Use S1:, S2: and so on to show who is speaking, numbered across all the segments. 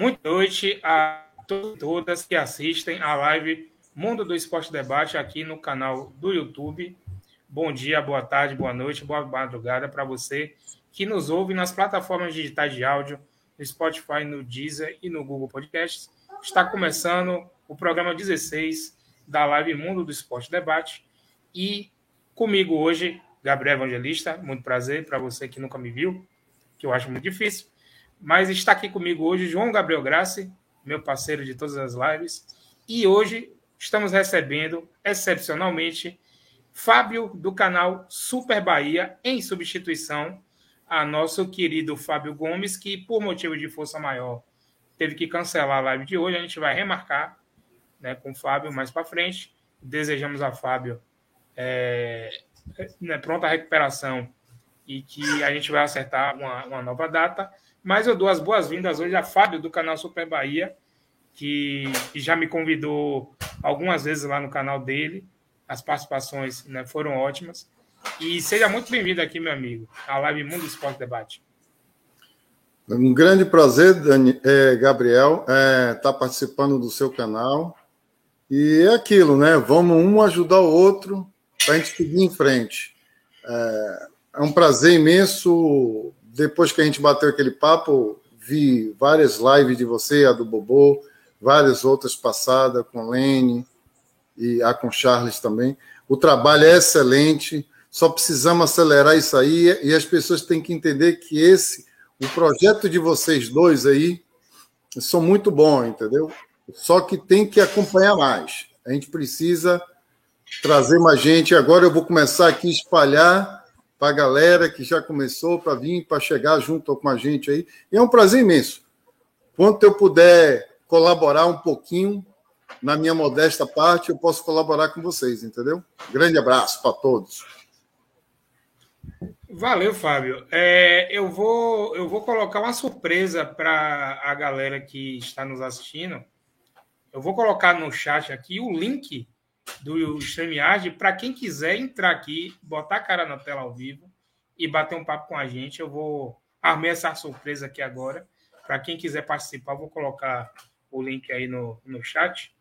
S1: Muito noite a todas que assistem a live Mundo do Esporte Debate aqui no canal do YouTube. Bom dia, boa tarde, boa noite, boa madrugada para você que nos ouve nas plataformas digitais de áudio, no Spotify, no Deezer e no Google Podcasts. Está começando o programa 16 da live Mundo do Esporte Debate e comigo hoje, Gabriel Evangelista, muito prazer para você que nunca me viu, que eu acho muito difícil. Mas está aqui comigo hoje João Gabriel Grassi, meu parceiro de todas as lives. E hoje estamos recebendo, excepcionalmente, Fábio do canal Super Bahia, em substituição a nosso querido Fábio Gomes, que por motivo de força maior teve que cancelar a live de hoje. A gente vai remarcar né, com o Fábio mais para frente. Desejamos a Fábio é, né, pronta recuperação e que a gente vai acertar uma, uma nova data. Mas eu dou as boas-vindas hoje a Fábio, do canal Super Bahia, que, que, já me convidou algumas vezes lá no canal dele. As participações né, foram ótimas. E seja muito bem-vindo aqui, meu amigo, à Live Mundo Esporte Debate.
S2: Um grande prazer, Dani, é, Gabriel, estar é, tá participando do seu canal. E é aquilo, né? Vamos um ajudar o outro para a gente seguir em frente. É, é um prazer imenso depois que a gente bateu aquele papo, vi várias lives de você, a do Bobô, várias outras passadas com Lene e a com Charles também. O trabalho é excelente, só precisamos acelerar isso aí e as pessoas têm que entender que esse, o projeto de vocês dois aí, são muito bons, entendeu? Só que tem que acompanhar mais. A gente precisa trazer mais gente. Agora eu vou começar aqui a espalhar para a galera que já começou para vir, para chegar junto com a gente aí. E é um prazer imenso. Quanto eu puder colaborar um pouquinho, na minha modesta parte, eu posso colaborar com vocês, entendeu? Grande abraço para todos.
S1: Valeu, Fábio. É, eu, vou, eu vou colocar uma surpresa para a galera que está nos assistindo. Eu vou colocar no chat aqui o link do StreamYard para quem quiser entrar aqui, botar a cara na tela ao vivo e bater um papo com a gente. Eu vou armar essa surpresa aqui agora. Para quem quiser participar, vou colocar o link aí no, no chat.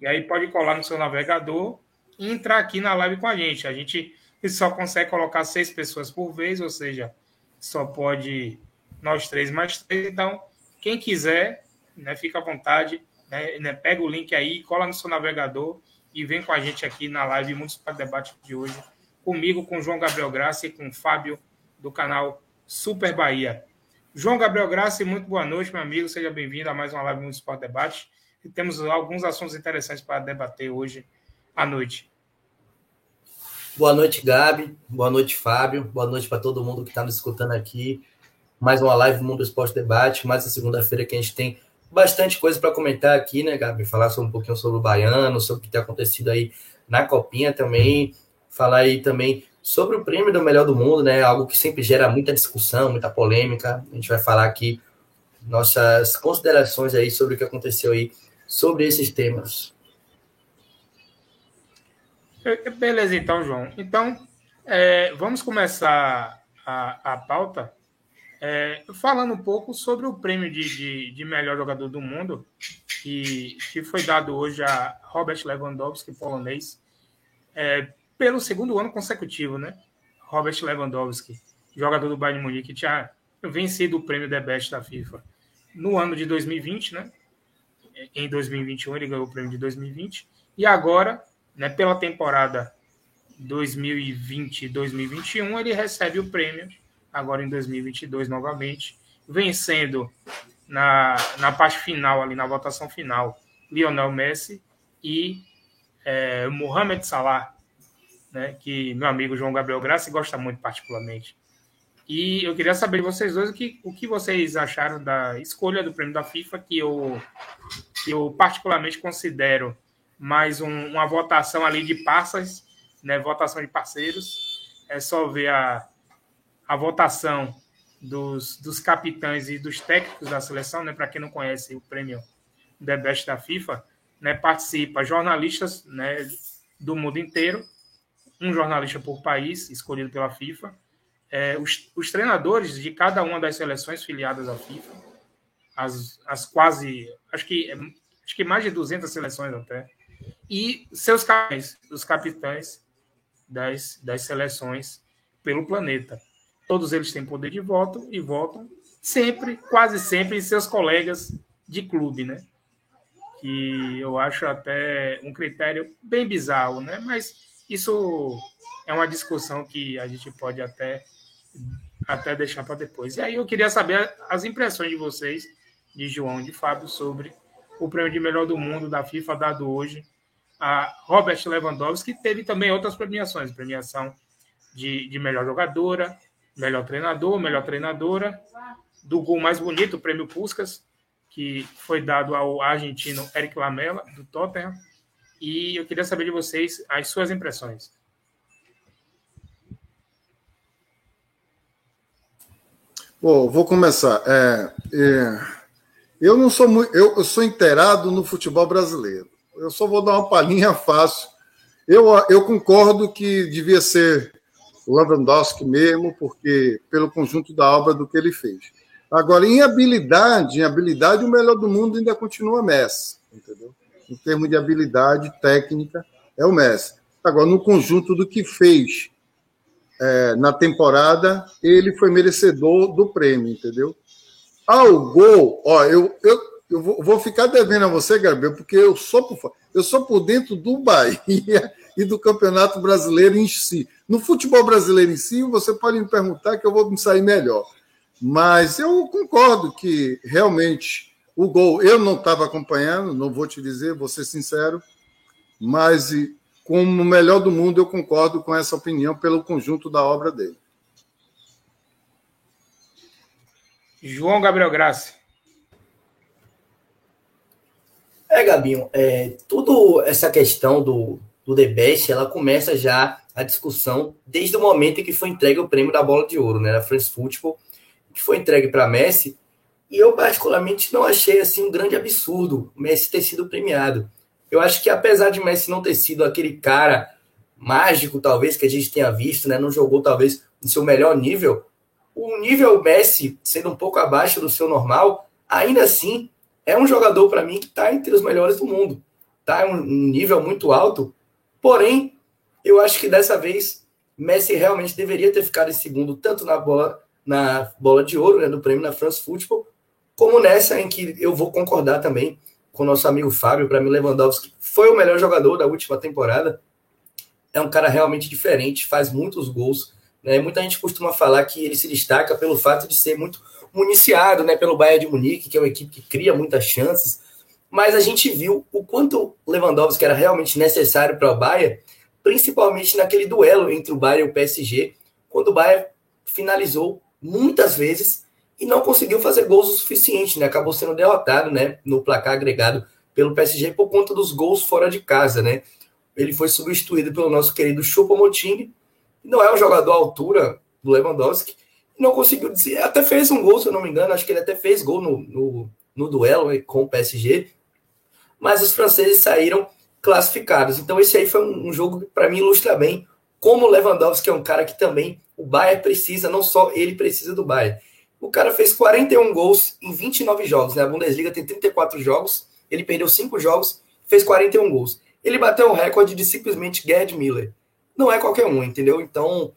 S1: E aí pode colar no seu navegador e entrar aqui na live com a gente. A gente só consegue colocar seis pessoas por vez, ou seja, só pode nós três mais três. Então, quem quiser, né, fica à vontade, né, né, pega o link aí, cola no seu navegador e vem com a gente aqui na live Municipal Debate de hoje, comigo, com João Gabriel Graça e com o Fábio, do canal Super Bahia. João Gabriel Graça, muito boa noite, meu amigo. Seja bem-vindo a mais uma live Municipal Debate. E temos alguns assuntos interessantes para debater hoje à noite.
S3: Boa noite, Gabi. Boa noite, Fábio. Boa noite para todo mundo que está nos escutando aqui. Mais uma live Mundo Esporte Debate, mais a segunda-feira que a gente tem bastante coisa para comentar aqui, né, Gabi? Falar sobre um pouquinho sobre o Baiano, sobre o que tem acontecido aí na Copinha também. Falar aí também sobre o prêmio do melhor do mundo, né? Algo que sempre gera muita discussão, muita polêmica. A gente vai falar aqui nossas considerações aí sobre o que aconteceu aí sobre esses temas.
S1: Beleza, então, João. Então, é, vamos começar a, a pauta é, falando um pouco sobre o prêmio de, de, de, melhor jogador do mundo, que, que foi dado hoje a Robert Lewandowski, polonês, é, pelo segundo ano consecutivo, né? Robert Lewandowski, jogador do Bayern Munique, tinha vencido o prêmio The Best da FIFA no ano de 2020, né? Em 2021 ele ganhou o prêmio de 2020 e agora, né, pela temporada 2020-2021 ele recebe o prêmio agora em 2022 novamente, vencendo na, na parte final, ali na votação final, Lionel Messi e é, Mohamed Salah, né, que meu amigo João Gabriel Graça gosta muito particularmente. E eu queria saber de vocês dois o que, o que vocês acharam da escolha do prêmio da FIFA, que eu, que eu particularmente considero mais um, uma votação ali de passas, né, votação de parceiros. É só ver a, a votação dos, dos capitães e dos técnicos da seleção, né? Para quem não conhece o prêmio The Best da FIFA, né? Participa jornalistas, né? Do mundo inteiro, um jornalista por país escolhido pela FIFA, é, os, os treinadores de cada uma das seleções filiadas à FIFA, as, as quase, acho que, acho que mais de 200 seleções até, e seus capitães, os capitães das, das seleções pelo planeta. Todos eles têm poder de voto e votam sempre, quase sempre, em seus colegas de clube, né? Que eu acho até um critério bem bizarro, né? Mas isso é uma discussão que a gente pode até, até deixar para depois. E aí eu queria saber as impressões de vocês, de João e de Fábio, sobre o prêmio de melhor do mundo da FIFA dado hoje a Robert Lewandowski, que teve também outras premiações, premiação de, de melhor jogadora, melhor treinador, melhor treinadora, do gol mais bonito, o prêmio Puskas, que foi dado ao argentino Eric Lamela, do Tottenham. E eu queria saber de vocês as suas impressões.
S2: Bom, vou começar. É, é, eu não sou muito, eu, eu, sou inteirado no futebol brasileiro. Eu só vou dar uma palhinha fácil. Eu, eu concordo que devia ser Lewandowski mesmo, porque pelo conjunto da obra do que ele fez. Agora, em habilidade, em habilidade, o melhor do mundo ainda continua Messi, entendeu? Em termos de habilidade técnica, é o Messi. Agora, no conjunto do que fez é, na temporada, ele foi merecedor do prêmio, entendeu? Ao gol, ó, eu, eu, eu vou, vou ficar devendo a você, Gabriel, porque eu sou por, eu sou por dentro do Bahia e do Campeonato Brasileiro em si. No futebol brasileiro em si, você pode me perguntar que eu vou me sair melhor. Mas eu concordo que realmente o gol eu não estava acompanhando, não vou te dizer, vou ser sincero, mas como o melhor do mundo eu concordo com essa opinião pelo conjunto da obra dele.
S1: João Gabriel Graça.
S3: É, Gabinho, é, tudo essa questão do, do The Best, ela começa já a discussão desde o momento em que foi entregue o prêmio da bola de ouro, né, na France Football, que foi entregue para Messi, e eu particularmente não achei assim um grande absurdo Messi ter sido premiado. Eu acho que apesar de Messi não ter sido aquele cara mágico, talvez, que a gente tenha visto, né, não jogou talvez no seu melhor nível, o nível Messi sendo um pouco abaixo do seu normal, ainda assim é um jogador para mim que está entre os melhores do mundo. Em um nível muito alto. Porém, eu acho que dessa vez Messi realmente deveria ter ficado em segundo, tanto na bola, na bola de ouro, né, do prêmio na France Football, como nessa em que eu vou concordar também com o nosso amigo Fábio, para mim Lewandowski foi o melhor jogador da última temporada. É um cara realmente diferente, faz muitos gols, né? Muita gente costuma falar que ele se destaca pelo fato de ser muito municiado né, pelo Bayern de Munique, que é uma equipe que cria muitas chances. Mas a gente viu o quanto Lewandowski era realmente necessário para o Bayern, principalmente naquele duelo entre o Bayern e o PSG, quando o Bayern finalizou muitas vezes e não conseguiu fazer gols o suficiente, né? Acabou sendo derrotado, né, no placar agregado pelo PSG por conta dos gols fora de casa, né? Ele foi substituído pelo nosso querido Choupo-Moting, não é um jogador à altura do Lewandowski, não conseguiu dizer, até fez um gol, se eu não me engano, acho que ele até fez gol no, no, no duelo com o PSG, mas os franceses saíram classificados. Então esse aí foi um, jogo que para mim ilustra bem como o Lewandowski é um cara que também o Bayern precisa, não só ele precisa do Bayern. O cara fez 41 gols em 29 jogos, né? A Bundesliga tem 34 jogos, ele perdeu 5 jogos, fez 41 gols. Ele bateu o recorde de simplesmente Gerd Miller não é qualquer um, entendeu? Então,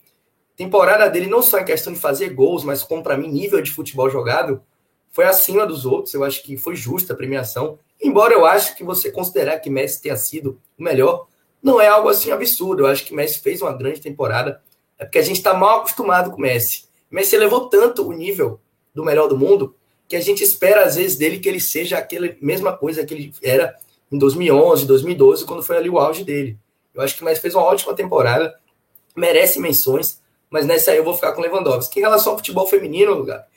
S3: temporada dele não só em questão de fazer gols, mas como para mim nível de futebol jogado foi acima dos outros. Eu acho que foi justa a premiação. Embora eu acho que você considerar que Messi tenha sido o melhor, não é algo assim absurdo. Eu acho que Messi fez uma grande temporada. É porque a gente está mal acostumado com Messi. Messi elevou tanto o nível do melhor do mundo que a gente espera às vezes dele que ele seja aquela mesma coisa que ele era em 2011, 2012, quando foi ali o auge dele. Eu acho que o Messi fez uma ótima temporada, merece menções, mas nessa aí eu vou ficar com Lewandowski. Em relação ao futebol feminino, lugar,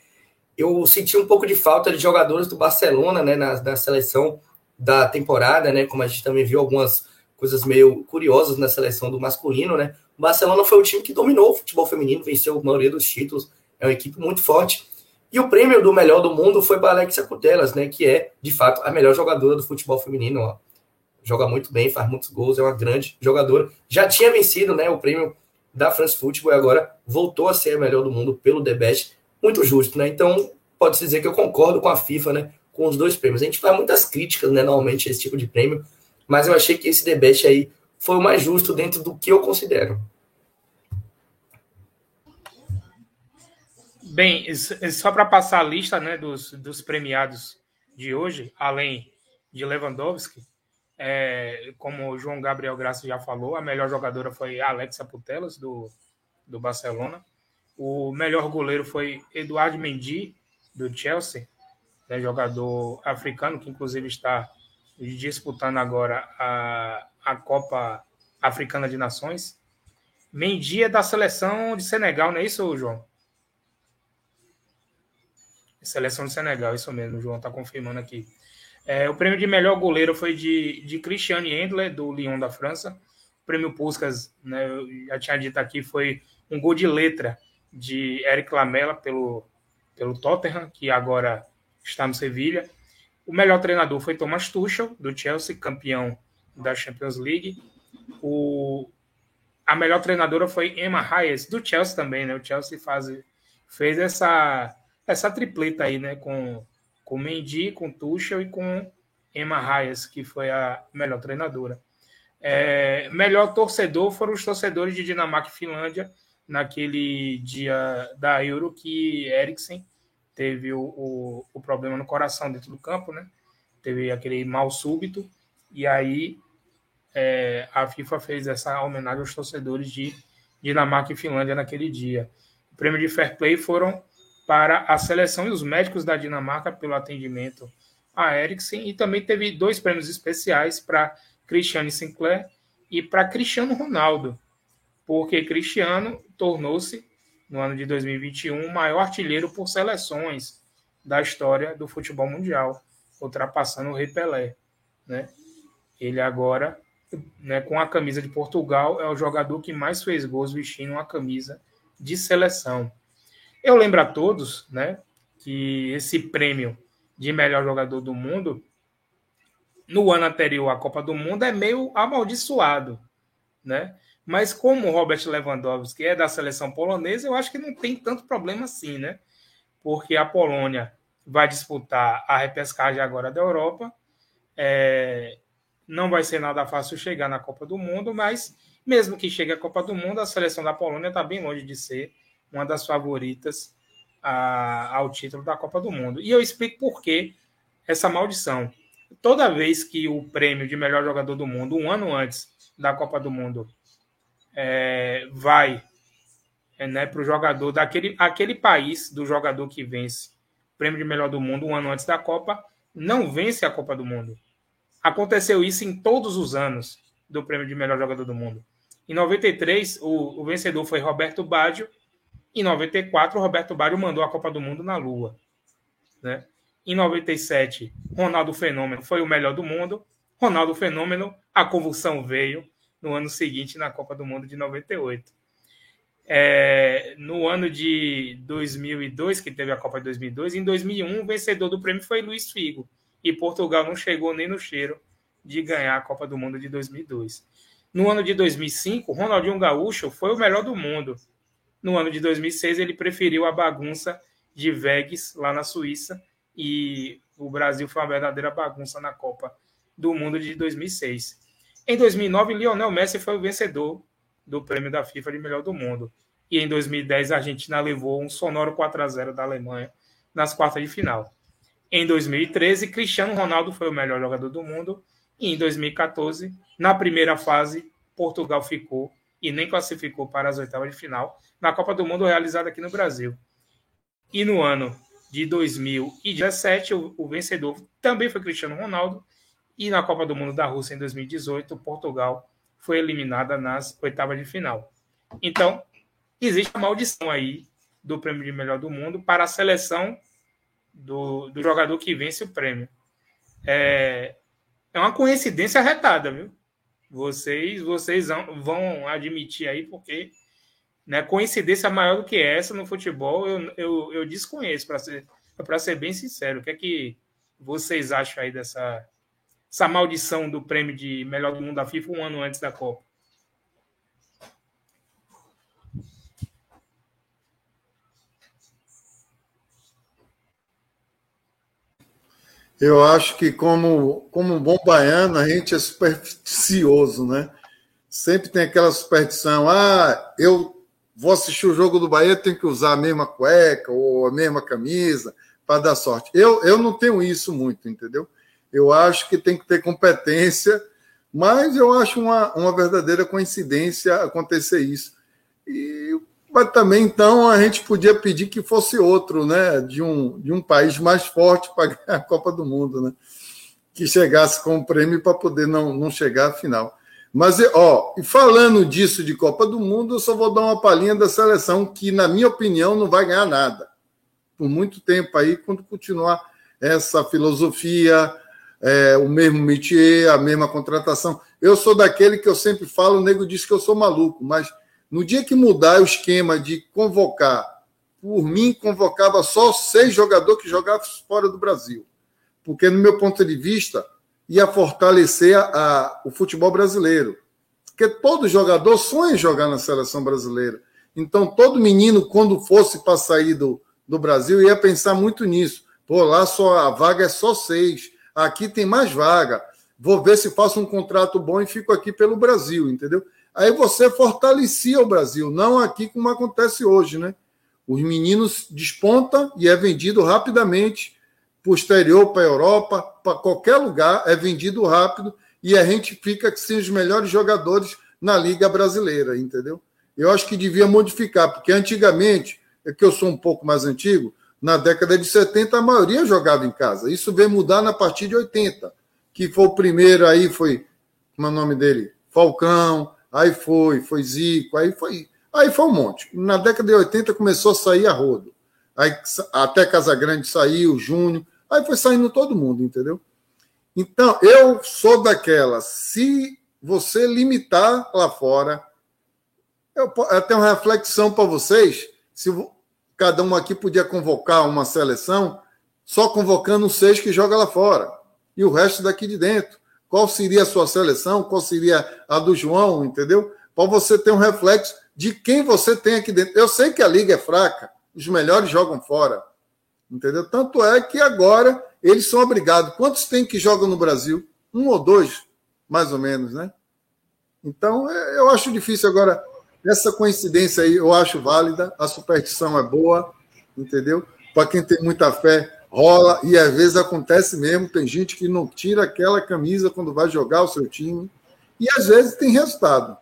S3: eu senti um pouco de falta de jogadores do Barcelona, né, na, na seleção da temporada, né, como a gente também viu algumas coisas meio curiosas na seleção do masculino, né. O Barcelona foi o time que dominou o futebol feminino, venceu a maioria dos títulos, é uma equipe muito forte. E o prêmio do melhor do mundo foi para Alexia Cutelas, né, que é, de fato, a melhor jogadora do futebol feminino. Ó joga muito bem, faz muitos gols, é uma grande jogadora. Já tinha vencido né, o prêmio da France Football e agora voltou a ser a melhor do mundo pelo The Best. Muito justo, né? Então, pode dizer que eu concordo com a FIFA, né? Com os dois prêmios. A gente faz muitas críticas, né? Normalmente, a esse tipo de prêmio, mas eu achei que esse debate aí foi o mais justo dentro do que eu considero.
S1: Bem, só para passar a lista né, dos, dos premiados de hoje, além de Lewandowski, é, como o João Gabriel Graça já falou, a melhor jogadora foi a Alexa Putelas, do, do Barcelona. O melhor goleiro foi Eduardo Mendy, do Chelsea, né, jogador africano, que inclusive está disputando agora a, a Copa Africana de Nações. Mendy é da seleção de Senegal, não é isso, João? Seleção de Senegal, isso mesmo, o João está confirmando aqui. É, o prêmio de melhor goleiro foi de, de Christiane Endler, do Lyon da França. O prêmio Puskas, né, eu já tinha dito aqui, foi um gol de letra de Eric Lamela pelo, pelo Tottenham, que agora está no Sevilha. O melhor treinador foi Thomas Tuchel, do Chelsea, campeão da Champions League. O, a melhor treinadora foi Emma Hayes, do Chelsea também, né? O Chelsea faz, fez essa, essa tripleta aí, né? Com com Mendy, com Tuchel e com Emma Hayes, que foi a melhor treinadora. É, melhor torcedor foram os torcedores de Dinamarca e Finlândia naquele dia da Euro que Eriksen teve o, o, o, problema no coração dentro do campo, né? Teve aquele mal súbito e aí é, a FIFA fez essa homenagem aos torcedores de Dinamarca e Finlândia naquele dia. O prêmio de fair play foram para a seleção e os médicos da Dinamarca pelo atendimento a Eriksen e também teve dois prêmios especiais para Cristiane Sinclair e para Cristiano Ronaldo, porque Cristiano tornou-se no ano de 2021 o maior artilheiro por seleções da história do futebol mundial, ultrapassando o Rei Pelé, né? Ele agora, né, com a camisa de Portugal, é o jogador que mais fez gols vestindo uma camisa de seleção. Eu lembro a todos, né, que esse prêmio de melhor jogador do mundo no ano anterior à Copa do Mundo é meio amaldiçoado, né? Mas como o Robert Lewandowski é da seleção polonesa, eu acho que não tem tanto problema assim, né? Porque a Polônia vai disputar a repescagem agora da Europa. É... Não vai ser nada fácil chegar na Copa do Mundo, mas mesmo que chegue à Copa do Mundo, a seleção da Polônia está bem longe de ser uma das favoritas a, ao título da Copa do Mundo. E eu explico por que essa maldição. Toda vez que o prêmio de melhor jogador do mundo, um ano antes da Copa do Mundo, é, vai é, né, para o jogador daquele aquele país do jogador que vence o prêmio de melhor do mundo um ano antes da Copa, não vence a Copa do Mundo. Aconteceu isso em todos os anos do prêmio de melhor jogador do mundo. Em 93, o, o vencedor foi Roberto Baggio, em 94, Roberto Baggio mandou a Copa do Mundo na Lua. Né? Em 97, Ronaldo Fenômeno foi o melhor do mundo. Ronaldo Fenômeno, a convulsão veio no ano seguinte, na Copa do Mundo de 98. É, no ano de 2002, que teve a Copa de 2002, em 2001, o vencedor do prêmio foi Luiz Figo. E Portugal não chegou nem no cheiro de ganhar a Copa do Mundo de 2002. No ano de 2005, Ronaldinho Gaúcho foi o melhor do mundo. No ano de 2006, ele preferiu a bagunça de Vegas, lá na Suíça, e o Brasil foi uma verdadeira bagunça na Copa do Mundo de 2006. Em 2009, Lionel Messi foi o vencedor do prêmio da FIFA de melhor do mundo. E em 2010, a Argentina levou um sonoro 4 a 0 da Alemanha nas quartas de final. Em 2013, Cristiano Ronaldo foi o melhor jogador do mundo. E em 2014, na primeira fase, Portugal ficou e nem classificou para as oitavas de final na Copa do Mundo realizada aqui no Brasil. E no ano de 2017, o, o vencedor também foi Cristiano Ronaldo. E na Copa do Mundo da Rússia em 2018, Portugal foi eliminada nas oitavas de final. Então, existe a maldição aí do prêmio de melhor do mundo para a seleção do, do jogador que vence o prêmio. É, é uma coincidência retada, viu? Vocês, vocês vão admitir aí, porque né, coincidência maior do que essa no futebol eu, eu, eu desconheço, para ser, ser bem sincero. O que é que vocês acham aí dessa essa maldição do prêmio de melhor do mundo da FIFA um ano antes da Copa?
S2: Eu acho que, como, como um bom baiano, a gente é supersticioso, né? Sempre tem aquela superstição: ah, eu vou assistir o jogo do Bahia, tenho que usar a mesma cueca ou a mesma camisa para dar sorte. Eu, eu não tenho isso muito, entendeu? Eu acho que tem que ter competência, mas eu acho uma, uma verdadeira coincidência acontecer isso. E mas também, então, a gente podia pedir que fosse outro, né? De um, de um país mais forte para ganhar a Copa do Mundo, né? Que chegasse com o prêmio para poder não, não chegar à final. Mas, ó, e falando disso de Copa do Mundo, eu só vou dar uma palhinha da seleção que, na minha opinião, não vai ganhar nada. Por muito tempo aí, quando continuar essa filosofia, é, o mesmo métier, a mesma contratação. Eu sou daquele que eu sempre falo, o nego diz que eu sou maluco, mas no dia que mudar o esquema de convocar, por mim, convocava só seis jogadores que jogavam fora do Brasil. Porque, no meu ponto de vista, ia fortalecer a, a, o futebol brasileiro. Porque todo jogador sonha em jogar na seleção brasileira. Então, todo menino, quando fosse para sair do, do Brasil, ia pensar muito nisso. Pô, lá só a vaga é só seis. Aqui tem mais vaga. Vou ver se faço um contrato bom e fico aqui pelo Brasil, entendeu? aí você fortalecia o Brasil, não aqui como acontece hoje, né? Os meninos despontam e é vendido rapidamente posterior para a Europa, para qualquer lugar, é vendido rápido e a gente fica sem os melhores jogadores na Liga Brasileira, entendeu? Eu acho que devia modificar, porque antigamente, é que eu sou um pouco mais antigo, na década de 70 a maioria jogava em casa. Isso veio mudar na partir de 80, que foi o primeiro aí, foi, como é o nome dele? Falcão, Aí foi, foi Zico, aí foi, aí foi um monte. Na década de 80 começou a sair a rodo. Aí até Casagrande saiu, Júnior, aí foi saindo todo mundo, entendeu? Então, eu sou daquela, se você limitar lá fora, eu, eu tenho uma reflexão para vocês, se cada um aqui podia convocar uma seleção, só convocando seis que joga lá fora, e o resto daqui de dentro qual seria a sua seleção, qual seria a do João, entendeu? Para você ter um reflexo de quem você tem aqui dentro. Eu sei que a liga é fraca, os melhores jogam fora, entendeu? Tanto é que agora eles são obrigados. Quantos tem que jogam no Brasil? Um ou dois, mais ou menos, né? Então, é, eu acho difícil agora. Essa coincidência aí eu acho válida, a superstição é boa, entendeu? Para quem tem muita fé, rola e às vezes acontece mesmo. Tem gente que não tira aquela camisa quando vai jogar o seu time e às vezes tem resultado.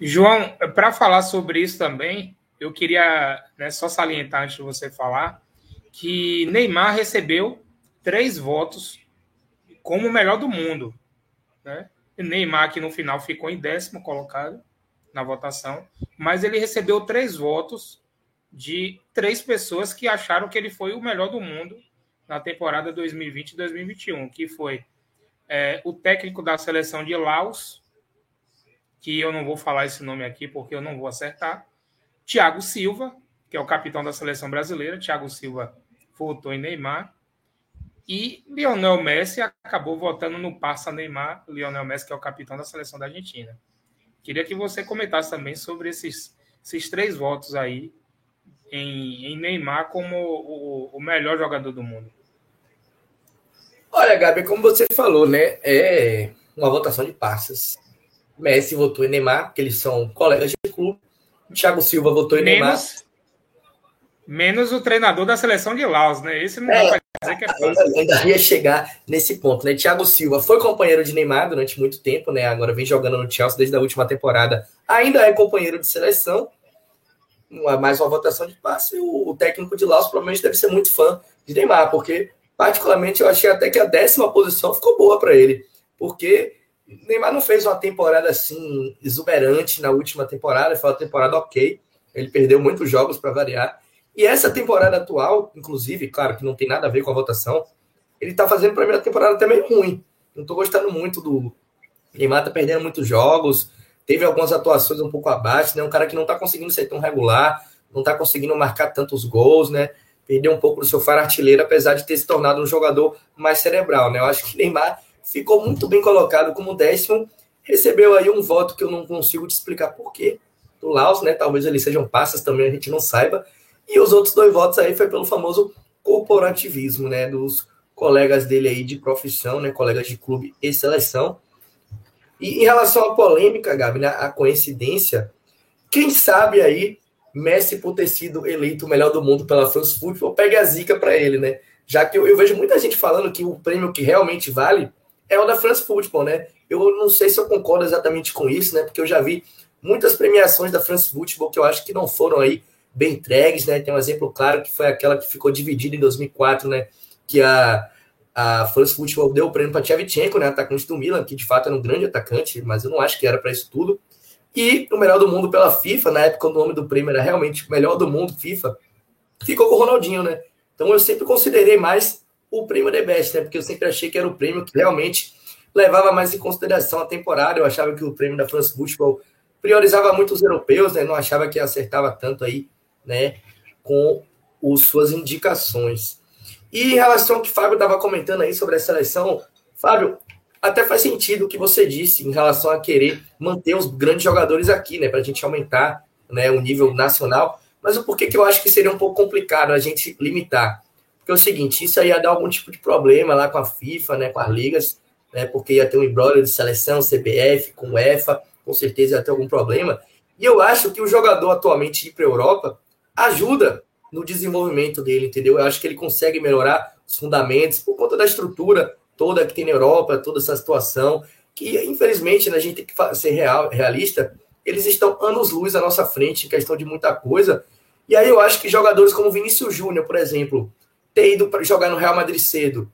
S1: João, para falar sobre isso também, eu queria né, só salientar antes de você falar que Neymar recebeu três votos como o melhor do mundo. Né? Neymar, que no final ficou em décimo colocado na votação, mas ele recebeu três votos de três pessoas que acharam que ele foi o melhor do mundo na temporada 2020 2021, que foi é, o técnico da seleção de Laos, que eu não vou falar esse nome aqui porque eu não vou acertar, Thiago Silva, que é o capitão da seleção brasileira, Thiago Silva votou em Neymar, e Lionel Messi acabou votando no Passa Neymar, Lionel Messi, que é o capitão da seleção da Argentina. Queria que você comentasse também sobre esses, esses três votos aí em, em Neymar como o, o, melhor jogador do mundo?
S3: Olha, Gabi, como você falou, né? É uma votação de passas. Messi votou em Neymar, porque eles são colegas de clube. Thiago Silva votou em menos, Neymar.
S1: Menos o treinador da seleção de Laos, né? Esse não é, vai dizer que é fácil.
S3: Ainda, ainda ia chegar nesse ponto, né? Thiago Silva foi companheiro de Neymar durante muito tempo, né? Agora vem jogando no Chelsea desde a última temporada. Ainda é companheiro de seleção mais uma votação de passe, e o, técnico de Laos provavelmente deve ser muito fã de Neymar, porque particularmente eu achei até que a décima posição ficou boa para ele, porque Neymar não fez uma temporada assim exuberante na última temporada, foi uma temporada ok, ele perdeu muitos jogos para variar, e essa temporada atual, inclusive, claro que não tem nada a ver com a votação, ele está fazendo para mim a temporada também ruim. Não estou gostando muito do Neymar, tá perdendo muitos jogos, teve algumas atuações um pouco abaixo, né? Um cara que não está conseguindo ser tão regular, não está conseguindo marcar tantos gols, né? Perdeu um pouco do seu faro artilheiro, apesar de ter se tornado um jogador mais cerebral, né? Eu acho que Neymar ficou muito bem colocado como décimo, recebeu aí um voto que eu não consigo te explicar por quê, do Laos, né? Talvez eles sejam passas também, a gente não saiba. E os outros dois votos aí foi pelo famoso corporativismo, né, dos colegas dele aí de profissão, né, colegas de clube e seleção. E em relação à polêmica, Gabi, né, a coincidência, quem sabe aí Messi por ter sido eleito o melhor do mundo pela France Football, pegue a zica para ele, né? Já que eu, eu, vejo muita gente falando que o prêmio que realmente vale é o da France Football, né? Eu não sei se eu concordo exatamente com isso, né? Porque eu já vi muitas premiações da France Football que eu acho que não foram aí bem entregues, né? Tem um exemplo claro que foi aquela que ficou dividida em 2004, né? Que a, a France Football deu o prêmio para Tchevchenko, né? Atacante do Milan, que de fato era um grande atacante, mas eu não acho que era para isso tudo. E o melhor do mundo pela FIFA, na época, o nome do prêmio era realmente o melhor do mundo, FIFA, ficou com o Ronaldinho, né? Então eu sempre considerei mais o prêmio The Best, né? Porque eu sempre achei que era o prêmio que realmente levava mais em consideração a temporada. Eu achava que o prêmio da France Football priorizava muito os europeus, né? Não achava que acertava tanto aí, né? Com os, suas indicações. E em relação ao que o Fábio estava comentando aí sobre a seleção, Fábio, até faz sentido o que você disse em relação a querer manter os grandes jogadores aqui, né? Para a gente aumentar né, o nível nacional. Mas o porquê que eu acho que seria um pouco complicado a gente limitar? Porque é o seguinte, isso aí ia dar algum tipo de problema lá com a FIFA, né? Com as ligas, né? Porque ia ter um embrólio de seleção, CBF, com UEFA, com certeza ia ter algum problema. E eu acho que o jogador atualmente ir para a Europa ajuda no desenvolvimento dele, entendeu? Eu acho que ele consegue melhorar os fundamentos por conta da estrutura toda que tem na Europa, toda essa situação, que infelizmente né, a gente tem que ser real, realista, eles estão anos-luz à nossa frente em questão de muita coisa. E aí eu acho que jogadores como Vinícius Júnior, por exemplo, ter ido para jogar no Real Madrid cedo,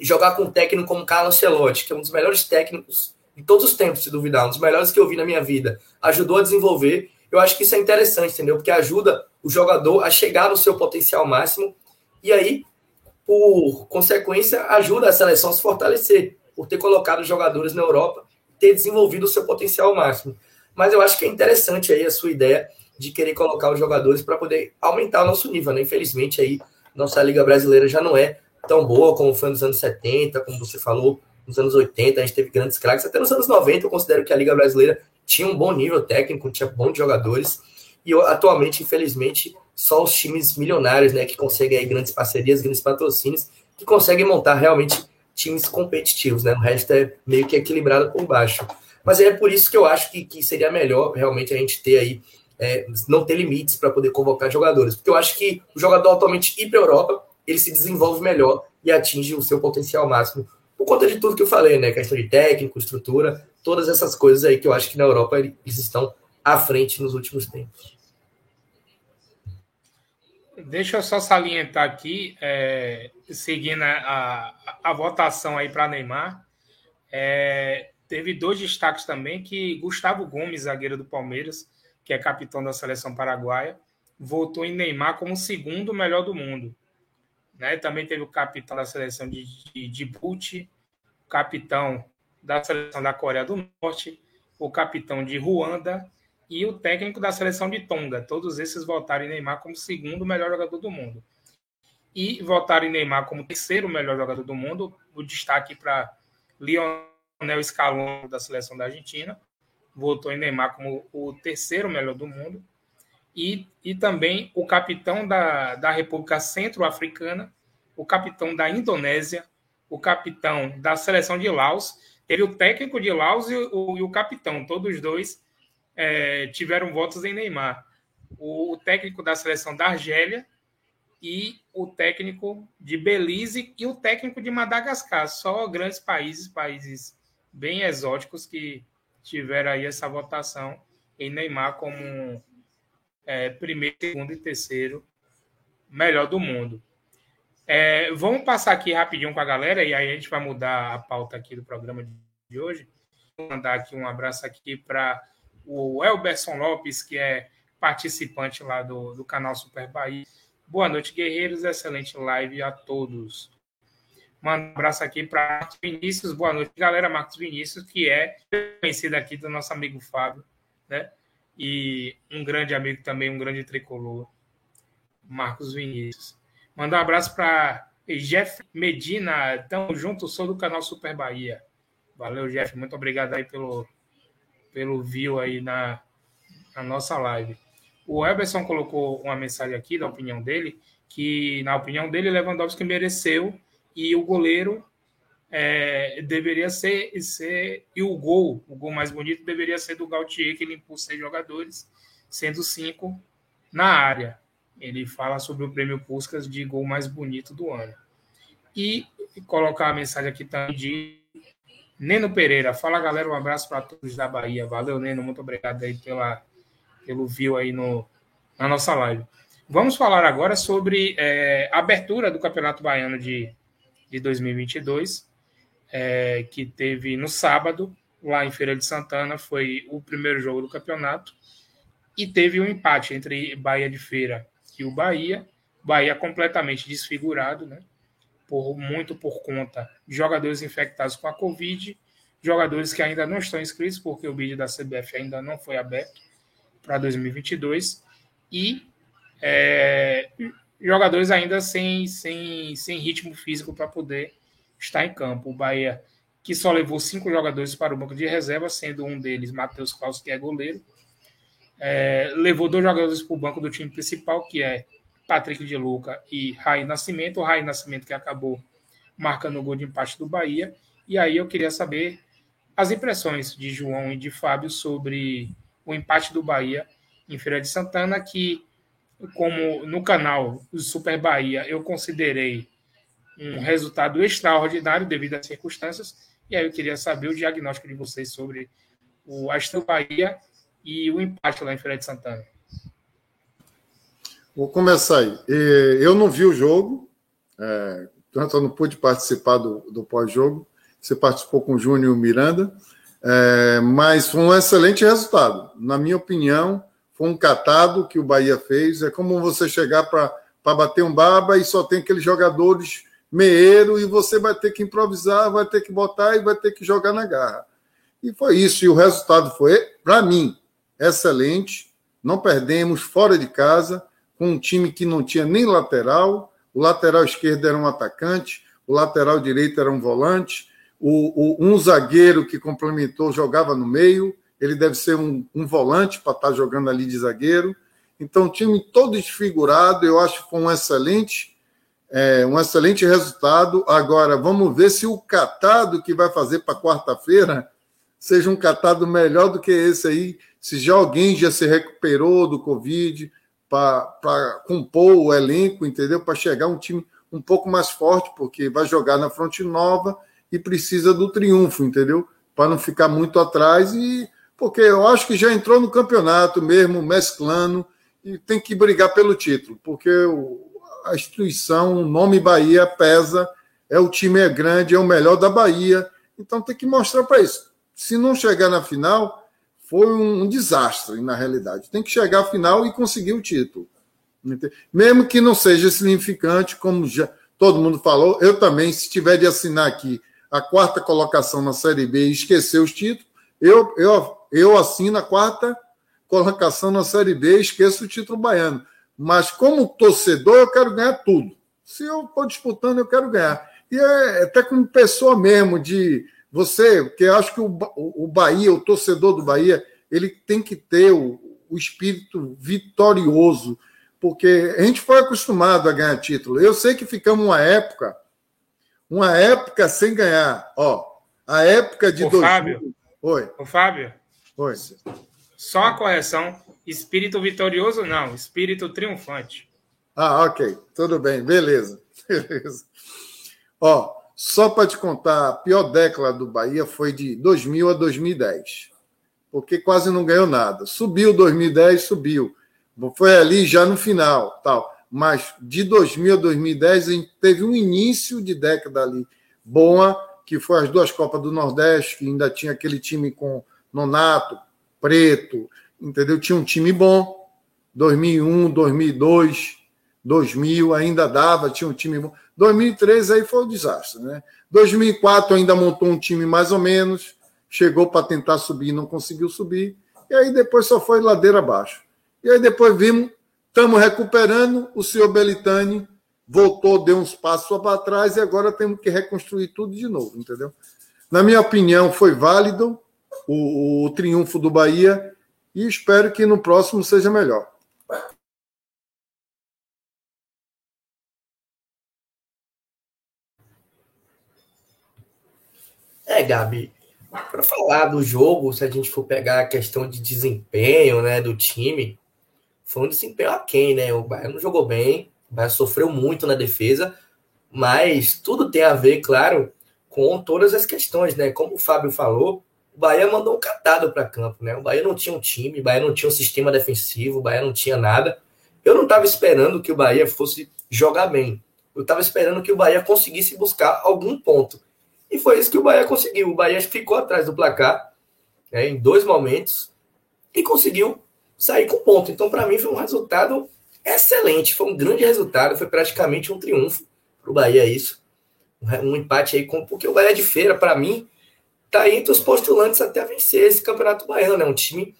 S3: jogar com um técnico como Carlos Ancelotti, que é um dos melhores técnicos de todos os tempos, se duvidar, um dos melhores que eu vi na minha vida, ajudou a desenvolver. Eu acho que isso é interessante, entendeu? Porque ajuda o jogador a chegar no seu potencial máximo e aí por consequência, ajuda a seleção a se fortalecer, por ter colocado jogadores na Europa, ter desenvolvido o seu potencial máximo. Mas eu acho que é interessante aí a sua ideia de querer colocar os jogadores para poder aumentar o nosso nível, né? Infelizmente aí nossa liga brasileira já não é tão boa como foi nos anos 70, como você falou, nos anos 80 a gente teve grandes craques, até nos anos 90 eu considero que a liga brasileira tinha um bom nível técnico, tinha bons jogadores, e atualmente, infelizmente, só os times milionários, né, que conseguem aí grandes parcerias, grandes patrocínios, que conseguem montar realmente times competitivos, né? O resto é meio que equilibrado por baixo. Mas é por isso que eu acho que, que seria melhor realmente a gente ter aí, é, não ter limites para poder convocar jogadores. Porque eu acho que o jogador atualmente ir para a Europa, ele se desenvolve melhor e atinge o seu potencial máximo. Por conta de tudo que eu falei, né? Questão de técnico, estrutura, todas essas coisas aí que eu acho que na Europa eles estão à frente nos últimos tempos.
S1: Deixa eu só salientar aqui, é, seguindo a, a, a, votação aí para Neymar, é, teve dois destaques também, que Gustavo Gomes, zagueiro do Palmeiras, que é capitão da seleção paraguaia, votou em Neymar como segundo melhor do mundo. Né? Também teve o capitão da seleção de, Djibouti, capitão da seleção da Coreia do Norte, o capitão de Ruanda e o técnico da seleção de Tonga. Todos esses votaram em Neymar como segundo melhor jogador do mundo. E votaram em Neymar como terceiro melhor jogador do mundo. O destaque para Lionel Scaloni da seleção da Argentina. Votou em Neymar como o terceiro melhor do mundo. E, e também o capitão da, da República Centro-Africana, o capitão da Indonésia, o capitão da seleção de Laos. Teve o técnico de Laos e o, e o capitão, todos dois é, tiveram votos em Neymar. O, o, técnico da seleção da Argélia e o técnico de Belize e o técnico de Madagascar. Só grandes países, países bem exóticos que tiveram aí essa votação em Neymar como é, primeiro, segundo e terceiro melhor do mundo. É, vamos passar aqui rapidinho com a galera e aí a gente vai mudar a pauta aqui do programa de hoje. Vou mandar aqui um abraço aqui para o Elberson Lopes, que é participante lá do, do canal Super Bahia. Boa noite, guerreiros. Excelente live a todos. Um abraço aqui para Marcos Vinícius. Boa noite, galera. Marcos Vinícius, que é conhecido aqui do nosso amigo Fábio, né? E um grande amigo também, um grande tricolor, Marcos Vinícius. Manda um abraço para Jeff Medina. Tamo junto, sou do canal Super Bahia. Valeu, Jeff. Muito obrigado aí pelo, pelo view aí na, na nossa live. O Everson colocou uma mensagem aqui da opinião dele, que na opinião dele Lewandowski mereceu e o goleiro é, deveria ser, ser e o gol, o gol mais bonito deveria ser do Gautier, que limpou seis jogadores, sendo cinco na área. Ele fala sobre o prêmio Puskas de gol mais bonito do ano. E colocar a mensagem aqui também de Neno Pereira. Fala galera, um abraço para todos da Bahia. Valeu, Neno, muito obrigado aí pela, pelo view aí no, na nossa live. Vamos falar agora sobre é, a abertura do Campeonato Baiano de, de 2022 é, que teve no sábado, lá em Feira de Santana, foi o primeiro jogo do campeonato, e teve um empate entre Bahia de Feira e o Bahia, Bahia completamente desfigurado, né? Por, muito por conta de jogadores infectados com a Covid, jogadores que ainda não estão inscritos, porque o vídeo da CBF ainda não foi aberto para 2022, e é, jogadores ainda sem, sem, sem ritmo físico para poder está em campo. O Bahia, que só levou cinco jogadores para o banco de reserva, sendo um deles Matheus Claus, que é goleiro. É, levou dois jogadores para o banco do time principal, que é Patrick de Luca e Rai Nascimento. O Rai Nascimento que acabou marcando o gol de empate do Bahia. E aí eu queria saber as impressões de João e de Fábio sobre o empate do Bahia em Feira de Santana, que, como no canal Super Bahia, eu considerei um resultado extraordinário devido às circunstâncias. E aí eu queria saber o diagnóstico de vocês sobre o Aston Bahia e o empate lá em Feira de Santana.
S2: Vou começar aí. Eu não vi o jogo, é, tanto eu não pude participar do, do pós-jogo. Você participou com o Júnior Miranda, é, mas foi um excelente resultado. Na minha opinião, foi um catado que o Bahia fez. É como você chegar para bater um baba e só tem aqueles jogadores meeiro e você vai ter que improvisar, vai ter que botar e vai ter que jogar na garra. E foi isso. E o resultado foi, para mim, excelente. Não perdemos fora de casa, com um time que não tinha nem lateral. O lateral esquerdo era um atacante, o lateral direito era um volante. O, o um zagueiro que complementou jogava no meio. Ele deve ser um, um volante para estar tá jogando ali de zagueiro. Então, time todo desfigurado. Eu acho que foi um excelente é, um excelente resultado. Agora, vamos ver se o catado que vai fazer para quarta-feira seja um catado melhor do que esse aí. Se já alguém já se recuperou do Covid para compor o elenco, entendeu? Para chegar um time um pouco mais forte, porque vai jogar na fronte nova e precisa do triunfo, entendeu? Para não ficar muito atrás e porque eu acho que já entrou no campeonato mesmo, mesclando, e tem que brigar pelo título, porque a instituição, o nome Bahia pesa, é o time é grande, é o melhor da Bahia, então tem que mostrar para isso. Se não chegar na final, foi um, desastre na realidade. Tem que chegar à final e conseguir o título. Mesmo que não seja significante, como já todo mundo falou, eu também, se tiver de assinar aqui a quarta colocação na Série B e esquecer os títulos, eu, eu, eu assino a quarta colocação na Série B e esqueço o título baiano. Mas como torcedor, eu quero ganhar tudo. Se eu estou disputando, eu quero ganhar. E é, é até como pessoa mesmo, de você, porque eu acho que o, o Bahia, o torcedor do Bahia, ele tem que ter o, o espírito vitorioso, porque a gente foi acostumado a ganhar título. Eu sei que ficamos uma época, uma época sem ganhar. Ó, a época de.
S1: Ô, dois... Fábio.
S2: Oi.
S1: Ô, Fábio.
S2: Oi.
S1: Só a correção. Espírito vitorioso, não. Espírito triunfante.
S2: Ah, ok. Tudo bem. Beleza. Beleza. Ó, só para te contar, a pior década do Bahia foi de 2000 a 2010. Porque quase não ganhou nada. Subiu 2010, subiu. Foi ali já no final, tal. Mas de 2000 a 2010 a gente teve um início de década ali boa, que foi as duas Copas do Nordeste, que ainda tinha aquele time com Nonato, Preto, entendeu? Tinha um time bom. 2001, 2002, 2000 ainda dava, tinha um time bom. 2003 aí foi um desastre, né? 2004 ainda montou um time mais ou menos, chegou para tentar subir, não conseguiu subir, e aí depois só foi ladeira abaixo. E aí depois vimos, estamos recuperando, o senhor Belitani voltou, deu uns passos para trás e agora temos que reconstruir tudo de novo, entendeu? Na minha opinião, foi válido o, o triunfo do Bahia e espero que no próximo seja melhor.
S3: É, Gabi, para falar do jogo, se a gente for pegar a questão de desempenho, né, do time, foi um desempenho aquém, né? O Bahia não jogou bem, o Bahia sofreu muito na defesa, mas tudo tem a ver, claro, com todas as questões, né? Como o Fábio falou, o Bahia mandou um catado para campo, né? O Bahia não tinha um time, o Bahia não tinha um sistema defensivo, o Bahia não tinha nada. Eu não estava esperando que o Bahia fosse jogar bem. Eu estava esperando que o Bahia conseguisse buscar algum ponto. E foi isso que o Bahia conseguiu. O Bahia ficou atrás do placar né, em dois momentos e conseguiu sair com ponto. Então, para mim, foi um resultado excelente. Foi um grande resultado. Foi praticamente um triunfo para o Bahia, isso. Um empate aí, com, porque o Bahia de Feira, para mim, está entre os postulantes até vencer esse Campeonato Baiano. É um time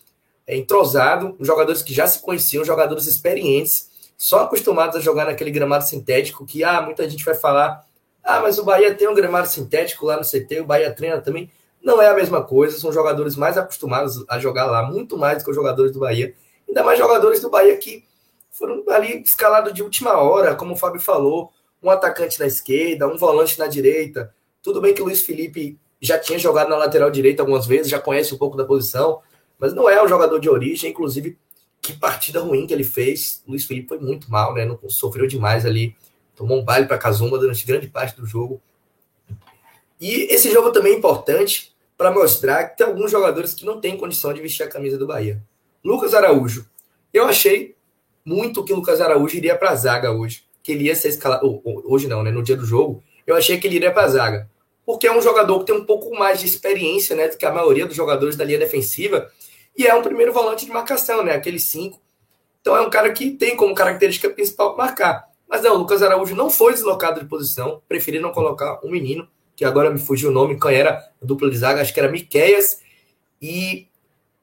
S3: entrosado, jogadores que já se conheciam, jogadores experientes, só acostumados a jogar naquele gramado sintético que ah, muita gente vai falar ah, mas o Bahia tem um gramado sintético lá no CT, o Bahia treina também. Não é a mesma coisa, são jogadores mais acostumados a jogar lá, muito mais do que os jogadores do Bahia. Ainda mais jogadores do Bahia que foram ali escalados de última hora, como o Fábio falou, um atacante na esquerda, um volante na direita. Tudo bem que o Luiz Felipe já tinha jogado na lateral direita algumas vezes, já conhece um pouco da posição, mas não é um jogador de origem, inclusive que partida ruim que ele fez. O Luiz Felipe foi muito mal, né? Não sofreu demais ali tomou um baile para Kazuma durante grande parte do jogo. E esse jogo também é importante para mostrar que tem alguns jogadores que não têm condição de vestir a camisa do Bahia. Lucas Araújo. Eu achei muito que o Lucas Araújo iria para a zaga hoje. Que ele ia ser escalado. Hoje não, né? No dia do jogo. Eu achei que ele iria para a zaga. Porque é um jogador que tem um pouco mais de experiência né, do que a maioria dos jogadores da linha defensiva. E é um primeiro volante de marcação, né? Aquele 5. Então é um cara que tem como característica principal marcar. Mas não, o Lucas Araújo não foi deslocado de posição, preferiram colocar um menino, que agora me fugiu o nome, quem era a dupla de zaga, acho que era Miqueias e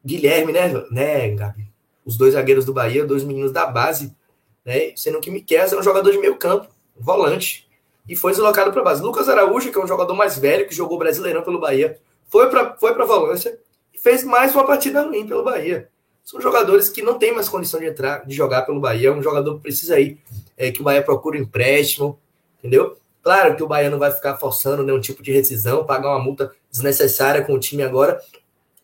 S3: Guilherme, né, né, Gabi? Os dois zagueiros do Bahia, dois meninos da base, né? Sendo que Miqueias é um jogador de meio campo, volante, e foi deslocado para base. Lucas Araújo, que é um jogador mais velho, que jogou Brasileirão pelo Bahia, foi para foi a volância e fez mais uma partida ruim pelo Bahia. São jogadores que não têm mais condição de entrar, de jogar pelo Bahia. Um jogador que precisa ir é, que o Bahia procura um empréstimo, entendeu? Claro que o Bahia não vai ficar forçando nenhum tipo de rescisão, pagar uma multa desnecessária com o time agora,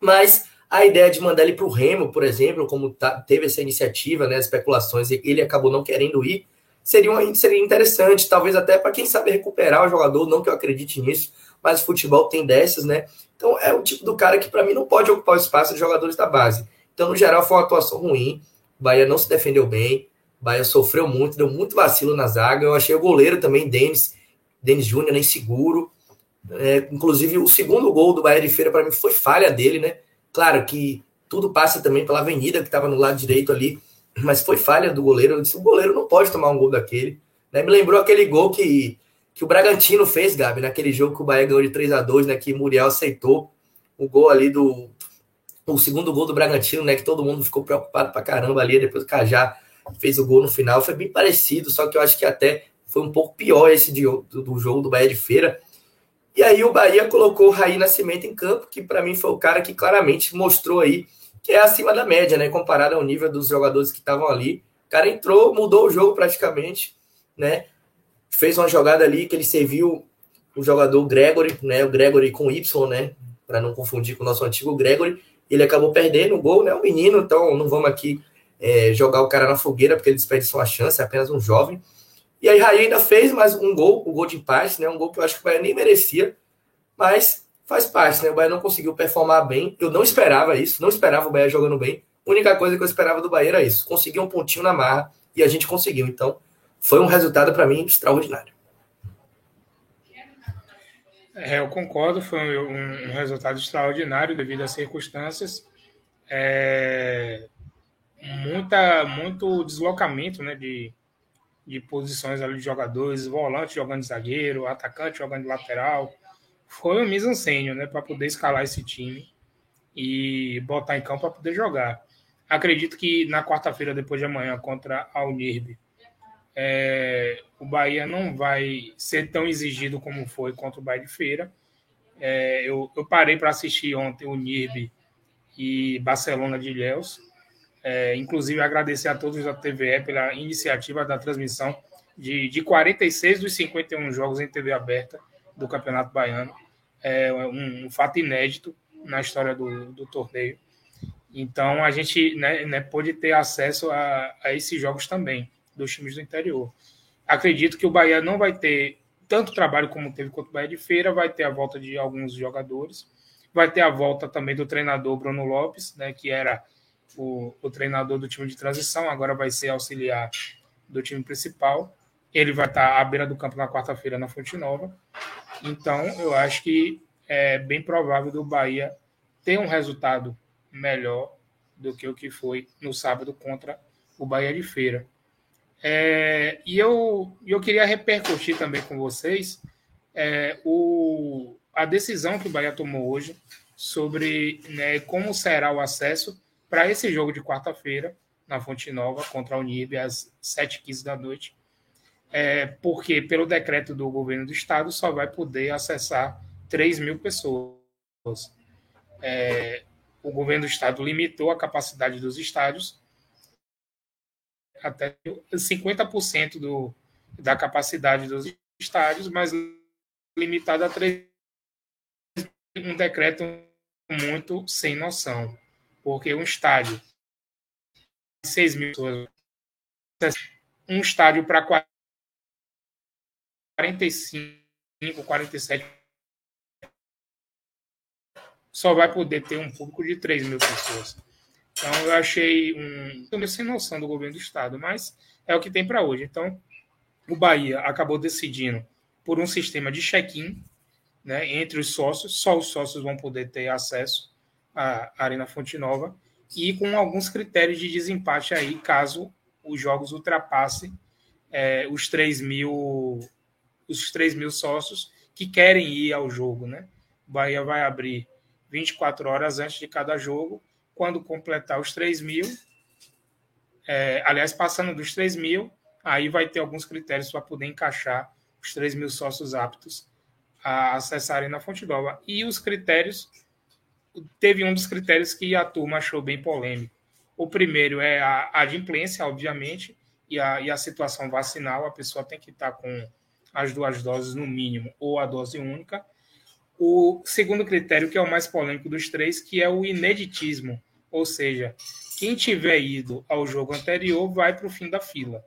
S3: mas a ideia de mandar ele para o Remo, por exemplo, como tá, teve essa iniciativa, né, especulações, e ele acabou não querendo ir, seria, uma, seria interessante, talvez até para quem sabe recuperar o jogador, não que eu acredite nisso, mas o futebol tem dessas, né? Então é o tipo do cara que para mim não pode ocupar o espaço de jogadores da base. Então, no geral, foi uma atuação ruim, o Bahia não se defendeu bem, Bahia sofreu muito, deu muito vacilo na zaga. Eu achei o goleiro também, Denis, Denis Júnior, nem seguro. É, inclusive, o segundo gol do Bahia de Feira, para mim, foi falha dele, né? Claro que tudo passa também pela avenida que estava no lado direito ali, mas foi falha do goleiro. Eu disse, o goleiro não pode tomar um gol daquele. Né? Me lembrou aquele gol que, que o Bragantino fez, Gabi, naquele jogo que o Bahia ganhou de 3 a 2 né? Que Muriel aceitou o gol ali do. O segundo gol do Bragantino, né? Que todo mundo ficou preocupado pra caramba ali, depois o Cajá fez o gol no final, foi bem parecido, só que eu acho que até foi um pouco pior esse de, do, do jogo do Bahia de Feira. E aí o Bahia colocou o Raí Nascimento em campo, que para mim foi o cara que claramente mostrou aí que é acima da média, né? Comparado ao nível dos jogadores que estavam ali. O cara entrou, mudou o jogo praticamente, né? Fez uma jogada ali que ele serviu o jogador Gregory, né? O Gregory com Y, né? Para não confundir com o nosso antigo Gregory. Ele acabou perdendo o gol, né? O menino, então não vamos aqui é, jogar o cara na fogueira, porque ele desperdiçou a chance, é apenas um jovem. E aí Raí ainda fez mais um gol, um gol de empate, né? Um gol que eu acho que o Bahia nem merecia, mas faz parte, né? O Bahia não conseguiu performar bem. Eu não esperava isso, não esperava o Bahia jogando bem. A única coisa que eu esperava do Bahia era isso, conseguir um pontinho na marra e a gente conseguiu. Então, foi um resultado para mim extraordinário.
S1: É, eu concordo, foi um, um, resultado extraordinário devido às circunstâncias. É, muita, muito deslocamento né, de, de posições ali de jogadores, volante jogando zagueiro, atacante jogando de lateral. Foi um mise né, para poder escalar esse time e botar em campo para poder jogar. Acredito que na quarta-feira, depois de amanhã, contra a Unirb, é, o Bahia não vai ser tão exigido como foi contra o Bahia de Feira. É, eu, eu parei para assistir ontem o Nirb e Barcelona de Ilhéus É, inclusive, agradecer a todos da TVE pela iniciativa da transmissão de, de 46 dos 51 jogos em TV aberta do Campeonato Baiano. É um, um fato inédito na história do, do torneio. Então, a gente né, né, pôde ter acesso a, a esses jogos também, dos times do interior. Acredito que o Bahia não vai ter tanto trabalho como teve contra o Bahia de Feira, vai ter a volta de alguns jogadores, vai ter a volta também do treinador Bruno Lopes, né, que era o, o treinador do time de transição, agora vai ser auxiliar do time principal. Ele vai estar à beira do campo na quarta-feira na Fonte Nova. Então, eu acho que é bem provável do Bahia ter um resultado melhor do que o que foi no sábado contra o Bahia de Feira. É, e eu, eu queria repercutir também com vocês é, o, a decisão que o Bahia tomou hoje sobre né, como será o acesso para esse jogo de quarta-feira na Fonte Nova contra a Unib às 7h15 da noite. É, porque, pelo decreto do governo do estado, só vai poder acessar 3 mil pessoas. É, o governo do estado limitou a capacidade dos estádios até 50% do, da capacidade dos estádios, mas limitado a três, um decreto muito sem noção, porque um estádio 6 mil pessoas, um estádio para 45, 47 só vai poder ter um público de 3 mil pessoas. Então, eu achei um. meio sem noção do governo do Estado, mas é o que tem para hoje. Então, o Bahia acabou decidindo por um sistema de check-in né, entre os sócios, só os sócios vão poder ter acesso à Arena Fonte Nova, e com alguns critérios de desempate aí, caso os jogos ultrapassem é, os 3 mil os 3 mil sócios que querem ir ao jogo. Né? O Bahia vai abrir 24 horas antes de cada jogo quando completar os 3 mil, é, aliás, passando dos 3 mil, aí vai ter alguns critérios para poder encaixar os 3 mil sócios aptos a acessarem na Fonte Nova. E os critérios, teve um dos critérios que a turma achou bem polêmico. O primeiro é a adimplência, obviamente, e a, e a situação vacinal, a pessoa tem que estar com as duas doses no mínimo, ou a dose única. O segundo critério, que é o mais polêmico dos três, que é o ineditismo, ou seja, quem tiver ido ao jogo anterior vai para o fim da fila.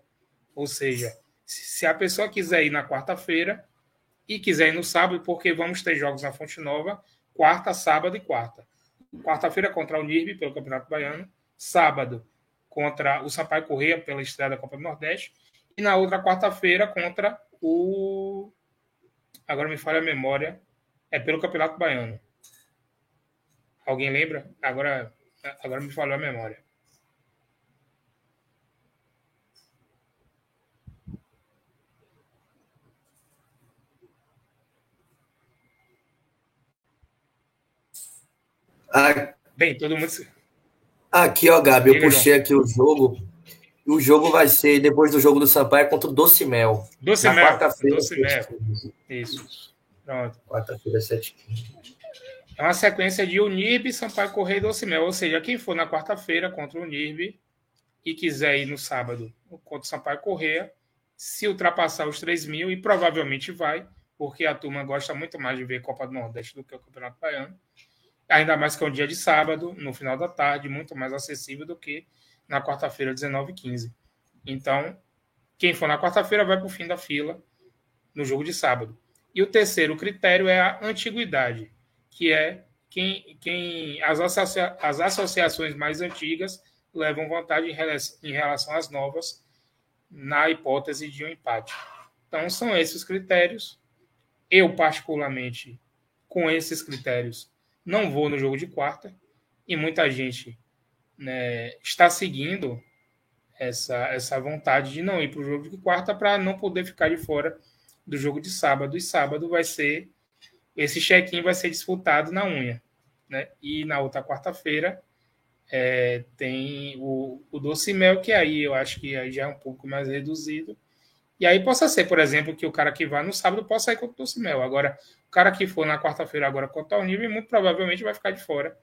S1: Ou seja, se a pessoa quiser ir na quarta-feira e quiser ir no sábado, porque vamos ter jogos na Fonte Nova, quarta, sábado e quarta. Quarta-feira contra o NIRB pelo Campeonato Baiano, sábado contra o Sampaio Correia pela estreia da Copa do Nordeste e na outra quarta-feira contra o agora me falha a memória, é pelo Campeonato Baiano. Alguém lembra? Agora Agora me falou a memória.
S3: Ah,
S1: Bem, todo mundo.
S3: Aqui, ó, Gabi, eu puxei aqui o jogo. O jogo vai ser depois do jogo do Sampaio contra o
S1: Docimel.
S3: Docimel.
S1: Quarta-feira. Docimel. Isso. Pronto.
S3: Quarta-feira, 7
S1: é uma sequência de Unirb, Sampaio Correia e Docimel. Ou seja, quem for na quarta-feira contra o Unirb e quiser ir no sábado contra o Sampaio Correia, se ultrapassar os 3 mil, e provavelmente vai, porque a turma gosta muito mais de ver Copa do Nordeste do que o Campeonato Baiano. Ainda mais que é um dia de sábado, no final da tarde, muito mais acessível do que na quarta-feira, 19 h 15 Então, quem for na quarta-feira vai para o fim da fila no jogo de sábado. E o terceiro critério é a antiguidade que é quem, quem as, associa, as associações mais antigas levam vantagem em relação às novas na hipótese de um empate. Então, são esses os critérios. Eu, particularmente, com esses critérios, não vou no jogo de quarta, e muita gente né, está seguindo essa, essa vontade de não ir para o jogo de quarta para não poder ficar de fora do jogo de sábado. E sábado vai ser esse check-in vai ser disputado na unha. Né? E na outra quarta-feira é, tem o, o doce mel, que aí eu acho que aí já é um pouco mais reduzido. E aí possa ser, por exemplo, que o cara que vá no sábado possa ir com o doce mel. Agora, o cara que for na quarta-feira agora contra o nível, muito provavelmente vai ficar de fora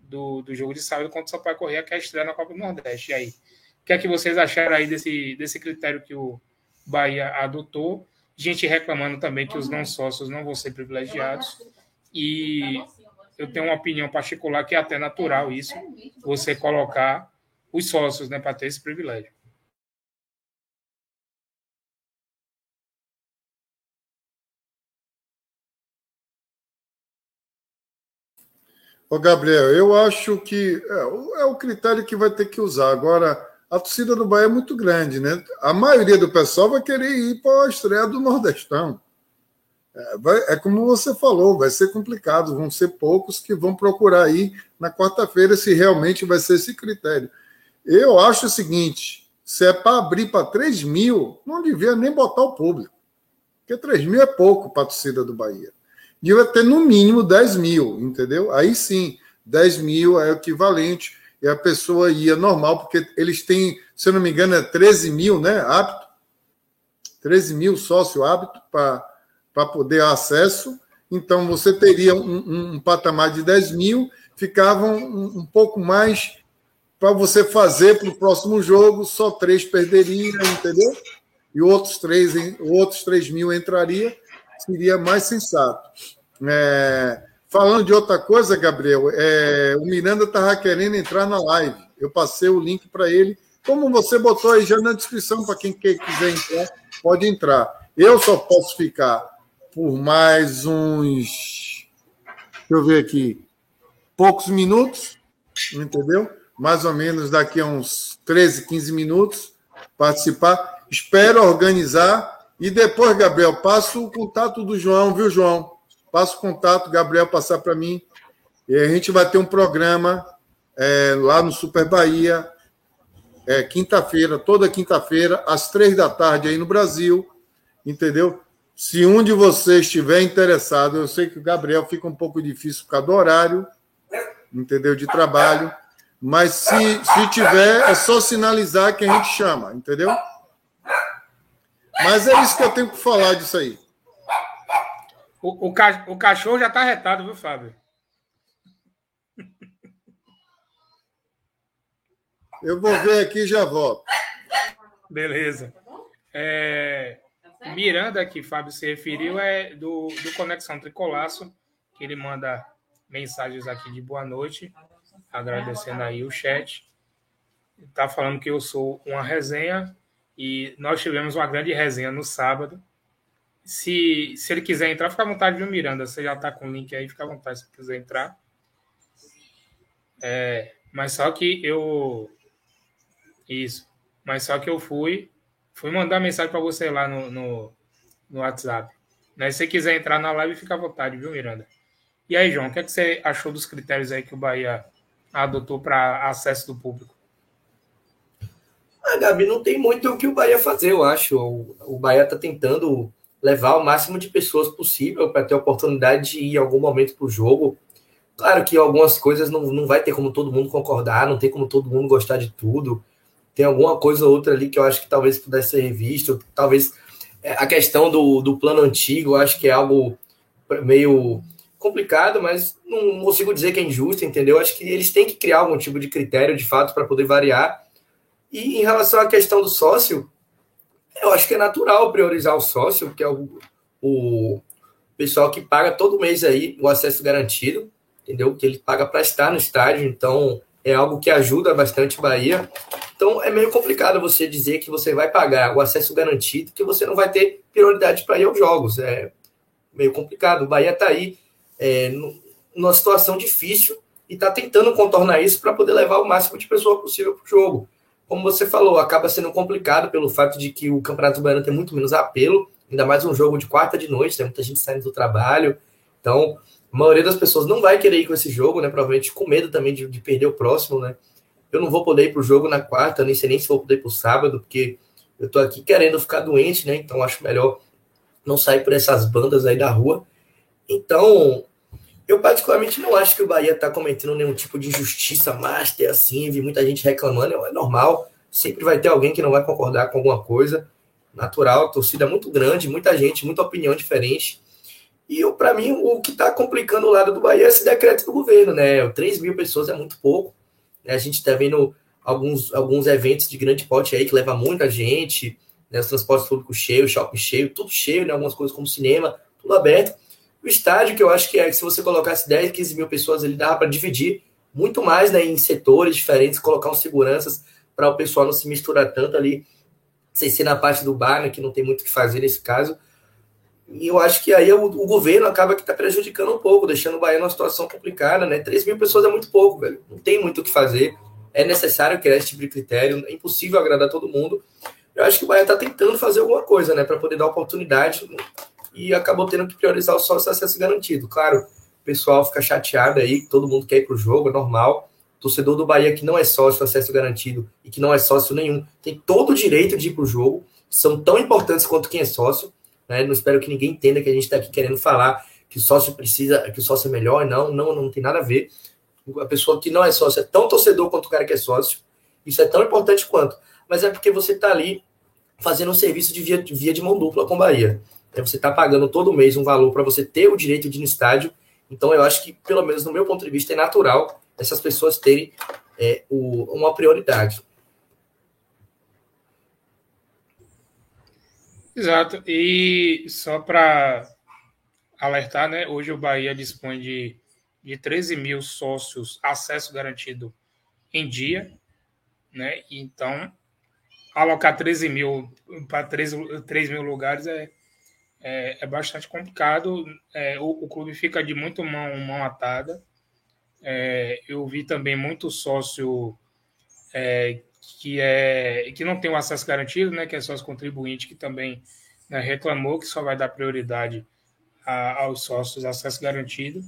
S1: do, do jogo de sábado contra o Sampaio Correia, que é a estreia na Copa do Nordeste. E aí, o que é que vocês acharam aí desse, desse critério que o Bahia adotou? Gente reclamando também que os não sócios não vão ser privilegiados. E eu tenho uma opinião particular que é até natural isso, você colocar os sócios né, para ter esse privilégio.
S2: Ô, Gabriel, eu acho que é, é, o critério que vai ter que usar. Agora, a torcida do Bahia é muito grande, né? A maioria do pessoal vai querer ir para a estreia do Nordestão. É, vai, é, como você falou, vai ser complicado, vão ser poucos que vão procurar ir na quarta-feira se realmente vai ser esse critério. Eu acho o seguinte: se é para abrir para 3 mil, não devia nem botar o público. Porque 3 mil é pouco para a torcida do Bahia devia ter no mínimo 10 mil, entendeu? Aí sim, 10 mil é o equivalente, e a pessoa ia normal, porque eles têm, se eu não me engano, é 13 mil, né? Hábito. 13 mil sócio hábito para poder acesso. Então, você teria um, um, patamar de 10 mil, ficava um, um pouco mais para você fazer para o próximo jogo, só três perderia, entendeu? E outros três, outros 3 mil entraria seria mais sensato. É, falando de outra coisa, Gabriel, é, o Miranda estava querendo entrar na live. Eu passei o link para ele. Como você botou aí já na descrição, para quem quiser entrar, pode entrar. Eu só posso ficar por mais uns. Deixa eu ver aqui. Poucos minutos, entendeu? Mais ou menos daqui a uns 13, 15 minutos participar. Espero organizar e depois, Gabriel, passa o contato do João, viu, João? Passa o contato, Gabriel, passar para mim. E a gente vai ter um programa é, lá no Super Bahia, é, quinta-feira, toda quinta-feira, às três da tarde aí no Brasil, entendeu? Se um de vocês estiver interessado, eu sei que o Gabriel fica um pouco difícil por causa do horário, entendeu? De trabalho, mas se, se tiver, é só sinalizar que a gente chama, entendeu? Mas é isso que eu tenho que falar disso aí.
S1: O, o, ca... o cachorro já está retado, viu, Fábio?
S2: Eu vou ver aqui e já volto.
S1: Beleza. É... Miranda, que Fábio se referiu, é do, do Conexão Tricolaço, que ele manda mensagens aqui de boa noite, agradecendo aí o chat. Está falando que eu sou uma resenha e nós tivemos uma grande resenha no sábado. Se, se ele quiser entrar, fica à vontade, viu, Miranda? Você já está com o link aí, fica à vontade se quiser entrar. É, mas só que eu. Isso. Mas só que eu fui. Fui mandar mensagem para você lá no, no, no WhatsApp. Né? Se você quiser entrar na live, fica à vontade, viu, Miranda? E aí, João, o que, é que você achou dos critérios aí que o Bahia adotou para acesso do público?
S3: Ah, Gabi, não tem muito o que o Bahia fazer, eu acho. O, o Bahia está tentando levar o máximo de pessoas possível para ter a oportunidade de ir em algum momento para o jogo. Claro que algumas coisas não, não vai ter como todo mundo concordar, não tem como todo mundo gostar de tudo. Tem alguma coisa ou outra ali que eu acho que talvez pudesse ser revisto. Talvez é, a questão do, do plano antigo, eu acho que é algo meio complicado, mas não consigo dizer que é injusto, entendeu? Acho que eles têm que criar algum tipo de critério de fato para poder variar e em relação à questão do sócio, eu acho que é natural priorizar o sócio, que é o, o pessoal que paga todo mês aí o acesso garantido, entendeu? Que ele paga para estar no estádio, então é algo que ajuda bastante Bahia. Então é meio complicado você dizer que você vai pagar o acesso garantido, que você não vai ter prioridade para ir aos jogos. É meio complicado. O Bahia está aí é, numa situação difícil e está tentando contornar isso para poder levar o máximo de pessoas possível para o jogo como você falou, acaba sendo complicado pelo fato de que o Campeonato Baiano tem muito menos apelo, ainda mais um jogo de quarta de noite, tem muita gente saindo do trabalho. Então, a maioria das pessoas não vai querer ir com esse jogo, né? Provavelmente com medo também de, de perder o próximo, né? Eu não vou poder ir pro jogo na quarta, nem sei nem se vou poder ir pro sábado, porque eu tô aqui querendo ficar doente, né? Então acho melhor não sair por essas bandas aí da rua. Então, eu, particularmente, não acho que o Bahia está cometendo nenhum tipo de injustiça master assim. Vi muita gente reclamando, é normal. Sempre vai ter alguém que não vai concordar com alguma coisa. Natural, torcida muito grande, muita gente, muita opinião diferente. E para mim, o que está complicando o lado do Bahia é esse decreto do governo, né? 3 mil pessoas é muito pouco. Né? A gente está vendo alguns, alguns eventos de grande porte aí que leva muita gente, né? os transportes públicos cheios, shopping cheio, tudo cheio, né? algumas coisas como cinema, tudo aberto. O estádio, que eu acho que é que se você colocasse 10, 15 mil pessoas, ele dava para dividir muito mais né, em setores diferentes, colocar uns seguranças para o pessoal não se misturar tanto ali, sem ser na parte do bar, né, que não tem muito o que fazer nesse caso. E eu acho que aí o, o governo acaba que está prejudicando um pouco, deixando o Bahia numa situação complicada, né? 3 mil pessoas é muito pouco, velho. Não tem muito o que fazer. É necessário criar esse tipo de critério, é impossível agradar todo mundo. Eu acho que o Bahia está tentando fazer alguma coisa, né? Para poder dar oportunidade e acabou tendo que priorizar o sócio acesso garantido. Claro, o pessoal fica chateado aí, todo mundo quer ir para o jogo, é normal. torcedor do Bahia que não é sócio acesso garantido e que não é sócio nenhum tem todo o direito de ir para o jogo. São tão importantes quanto quem é sócio. Né? Não espero que ninguém entenda que a gente está aqui querendo falar que o sócio precisa, que o sócio é melhor. Não, não, não tem nada a ver. A pessoa que não é sócio é tão torcedor quanto o cara que é sócio. Isso é tão importante quanto. Mas é porque você está ali fazendo um serviço de via, via de mão dupla com o Bahia. Então, você está pagando todo mês um valor para você ter o direito de ir no estádio. Então, eu acho que, pelo menos no meu ponto de vista, é natural essas pessoas terem é, o, uma prioridade.
S1: Exato. E só para alertar, né? Hoje o Bahia dispõe de, de 13 mil sócios acesso garantido em dia, né? Então, alocar 13 mil para 3, 3 mil lugares é, é, é bastante complicado. É, o, o, clube fica de muito mão, mão atada. É, eu vi também muito sócio é, que, é, que não tem o acesso garantido, né, que é sócio contribuinte, que também né, reclamou que só vai dar prioridade a, aos sócios acesso garantido.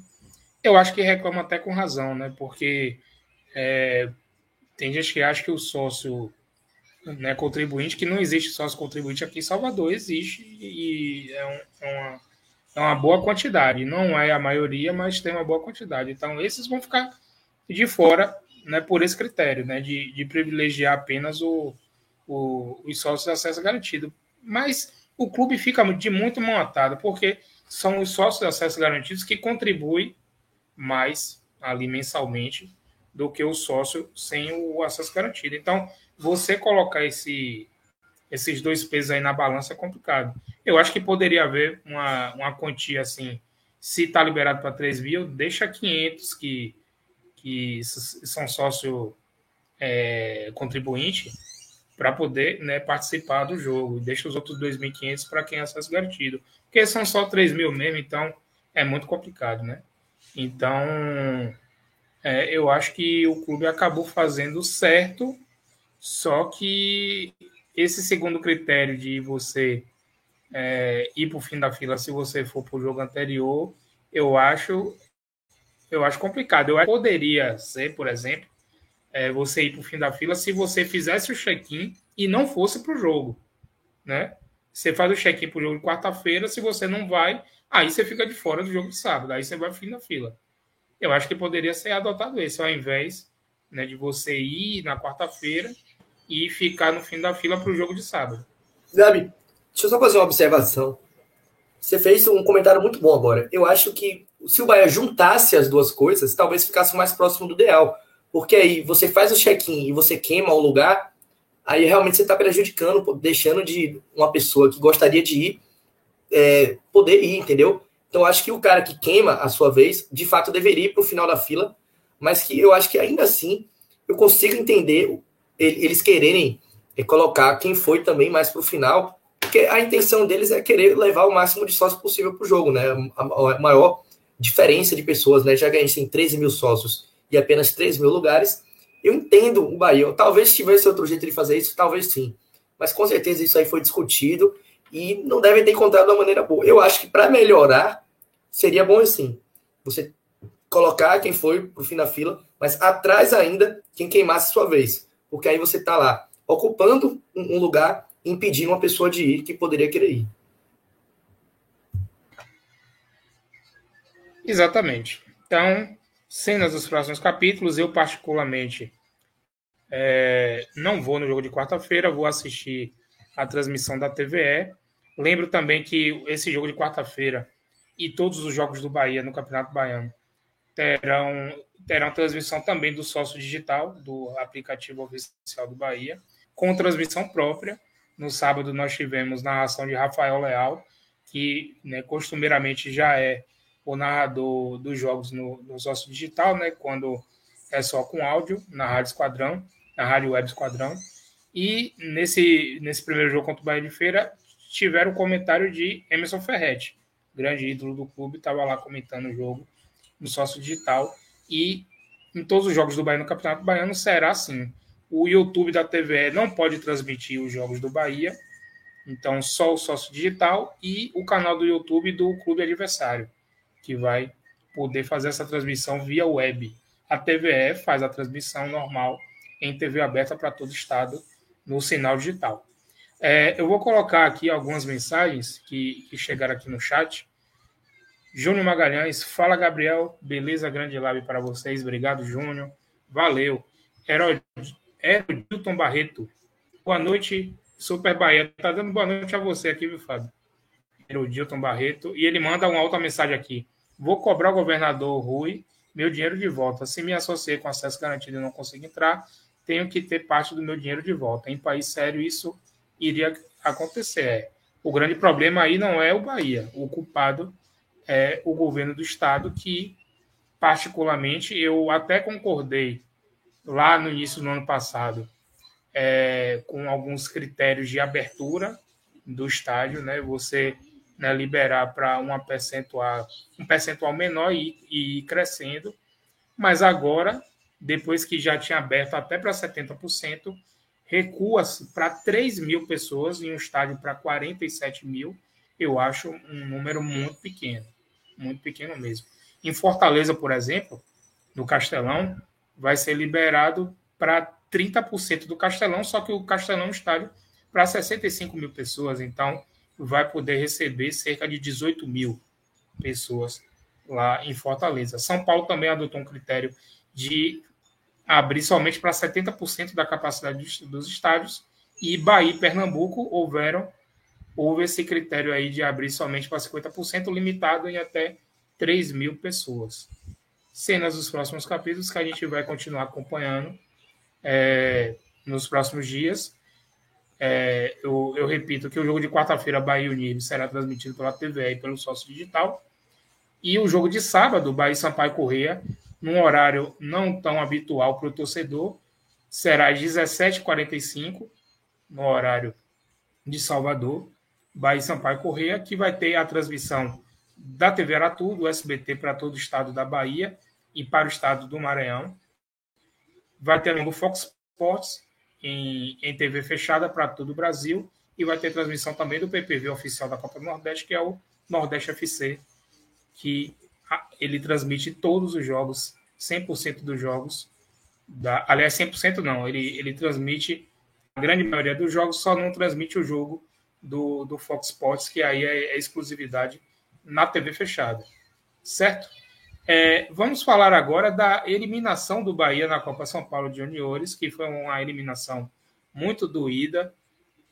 S1: Eu acho que reclama até com razão, né, porque é, tem gente que acha que o sócio né, contribuinte, que não existe sócio contribuinte aqui em Salvador, existe e é, um, é, uma, é uma boa quantidade. Não é a maioria, mas tem uma boa quantidade. Então, esses vão ficar de fora né, por esse critério, né, de, de privilegiar apenas o, o, os sócios de acesso garantido. Mas o clube fica de muito mão atada, porque são os sócios de acesso garantidos que contribuem mais ali mensalmente do que o sócio sem o acesso garantido. Então, você colocar esse, esses dois pesos aí na balança é complicado. Eu acho que poderia haver uma, uma quantia assim, se está liberado para 3 mil, deixa 500 que, que são sócio é, contribuinte para poder né, participar do jogo. Deixa os outros 2.500 para quem é acesso garantido. Porque são só 3 mil mesmo, então é muito complicado, né? Então, é, eu acho que o clube acabou fazendo certo só que esse segundo critério de você é, ir para o fim da fila se você for para o jogo anterior, eu acho eu acho complicado. Eu poderia ser, por exemplo, é, você ir para o fim da fila se você fizesse o check-in e não fosse para o jogo, né? Você faz o check-in para o jogo de quarta-feira, se você não vai, aí você fica de fora do jogo de sábado, aí você vai para o fim da fila. Eu acho que poderia ser adotado esse, ao invés né, de você ir na quarta-feira e ficar no fim da fila para o jogo de sábado.
S3: Gabi, deixa eu só fazer uma observação. Você fez um comentário muito bom agora. Eu acho que se o Bahia juntasse as duas coisas, talvez ficasse mais próximo do ideal. Porque aí você faz o check-in e você queima o lugar, aí realmente você está prejudicando, deixando de uma pessoa que gostaria de ir é, poder ir, entendeu? Então acho que o cara que queima a sua vez, de fato deveria ir para o final da fila, mas que eu acho que ainda assim eu consigo entender eles quererem colocar quem foi também mais para o final, porque a intenção deles é querer levar o máximo de sócios possível para o jogo, né? A maior diferença de pessoas, né? Já que a gente tem 13 mil sócios e apenas 3 mil lugares, eu entendo o Bahia. Talvez tivesse outro jeito de fazer isso, talvez sim. Mas com certeza isso aí foi discutido e não deve ter encontrado uma maneira boa. Eu acho que para melhorar, seria bom assim. Você colocar quem foi para o fim da fila, mas atrás ainda quem queimasse sua vez porque aí você está lá ocupando um lugar, impedindo uma pessoa de ir que poderia querer ir.
S1: Exatamente. Então, cenas dos próximos capítulos, eu particularmente é, não vou no jogo de quarta-feira, vou assistir a transmissão da TVE. Lembro também que esse jogo de quarta-feira e todos os jogos do Bahia no Campeonato Baiano terão, terão transmissão também do sócio digital, do aplicativo oficial do Bahia, com transmissão própria. No sábado nós tivemos narração de Rafael Leal, que né, costumeiramente já é o narrador dos jogos no, no sócio digital, né, quando é só com áudio, na Rádio Esquadrão, na Rádio Web Esquadrão. E nesse, nesse primeiro jogo contra o Bahia de Feira, tiveram o comentário de Emerson Ferretti, grande ídolo do clube, estava lá comentando o jogo no sócio digital. E em todos os jogos do Bahia no Campeonato Baiano será assim. O YouTube da TVE não pode transmitir os jogos do Bahia, então só o sócio digital e o canal do YouTube do clube adversário, que vai poder fazer essa transmissão via web. A TVE faz a transmissão normal em TV aberta para todo o estado no sinal digital. É, eu vou colocar aqui algumas mensagens que, que chegaram aqui no chat. Júnior Magalhães, fala Gabriel, beleza, grande live para vocês, obrigado Júnior, valeu. Erodilton Barreto, boa noite, Super Bahia, tá dando boa noite a você aqui, viu, Fábio? Erodilton Barreto, e ele manda uma outra mensagem aqui, vou cobrar o governador Rui meu dinheiro de volta, se me associei com acesso garantido e não consigo entrar, tenho que ter parte do meu dinheiro de volta. Em país sério, isso iria acontecer. O grande problema aí não é o Bahia. O culpado é o governo do estado, que, particularmente, eu até concordei lá no início do ano passado é, com alguns critérios de abertura do estádio, né? Você né, liberar para uma percentual, um percentual menor e, e crescendo, mas agora, depois que já tinha aberto até para 70%, recua-se para 3 mil pessoas em um estádio para 47 mil, eu acho um número muito pequeno, muito pequeno mesmo. Em Fortaleza, por exemplo, no Castelão, vai ser liberado para 30% do Castelão, só que o Castelão é estádio para 65 mil pessoas, então vai poder receber cerca de 18 mil pessoas lá em Fortaleza. São Paulo também adotou um critério de abrir somente para 70% da capacidade dos estádios e Bahia e Pernambuco houveram houve esse critério aí de abrir somente para 50%, limitado em até 3 mil pessoas. Cenas dos próximos capítulos que a gente vai continuar acompanhando é, nos próximos dias. É, eu, eu, repito que o jogo de quarta-feira, Bahia Unido, será transmitido pela TV e pelo sócio digital. E o jogo de sábado, Bahia Sampaio Correia, num horário não tão habitual para o torcedor, será às 17h45, no horário de Salvador, Bahia Sampaio Correia, que vai ter a transmissão da TV Aratu, do SBT para todo o estado da Bahia e para o estado do Maranhão. Vai ter no Fox Sports em, em TV fechada para todo o Brasil e vai ter transmissão também do PPV oficial da Copa do Nordeste, que é o Nordeste FC, que ele transmite todos os jogos, 100% dos jogos. Da, aliás, 100% não, ele, ele transmite a grande maioria dos jogos, só não transmite o jogo do, do Fox Sports, que aí é, é exclusividade na TV fechada. Certo? É, vamos falar agora da eliminação do Bahia na Copa São Paulo de Juniores, que foi uma eliminação muito doída.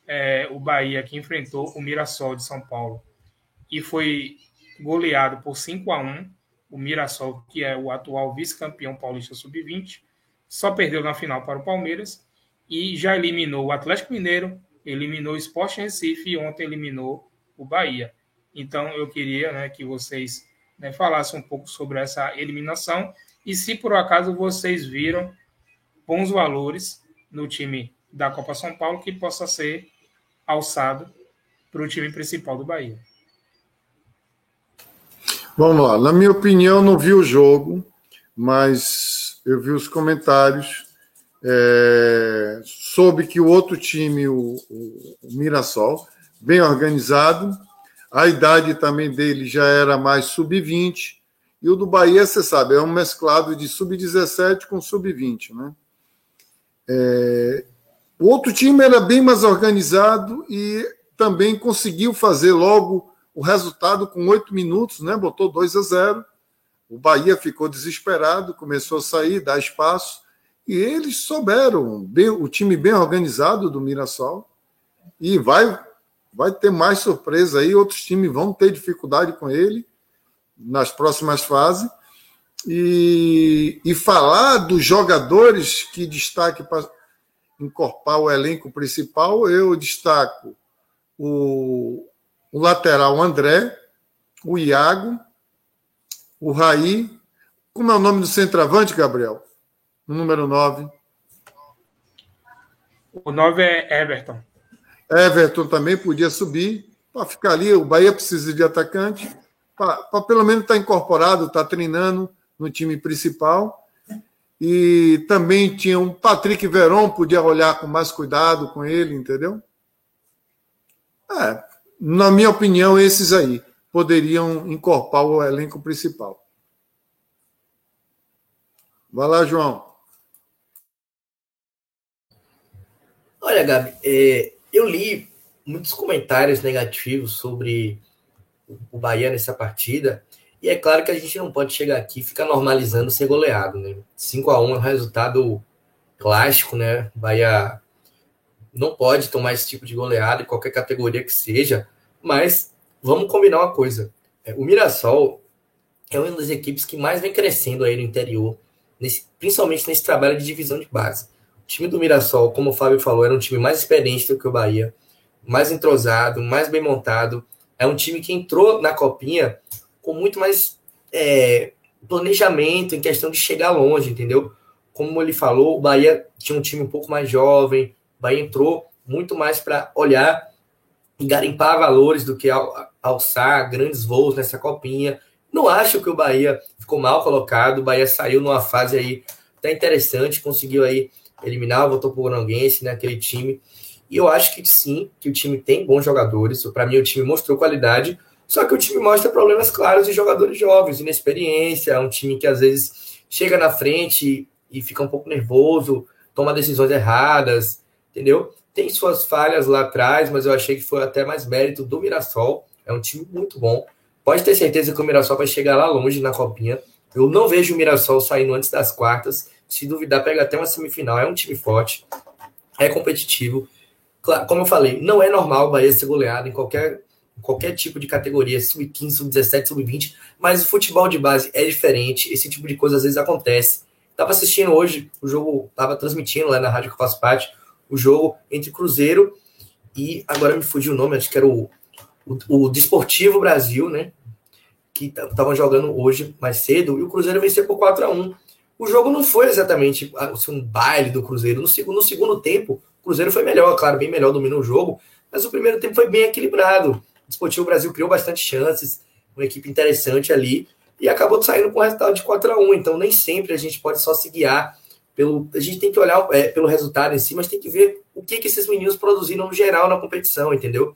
S1: É, o Bahia que enfrentou o Mirassol de São Paulo e foi goleado por 5 a 1 o Mirassol, que é o atual vice-campeão paulista sub-20, só perdeu na final para o Palmeiras e já eliminou o Atlético Mineiro, eliminou o Sport Recife e ontem eliminou o Bahia. Então eu queria né, que vocês né, falasse um pouco sobre essa eliminação e se por acaso vocês viram bons valores no time da Copa São Paulo que possa ser alçado para o time principal do Bahia.
S2: Vamos lá. Na minha opinião, não vi o jogo, mas eu vi os comentários. É, soube que o outro time, o, o, o Mirassol, bem organizado, a idade também dele já era mais sub-20. E o do Bahia, você sabe, é um mesclado de sub-17 com sub-20, né? É... O outro time era bem mais organizado e também conseguiu fazer logo o resultado com oito minutos, né? Botou 2 a 0. O Bahia ficou desesperado, começou a sair, dar espaço. E eles souberam, bem, o time bem organizado do Mirassol, e vai vai ter mais surpresa aí, outros times vão ter dificuldade com ele. nas próximas fases. E, e falar dos jogadores que destaque para encorpar o elenco principal, eu destaco o, o lateral André, o Iago, o Raí. Como é o nome do centroavante, Gabriel? O número 9.
S1: O 9 é Everton.
S2: Everton também podia subir para ficar ali. O Bahia precisa de atacante, para pelo menos estar tá incorporado, estar tá treinando no time principal. E também tinha um Patrick Veron, podia olhar com mais cuidado com ele, entendeu? É, na minha opinião, esses aí poderiam incorporar o elenco principal. Vai lá, João.
S3: Olha, Gabi, é, eu li muitos comentários negativos sobre o Bahia nessa partida. E é claro que a gente não pode chegar aqui e ficar normalizando ser goleado, né? 5 a 1 é um resultado clássico, né? Bahia não pode tomar esse tipo de goleada em qualquer categoria que seja, mas vamos combinar uma coisa. É, o Mirassol é uma das equipes que mais vem crescendo aí no interior, nesse, principalmente nesse trabalho de divisão de base. Time do Mirassol, como o Fábio falou, era um time mais experiente do que o Bahia mais entrosado, mais bem montado. É um time que entrou na copinha com muito mais é, planejamento em questão de chegar longe, entendeu? Como ele falou, o Bahia tinha um time um pouco mais jovem, o Bahia entrou muito mais para olhar e garimpar valores do que alçar grandes voos nessa copinha. Não acho que o Bahia ficou mal colocado, o Bahia saiu numa fase aí até interessante, conseguiu aí eliminar o Votoporanguense, né, time e eu acho que sim, que o time tem bons jogadores. Para mim, o time mostrou qualidade. Só que o time mostra problemas claros de jogadores jovens, inexperiência. É um time que às vezes chega na frente e fica um pouco nervoso, toma decisões erradas, entendeu? Tem suas falhas lá atrás, mas eu achei que foi até mais mérito do Mirassol. É um time muito bom. Pode ter certeza que o Mirassol vai chegar lá longe na copinha. Eu não vejo o Mirassol saindo antes das quartas. Se duvidar, pega até uma semifinal. É um time forte, é competitivo. Como eu falei, não é normal o Bahia ser goleado em qualquer, qualquer tipo de categoria, sub-15, sub-17, sub-20, mas o futebol de base é diferente, esse tipo de coisa às vezes acontece. Tava assistindo hoje o jogo, tava transmitindo lá na rádio que eu faço parte, o jogo entre Cruzeiro e agora me fugiu o nome, acho que era o, o, o Desportivo Brasil, né? Que estavam jogando hoje mais cedo, e o Cruzeiro venceu por 4 a 1 O jogo não foi exatamente assim, um baile do Cruzeiro. No, no segundo tempo, o Cruzeiro foi melhor, claro, bem melhor, dominou o jogo, mas o primeiro tempo foi bem equilibrado. O Desportivo Brasil criou bastante chances, uma equipe interessante ali, e acabou saindo com o resultado de 4 a 1 Então, nem sempre a gente pode só se guiar pelo. A gente tem que olhar é, pelo resultado em si, mas tem que ver o que, que esses meninos produziram no geral na competição, entendeu?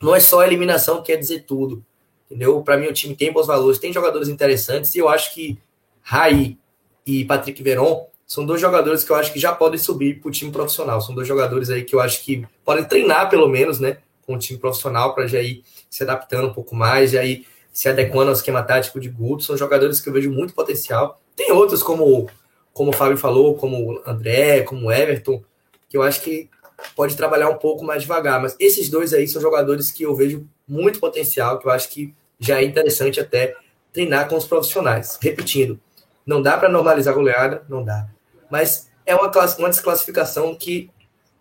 S3: Não é só a eliminação que quer dizer tudo, entendeu? Para mim, o time tem bons valores, tem jogadores interessantes, e eu acho que Raí e Patrick Veron são dois jogadores que eu acho que já podem subir para o time profissional. São dois jogadores aí que eu acho que podem treinar, pelo menos, né? Com o time profissional para já ir se adaptando um pouco mais, já ir se adequando ao esquema tático de Guto. São jogadores que eu vejo muito potencial. Tem outros, como, como o Fábio falou, como o André, como o Everton, que eu acho que pode trabalhar um pouco mais devagar. Mas esses dois aí são jogadores que eu vejo muito potencial, que eu acho que já é interessante até treinar com os profissionais. Repetindo, não dá para normalizar a goleada, não dá mas é uma, classe, uma desclassificação que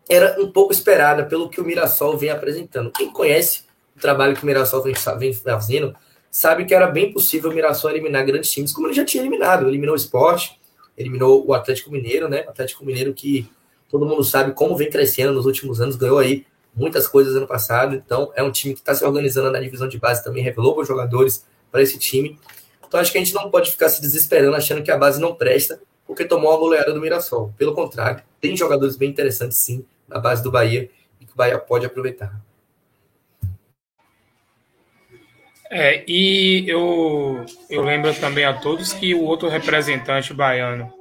S3: era um pouco esperada pelo que o Mirassol vem apresentando. Quem conhece o trabalho que o Mirassol vem, vem fazendo sabe que era bem possível o Mirassol eliminar grandes times, como ele já tinha eliminado. Eliminou o esporte, eliminou o Atlético Mineiro, né? O Atlético Mineiro que todo mundo sabe como vem crescendo nos últimos anos, ganhou aí muitas coisas ano passado. Então, é um time que está se organizando na divisão de base também, revelou bons jogadores para esse time. Então, acho que a gente não pode ficar se desesperando achando que a base não presta, porque tomou uma goleada do Mirassol. Pelo contrário, tem jogadores bem interessantes, sim, na base do Bahia, e que o Bahia pode aproveitar.
S1: É, e eu, eu lembro também a todos que o outro representante baiano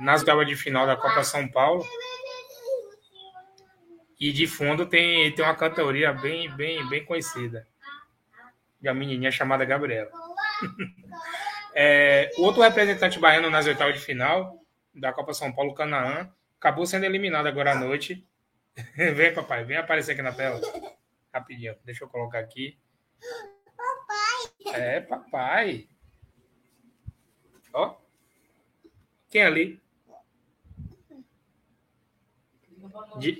S1: nas gabas de final da Copa São Paulo e de fundo tem, tem uma cantoria bem, bem, bem conhecida. E a menininha chamada Gabriela. É, o outro representante baiano nas oitavas de final da Copa São Paulo, Canaã, acabou sendo eliminado agora à noite. vem, papai, vem aparecer aqui na tela. Rapidinho, deixa eu colocar aqui. Papai! É, papai. Ó. Quem é ali?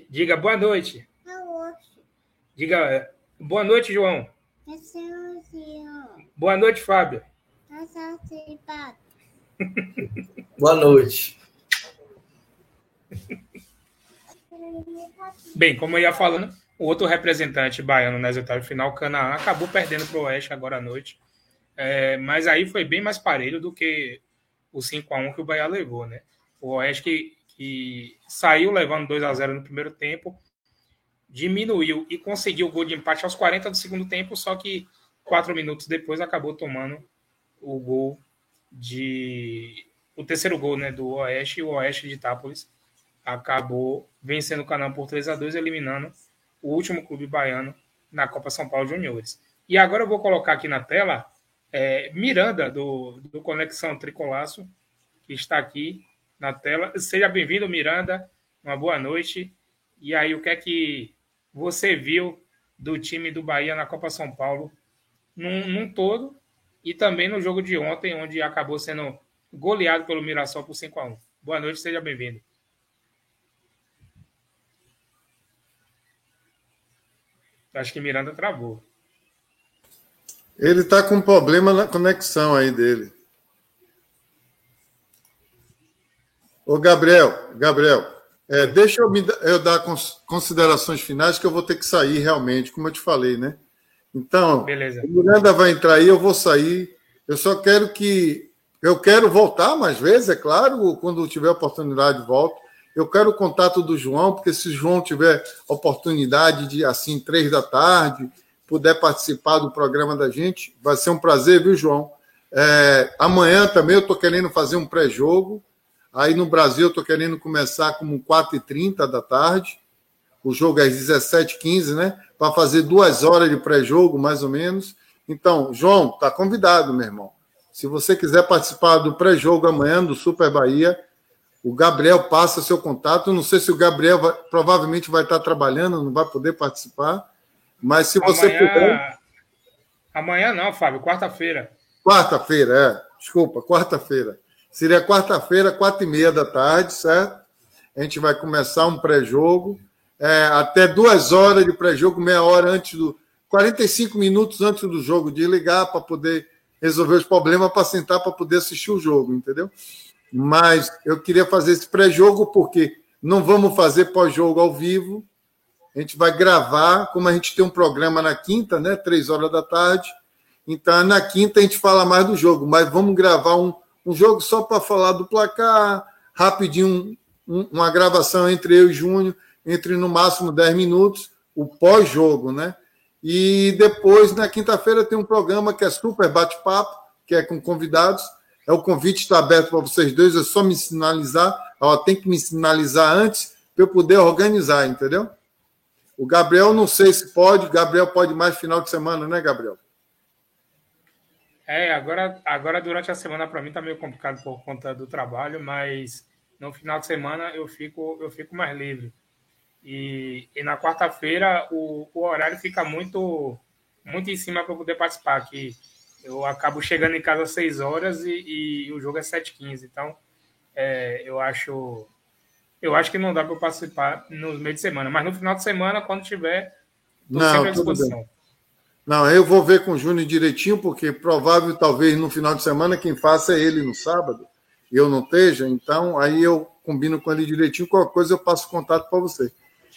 S1: Diga boa noite. Diga é, boa noite, João. Boa noite, Fábio.
S3: Boa noite.
S1: Bem, como eu ia falando, o outro representante baiano nas oitavas de final, Canaã, acabou perdendo para o Oeste agora à noite. É, mas aí foi bem mais parelho do que o 5 a 1 que o Bahia levou, né? O Oeste que, que saiu levando 2 a 0 no primeiro tempo, diminuiu e conseguiu o gol de empate aos 40 do segundo tempo, só que quatro minutos depois acabou tomando o gol de o terceiro gol né, do Oeste e o Oeste de Itápolis acabou vencendo o Canal por 3 a 2 eliminando o último clube baiano na Copa São Paulo Juniores. E agora eu vou colocar aqui na tela é, Miranda, do, do Conexão Tricolaço, que está aqui na tela. Seja bem-vindo, Miranda. Uma boa noite. E aí, o que é que você viu do time do Bahia na Copa São Paulo num, num todo e também no jogo de ontem, onde acabou sendo goleado pelo Mirassol por 5 a 1 Boa noite, seja bem-vindo. Acho que Miranda travou.
S2: Ele está com problema na conexão aí dele. Ô, Gabriel, Gabriel, é, deixa eu, me, eu dar considerações finais que eu vou ter que sair realmente, como eu te falei, né? Então, Beleza. o Miranda vai entrar aí, eu vou sair. Eu só quero que. Eu quero voltar mais vezes, é claro, quando tiver oportunidade, volto. Eu quero o contato do João, porque se o João tiver oportunidade de, assim, três da tarde, puder participar do programa da gente, vai ser um prazer, viu, João? É, amanhã também eu estou querendo fazer um pré-jogo. Aí no Brasil eu estou querendo começar como 4h30 da tarde. O jogo é às 17h15, né? Para fazer duas horas de pré-jogo, mais ou menos. Então, João, tá convidado, meu irmão. Se você quiser participar do pré-jogo amanhã do Super Bahia, o Gabriel passa seu contato. Não sei se o Gabriel vai, provavelmente vai estar trabalhando, não vai poder participar. Mas se você
S1: amanhã... puder. Amanhã não, Fábio, quarta-feira.
S2: Quarta-feira, é. Desculpa, quarta-feira. Seria quarta-feira, quatro e meia da tarde, certo? A gente vai começar um pré-jogo. É, até duas horas de pré-jogo, meia hora antes do. 45 minutos antes do jogo, de ligar para poder resolver os problemas, para sentar para poder assistir o jogo, entendeu? mas eu queria fazer esse pré-jogo porque não vamos fazer pós-jogo ao vivo. A gente vai gravar, como a gente tem um programa na quinta, né? Três horas da tarde. Então, na quinta a gente fala mais do jogo, mas vamos gravar um, um jogo só para falar do placar, rapidinho, um, uma gravação entre eu e Júnior, entre no máximo 10 minutos, o pós-jogo, né? E depois, na quinta-feira, tem um programa que é super bate-papo, que é com convidados é o convite está aberto para vocês dois, é só me sinalizar. Ó, tem que me sinalizar antes para eu poder organizar, entendeu? O Gabriel não sei se pode, Gabriel pode mais final de semana, né, Gabriel?
S1: É, agora, agora durante a semana para mim está meio complicado por conta do trabalho, mas no final de semana eu fico eu fico mais livre. E, e na quarta-feira o, o horário fica muito muito em cima para poder participar aqui eu acabo chegando em casa às 6 horas e, e o jogo é 7h15. Então, é, eu acho eu acho que não dá para participar no meio de semana, mas no final de semana, quando tiver,
S2: estou sempre à disposição. Não, eu vou ver com o Júnior direitinho, porque provável, talvez, no final de semana, quem faça é ele no sábado, eu não esteja, então aí eu combino com ele direitinho, qualquer coisa eu passo contato para você.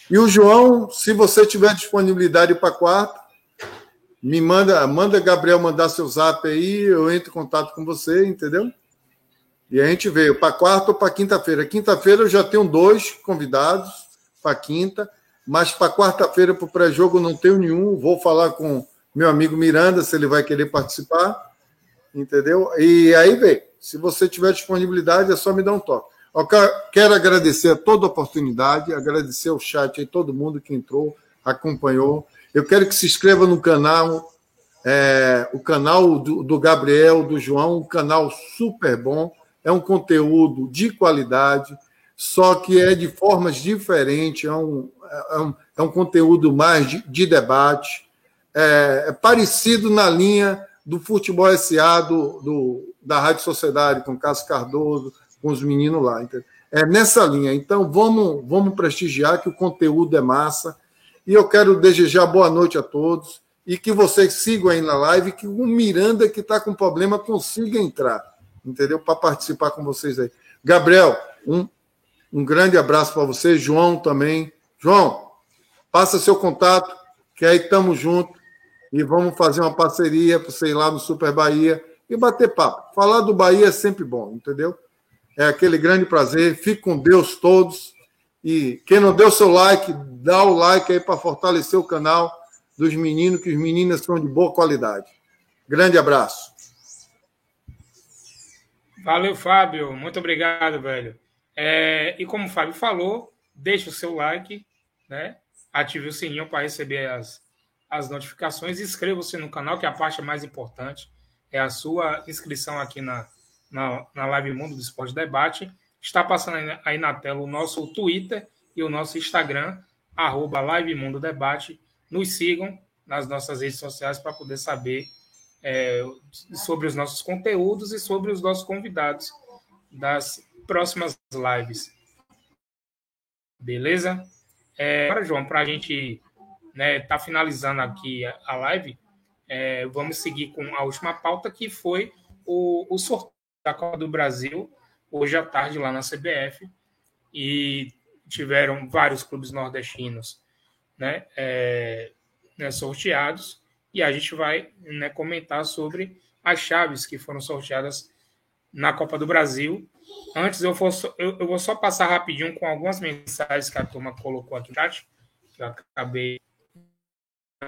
S2: E o João, se você tiver disponibilidade para quarta, me manda, manda Gabriel mandar seu zap aí, eu entro em contato com você, entendeu? E a gente veio para quarta ou para quinta-feira. Quinta-feira eu já tenho dois convidados para quinta, mas para quarta-feira, para o pré-jogo, não tenho nenhum. Vou falar com meu amigo Miranda se ele vai querer participar, entendeu? E aí, vem. Se você tiver disponibilidade, é só me dar um toque. Eu quero agradecer a toda a oportunidade, agradecer o chat aí, todo mundo que entrou, acompanhou. Eu quero que se inscreva no canal, é, o canal do, do, Gabriel, do João, um canal super bom, é um conteúdo de qualidade, só que é de formas diferentes, é um, é um, é um conteúdo mais de, de debate, é, é parecido na linha do futebol SA, do, do, da Rádio Sociedade, com Cássio Cardoso, com os meninos lá. Entendeu? É nessa linha. Então, vamos, vamos prestigiar que o conteúdo é massa. E eu quero desejar boa noite a todos e que vocês sigam aí na live, que o Miranda que está com problema consiga entrar, entendeu? Para participar com vocês aí. Gabriel, um, um grande abraço para você, João também. João, passa seu contato, que aí estamos juntos e vamos fazer uma parceria para você ir lá no Super Bahia e bater papo. Falar do Bahia é sempre bom, entendeu? É aquele grande prazer. Fique com Deus todos. E quem não deu seu like, dá o like aí para fortalecer o canal dos meninos, que os meninos são de boa qualidade. Grande abraço.
S1: Valeu, Fábio. Muito obrigado, velho. É, e como o Fábio falou, deixe o seu like, né? ative o sininho para receber as, as notificações inscreva-se no canal, que é a parte mais importante é a sua inscrição aqui na, na, na Live Mundo do Esporte Debate. Está passando aí na tela o nosso Twitter e o nosso Instagram, arroba Live Mundo Debate nos sigam nas nossas redes sociais para poder saber é, sobre os nossos conteúdos e sobre os nossos convidados das próximas lives. Beleza? É, agora, João, para a gente né, tá finalizando aqui a, live, é, vamos seguir com a última pauta, que foi o, o sorteio da Copa do Brasil, hoje à tarde lá na CBF, e tiveram vários clubes nordestinos né, é, né, sorteados e a gente vai né, comentar sobre as chaves que foram sorteadas na Copa do Brasil. Antes, eu eu, eu vou só passar rapidinho com algumas mensagens que a turma colocou aqui no chat, que eu acabei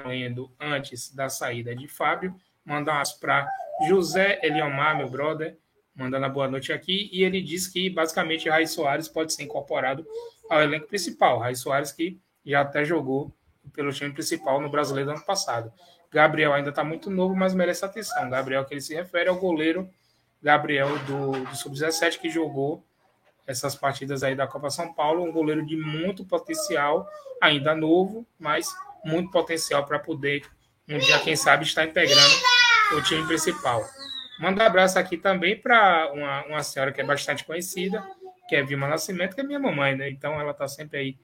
S1: lendo antes da saída de Fábio. Mandar um abraço para José Eliomar, meu brother, mandando a boa noite aqui. E ele diz que, basicamente, Raí Soares pode ser incorporado ao elenco principal. Raí Soares que já até jogou pelo time principal no Brasileiro do ano passado. Gabriel ainda está muito novo, mas merece atenção. Gabriel, que ele se refere ao goleiro Gabriel do, do Sub-17, que jogou essas partidas aí da Copa São Paulo. Um goleiro de muito potencial, ainda novo, mas muito potencial para poder, um dia, quem sabe, estar integrando o time principal. Manda um abraço aqui também para uma, uma senhora que é bastante conhecida, que é Vilma Nascimento, que é minha mamãe, né? Então ela está sempre aí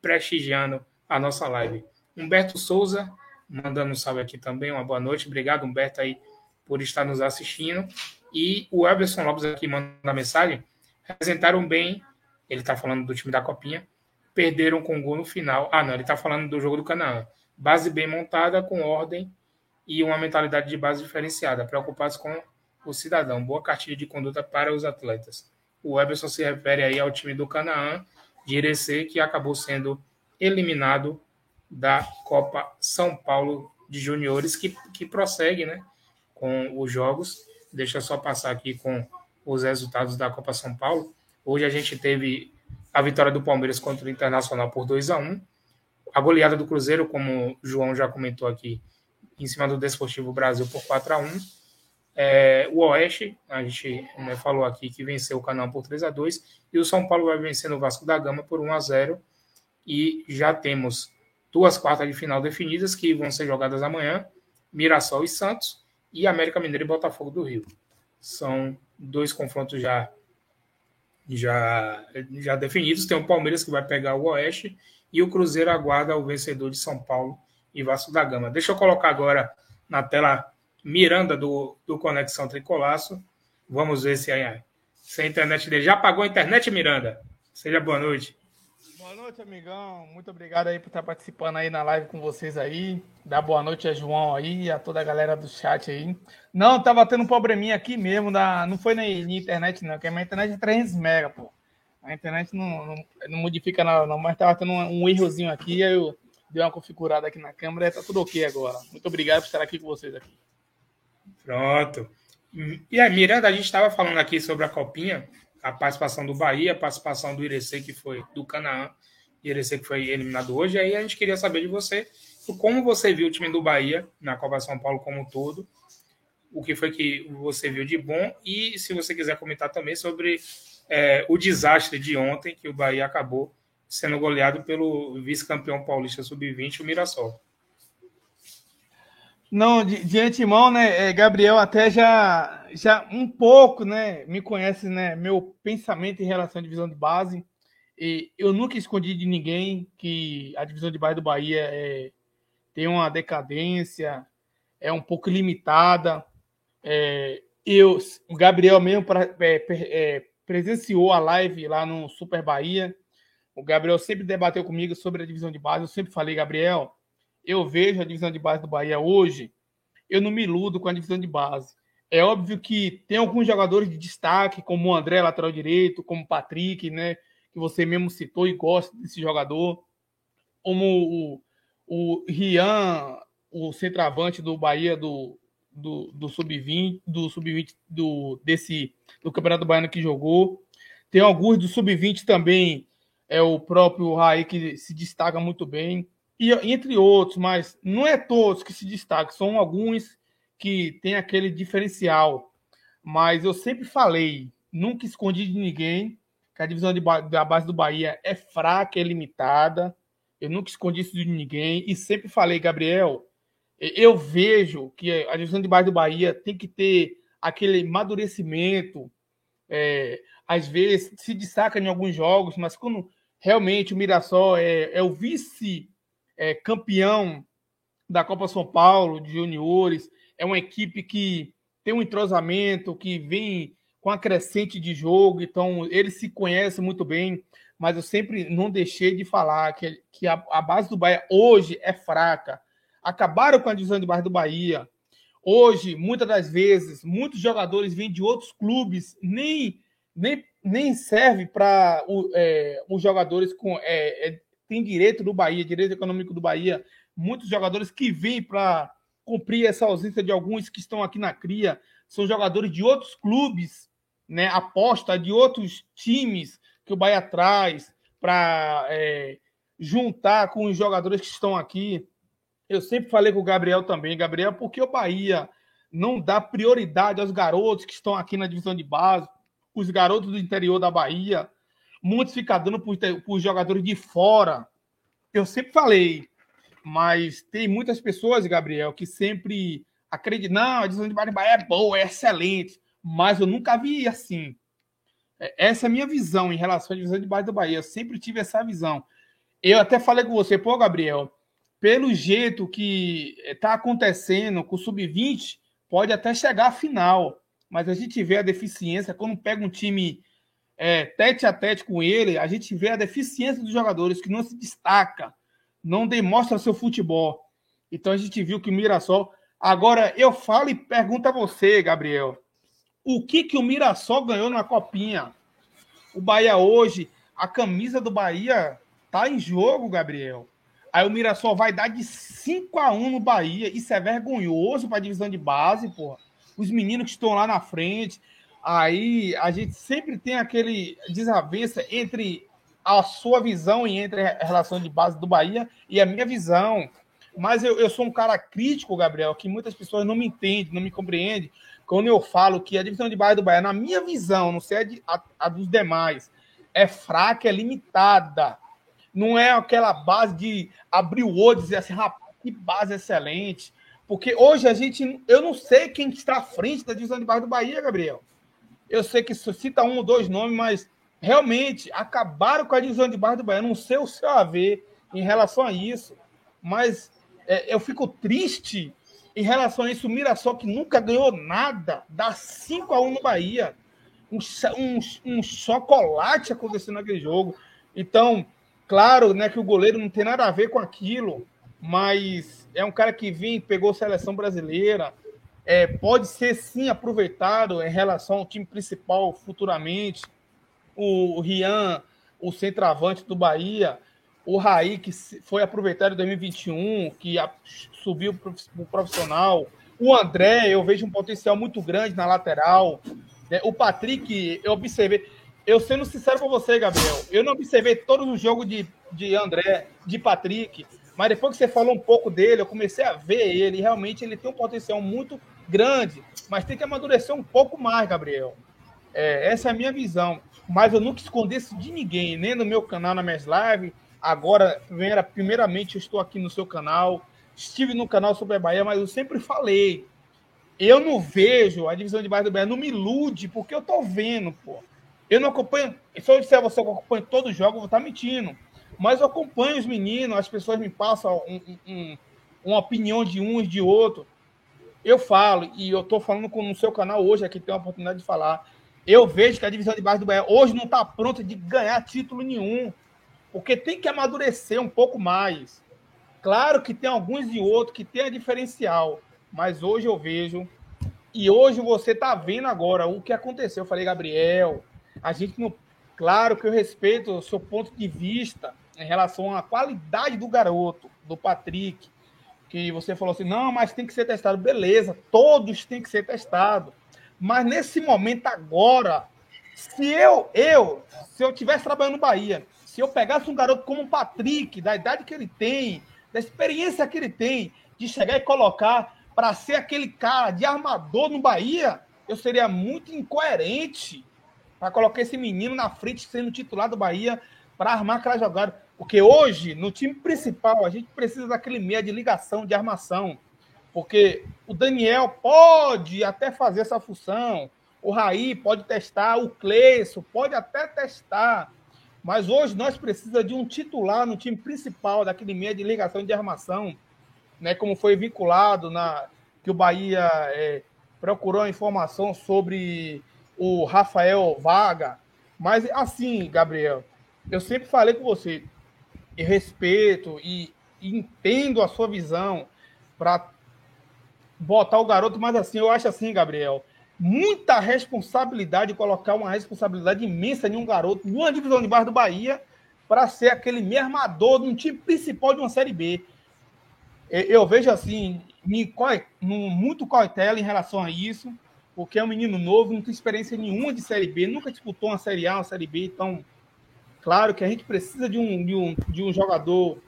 S1: prestigiando a nossa live. Humberto Souza, mandando um salve aqui também, uma boa noite. Obrigado, Humberto, aí, por estar nos assistindo. E o Everson Lopes aqui manda mensagem. Representaram bem, ele está falando do time da Copinha, perderam com gol no final. Ah, não, ele está falando do jogo do Canaã. Base bem montada, com ordem e uma mentalidade de base diferenciada, preocupados com o cidadão. Boa cartilha de conduta para os atletas. O Everson se refere aí ao time do Canaã, de Irecê, que acabou sendo eliminado da Copa São Paulo de Juniores, que, que prossegue né, com os jogos. Deixa eu só passar aqui com os resultados da Copa São Paulo. Hoje a gente teve a vitória do Palmeiras contra o Internacional por 2 a 1 A goleada do Cruzeiro, como o João já comentou aqui, em cima do Desportivo Brasil por 4 a 1 é, o Oeste, a gente né, falou aqui que venceu o Canal por 3 a 2 e o São Paulo vai vencer o Vasco da Gama por 1 a 0 e já temos duas quartas de final definidas que vão ser jogadas amanhã, Mirassol e Santos e América Mineiro e Botafogo do Rio. São dois confrontos já já já definidos. Tem o Palmeiras que vai pegar o Oeste e o Cruzeiro aguarda o vencedor de São Paulo e Vasco da Gama. Deixa eu colocar agora na tela Miranda do, do Conexão Tricolaço. Vamos ver se a, se a internet dele já pagou a internet, Miranda. Seja boa noite.
S4: Boa noite, amigão. Muito obrigado aí por estar participando aí na live com vocês aí. Dá boa noite a João aí, a toda a galera do chat aí. Não, tava tendo um probleminha aqui mesmo, da... não foi na, na internet não, porque a minha internet é 300 mega, pô. A internet não, não, não modifica nada não, mas tava tendo um, um errozinho aqui, aí eu dei uma configurada aqui na câmera e tá tudo ok agora. Muito obrigado por estar aqui com vocês aqui.
S1: Pronto. E a Miranda, a gente estava falando aqui sobre a Copinha, a participação do Bahia, a participação do Irecê, que foi do Canaã, Irecê que foi eliminado hoje. E aí a gente queria saber de você como você viu o time do Bahia na Copa São Paulo como um todo, o que foi que você viu de bom e se você quiser comentar também sobre é, o desastre de ontem, que o Bahia acabou sendo goleado pelo vice-campeão paulista sub-20, o Mirassol.
S4: Não, de, de antemão, né, é, Gabriel até já, já um pouco, né, me conhece, né, meu pensamento em relação à divisão de base. E eu nunca escondi de ninguém que a divisão de base do Bahia é, tem uma decadência, é um pouco limitada. É, eu, o Gabriel mesmo pra, é, é, presenciou a live lá no Super Bahia. O Gabriel sempre debateu comigo sobre a divisão de base. Eu sempre falei, Gabriel, eu vejo a divisão de base do Bahia hoje, eu não me iludo com a divisão de base. É óbvio que tem alguns jogadores de destaque, como o André, lateral direito, como o Patrick, né? Que você mesmo citou e gosta desse jogador. Como o, o Rian, o centroavante do Bahia do, do, do Sub-20, do Sub-20 do, desse, do Campeonato Baiano que jogou. Tem alguns do Sub-20 também, é o próprio Raí que se destaca muito bem e entre outros, mas não é todos que se destacam, são alguns que têm aquele diferencial. Mas eu sempre falei, nunca escondi de ninguém, que a divisão de, da base do Bahia é fraca, é limitada. Eu nunca escondi isso de ninguém e sempre falei, Gabriel, eu vejo que a divisão de base do Bahia tem que ter aquele amadurecimento. É, às vezes se destaca em alguns jogos, mas quando realmente o Mirassol é, é o vice é, campeão da Copa São Paulo de juniores, é uma equipe que tem um entrosamento, que vem com a crescente de jogo, então eles se conhecem muito bem, mas eu sempre não deixei de falar que, que a, a base do Bahia hoje é fraca. Acabaram com a divisão de base do Bahia. Hoje, muitas das vezes, muitos jogadores vêm de outros clubes, nem, nem, nem serve para é, os jogadores com é, é, tem direito do Bahia, direito econômico do Bahia, muitos jogadores que vêm para cumprir essa ausência de alguns que estão aqui na cria, são jogadores de outros clubes, né? Aposta de outros times que o Bahia traz para é, juntar com os jogadores que estão aqui. Eu sempre falei com o Gabriel também, Gabriel, porque o Bahia não dá prioridade aos garotos que estão aqui na divisão de base, os garotos do interior da Bahia, Muitos ficam dando por, por jogadores de fora. Eu sempre falei, mas tem muitas pessoas, Gabriel, que sempre acreditam, não, a divisão de Bahia é boa, é excelente, mas eu nunca vi assim. É, essa é a minha visão em relação à divisão de base do Bahia. Eu sempre tive essa visão. Eu até falei com você, pô, Gabriel, pelo jeito que está acontecendo com o Sub-20, pode até chegar à final. Mas a gente vê a deficiência quando pega um time é, tete a tete com ele, a gente vê a deficiência dos jogadores que não se destaca, não demonstra seu futebol. Então a gente viu que o Mirassol. Agora eu falo e pergunto a você, Gabriel, o que que o Mirassol ganhou na copinha? O Bahia hoje, a camisa do Bahia tá em jogo, Gabriel. Aí o Mirassol vai dar de 5 a 1 no Bahia. Isso é vergonhoso para a divisão de base, porra. Os meninos que estão lá na frente, Aí a gente sempre tem aquele desavença entre a sua visão e entre a relação de base do Bahia e a minha visão. Mas eu, eu sou um cara crítico, Gabriel, que muitas pessoas não me entendem, não me compreendem, quando eu falo que a divisão de base do Bahia, na minha visão, não sei a, de, a, a dos demais, é fraca, é limitada. Não é aquela base de abrir o olho e dizer assim, rapaz, que base excelente. Porque hoje a gente. Eu não sei quem está à frente da divisão de base do Bahia, Gabriel. Eu sei que cita um ou dois nomes, mas realmente acabaram com a divisão de base do Bahia. Não sei o seu a ver em relação a isso, mas é, eu fico triste em relação a isso. O Mirassol, que nunca ganhou nada, dá 5 a 1 no Bahia. Um, um, um chocolate acontecendo naquele jogo. Então, claro né, que o goleiro não tem nada a ver com aquilo, mas é um cara que vem, pegou seleção brasileira, é, pode ser sim aproveitado em relação ao time principal futuramente. O, Rian, o centroavante do Bahia, o Raí, que foi aproveitado em 2021, que subiu para o profissional. O André, eu vejo um potencial muito grande na lateral. Né? O Patrick, eu observei. Eu sendo sincero com você, Gabriel, eu não observei todos os jogos de, de André, de Patrick, mas depois que você falou um pouco dele, eu comecei a ver ele. Realmente ele tem um potencial muito grande, mas tem que amadurecer um pouco mais, Gabriel. É, essa é a minha visão. Mas eu nunca escondi isso de ninguém, nem no meu canal, na minhas lives. Agora, primeiramente, estou aqui no seu canal. estive no canal Super Bahia, mas eu sempre falei. Eu não vejo a divisão de base do Bahia, não me ilude, porque eu tô vendo, pô. Eu não acompanho. Se eu disser a você que eu acompanho todos os jogos, eu vou estar mentindo. Mas eu acompanho os meninos, as pessoas me passam um, um, uma opinião de uns, de outro. Eu falo, e eu estou falando com no seu canal hoje, aqui tem a oportunidade de falar. Eu vejo que a divisão de base do Bahia hoje não está pronta de ganhar título nenhum. Porque tem que amadurecer um pouco mais. Claro que tem alguns e outros que tem a diferencial. Mas hoje eu vejo. E hoje você está vendo agora o que aconteceu. Eu falei, Gabriel, a gente não. Claro que eu respeito o seu ponto de vista em relação à qualidade do garoto, do Patrick, que você falou assim, não, mas tem que ser testado. Beleza, todos têm que ser testados. Mas nesse momento agora, se eu, eu, se eu tivesse trabalhando no Bahia, se eu pegasse um garoto como o Patrick, da idade que ele tem, da experiência que ele tem, de chegar e colocar para ser aquele cara de armador no Bahia, eu seria muito incoerente para colocar esse menino na frente sendo titular do Bahia para armar aquela jogada. Porque hoje, no time principal, a gente precisa daquele meia de ligação, de armação. Porque o Daniel pode até fazer essa função, o Raí pode testar, o Cleison pode até testar. Mas hoje nós precisamos de um titular no time principal, daquele meia de ligação de armação, né? Como foi vinculado na que o Bahia é, procurou informação sobre o Rafael Vaga. Mas assim, Gabriel, eu sempre falei com você, e respeito e, e entendo a sua visão para botar o garoto, mas assim, eu acho assim, Gabriel, muita responsabilidade, colocar uma responsabilidade imensa em um garoto, numa divisão de baixo do Bahia, para ser aquele meio armador de um time principal de uma Série B. Eu vejo assim, muito cautela em relação a isso, porque é um menino novo, não tem experiência nenhuma de Série B, nunca disputou uma Série A, uma Série B, então Claro que a gente precisa de um, de um, de um jogador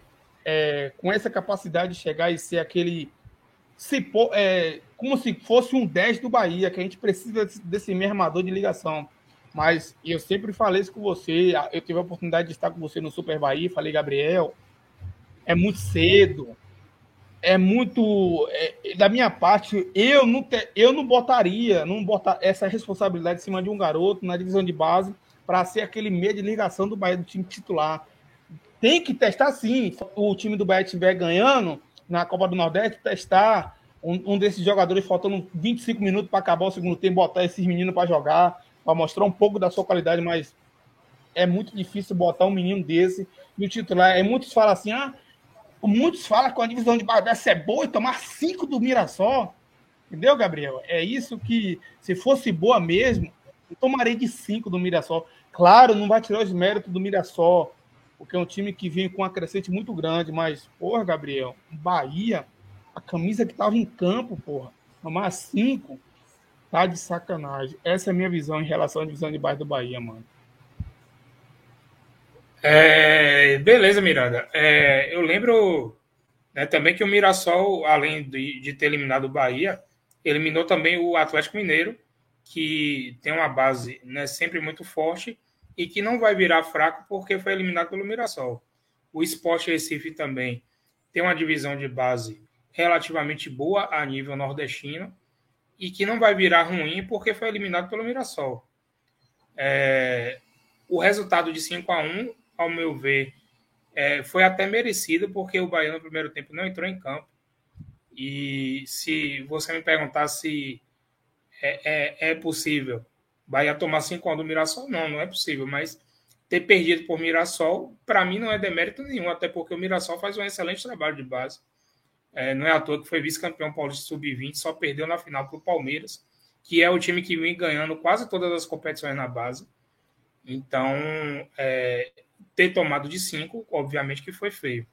S4: é, com essa capacidade de chegar e ser aquele. Se, é, como se fosse um 10 do Bahia, que a gente precisa desse meio armador de ligação. Mas eu sempre falei isso com você. Eu tive a oportunidade de estar com você no Super Bahia. Falei, Gabriel, é muito cedo. É muito. É, da minha parte, eu não, te, eu não botaria não botar essa responsabilidade em cima de um garoto na divisão de base para ser aquele meio de ligação do Bahia do time titular. Tem que testar sim. O time do Bahia estiver ganhando na Copa do Nordeste, testar um, um desses jogadores faltando 25 minutos para acabar o segundo tempo, botar esses meninos para jogar, para mostrar um pouco da sua qualidade, mas é muito difícil botar um menino desse no titular. É, muitos falam assim, ah, muitos falam que a divisão de Bardessa é boa e tomar cinco do Mirassol. Entendeu, Gabriel? É isso que, se fosse boa mesmo, eu tomarei de cinco do Mirassol. Claro, não vai tirar os méritos do Mirassol, porque é um time que vem com uma crescente muito grande, mas, porra, Gabriel, Bahia, a camisa que estava em campo, porra, tomar cinco, tá de sacanagem. Essa é a minha visão em relação à divisão de baixo do Bahia, mano.
S1: É, beleza, Miranda. É, eu lembro né, também que o Mirassol, além de, de ter eliminado o Bahia, eliminou também o Atlético Mineiro que tem uma base né, sempre muito forte e que não vai virar fraco porque foi eliminado pelo Mirassol. O Sport Recife também tem uma divisão de base relativamente boa a nível nordestino e que não vai virar ruim porque foi eliminado pelo Mirassol. É, o resultado de 5 a 1 ao meu ver, é, foi até merecido porque o Bahia no primeiro tempo não entrou em campo. E se você me perguntar se é, é, é possível. Bahia tomar 5 a do Mirassol? Não, não é possível, mas ter perdido por Mirassol, para mim, não é demérito nenhum, até porque o Mirassol faz um excelente trabalho de base. É, não é à toa que foi vice-campeão paulista sub-20, só perdeu na final para o Palmeiras, que é o time que vem ganhando quase todas as competições na base. Então, é, ter tomado de 5, obviamente que foi feio.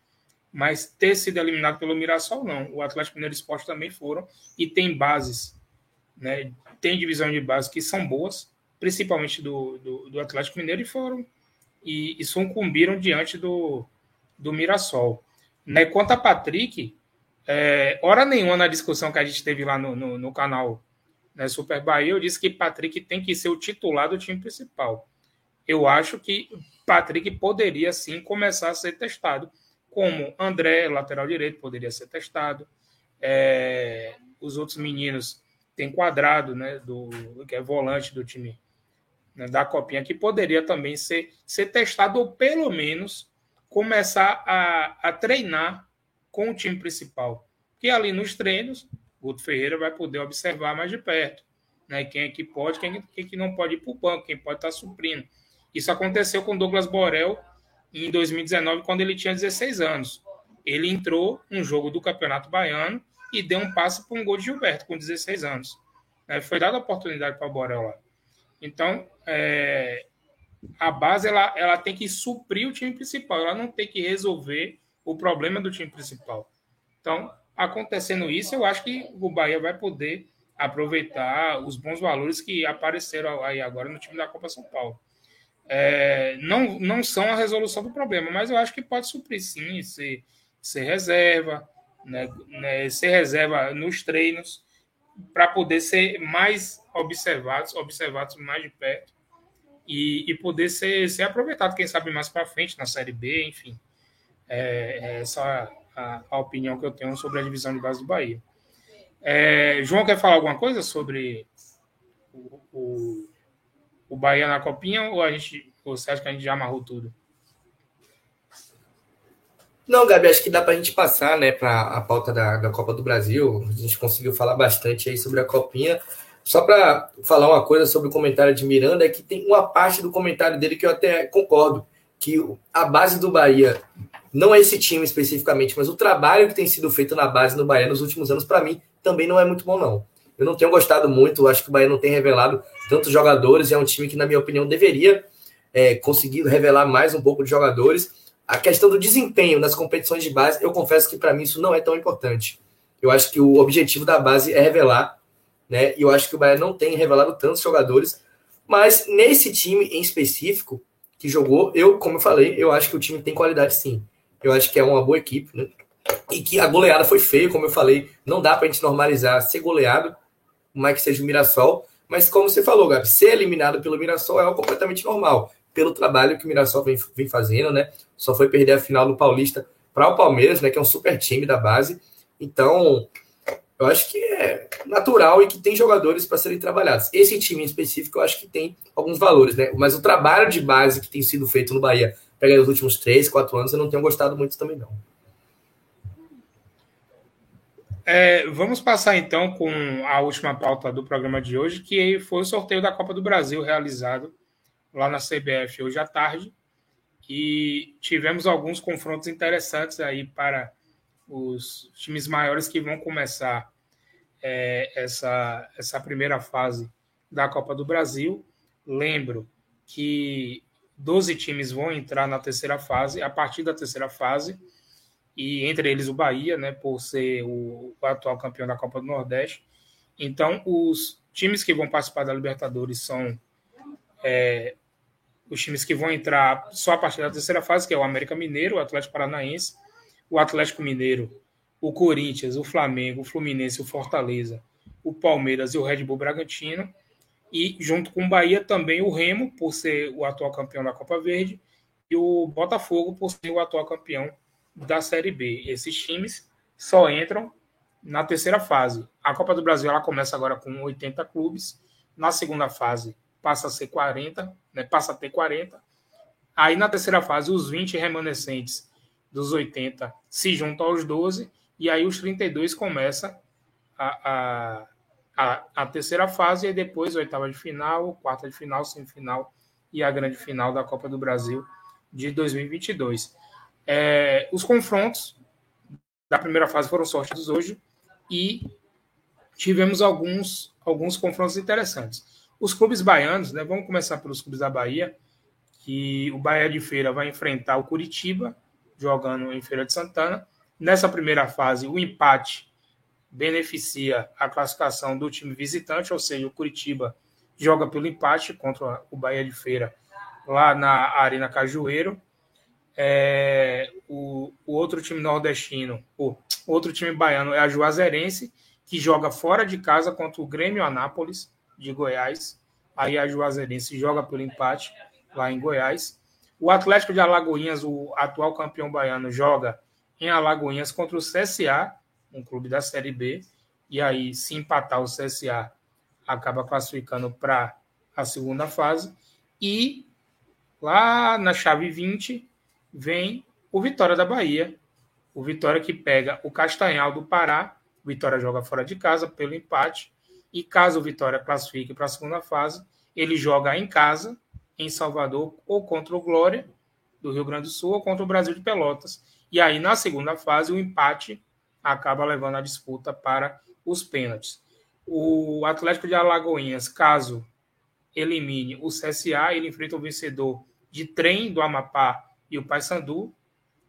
S1: Mas ter sido eliminado pelo Mirassol, não. O Atlético Mineiro Esporte também foram e tem bases né? Tem divisão de base que são boas, principalmente do, do, do Atlético Mineiro, e foram e, e sucumbiram diante do, do Mirassol. Né? Quanto a Patrick, é, hora nenhuma na discussão que a gente teve lá no, no, no canal né, Super Bahia, eu disse que Patrick tem que ser o titular do time principal. Eu acho que Patrick poderia sim começar a ser testado, como André, lateral direito, poderia ser testado. É, os outros meninos têm quadrado, né, do, que é volante do time né, da Copinha, que poderia também ser, ser testado, ou pelo menos começar a, a treinar com o time principal. Que ali nos treinos, Guto Ferreira vai poder observar mais de perto. Né, quem é que pode, quem é que não pode ir para o banco, quem pode estar tá suprindo. Isso aconteceu com Douglas Borel em 2019, quando ele tinha 16 anos. Ele entrou no jogo do Campeonato Baiano e deu um passe para um gol de Gilberto, com 16 anos. É, foi dada a oportunidade para o Borel lá. Então, é, a base ela, ela tem que suprir o time principal, ela não tem que resolver o problema do time principal. Então, acontecendo isso, eu acho que o Bahia vai poder aproveitar os bons valores que apareceram aí agora no time da Copa São Paulo é, não, não são a resolução do problema, mas eu acho que pode suprir sim, ser, ser reserva, né, né, ser reserva nos treinos, para poder ser mais observados, observados mais de perto e, e poder ser, ser aproveitado, quem sabe, mais para frente na Série B, enfim. É, é essa a, a, opinião que eu tenho sobre a divisão de base do Bahia. É, João quer falar alguma coisa sobre o, o o Bahia na copinha ou a gente ou você acha que a gente já amarrou tudo?
S3: Não, Gabi, acho que dá para a gente passar né, para a pauta da, da Copa do Brasil. A gente conseguiu falar bastante aí sobre a copinha. Só para falar uma coisa sobre o comentário de Miranda, é que tem uma parte do comentário dele que eu até concordo, que a base do Bahia, não é esse time especificamente, mas o trabalho que tem sido feito na base do Bahia nos últimos anos, para mim, também não é muito bom, não. Eu não tenho gostado muito, acho que o Bahia não tem revelado tantos jogadores, é um time que, na minha opinião, deveria é, conseguir revelar mais um pouco de jogadores. A questão do desempenho nas competições de base, eu confesso que para mim isso não é tão importante. Eu acho que o objetivo da base é revelar, né? E eu acho que o Bahia não tem revelado tantos jogadores, mas nesse time em específico que jogou, eu, como eu falei, eu acho que o time tem qualidade sim. Eu acho que é uma boa equipe, né? E que a goleada foi feia, como eu falei, não dá para a gente normalizar ser goleado mais que seja o Mirassol. Mas como você falou, Gabi, ser eliminado pelo Mirassol é algo completamente normal, pelo trabalho que o Mirassol vem, vem fazendo, né? Só foi perder a final do Paulista para o Palmeiras, né? Que é um super time da base. Então, eu acho que é natural e que tem jogadores para serem trabalhados. Esse time em específico, eu acho que tem alguns valores, né? Mas o trabalho de base que tem sido feito no Bahia, pegar os últimos três, quatro anos, eu não tenho gostado muito também, não.
S1: É, vamos passar então com a última pauta do programa de hoje, que foi o sorteio da Copa do Brasil realizado lá na CBF hoje à tarde. E tivemos alguns confrontos interessantes aí para os times maiores que vão começar é, essa, essa primeira fase da Copa do Brasil. Lembro que 12 times vão entrar na terceira fase, a partir da terceira fase e entre eles o Bahia, né, por ser o, o, atual campeão da Copa do Nordeste. Então, os times que vão participar da Libertadores são é, os times que vão entrar só a partir da terceira fase, que é o América Mineiro, o Atlético Paranaense, o Atlético Mineiro, o Corinthians, o Flamengo, o Fluminense, o Fortaleza, o Palmeiras e o Red Bull Bragantino. E junto com o Bahia também o Remo, por ser o atual campeão da Copa Verde, e o Botafogo, por ser o atual campeão da Série B. Esses times só entram na terceira fase. A Copa do Brasil ela começa agora com 80 clubes. Na segunda fase passa a ser 40, né, passa a ter 40. Aí na terceira fase os 20 remanescentes dos 80 se juntam aos 12 e aí os 32 começa a, a, a, a terceira fase e depois oitava de final, quarta de final, semifinal e a grande final da Copa do Brasil de 2022. É, os confrontos da primeira fase foram sortidos hoje e tivemos alguns, alguns confrontos interessantes. Os clubes baianos, né, vamos começar pelos clubes da Bahia, que o Bahia de Feira vai enfrentar o Curitiba, jogando em Feira de Santana. Nessa primeira fase, o empate beneficia a classificação do time visitante, ou seja, o Curitiba joga pelo empate contra o Bahia de Feira lá na Arena Cajueiro. É, o, o, outro time nordestino, o outro time baiano é a Juazeirense, que joga fora de casa contra o Grêmio Anápolis, de Goiás. Aí a Juazeirense joga pelo empate lá em Goiás. O Atlético de Alagoinhas, o atual campeão baiano, joga em Alagoinhas contra o CSA, um clube da Série B. E aí, se empatar o CSA, acaba classificando para a segunda fase. E lá na chave 20 vem o Vitória da Bahia. O Vitória que pega o Castanhal do Pará. O Vitória joga fora de casa pelo empate. E caso o Vitória classifique para a segunda fase, ele joga em casa em Salvador, ou contra o Glória, do Rio Grande do Sul, ou contra o Brasil de Pelotas. E aí, na segunda fase, o empate acaba levando a disputa para os pênaltis. O Atlético de Alagoinhas, caso elimine o CSA, ele enfrenta o vencedor de trem do Amapá e o Paysandu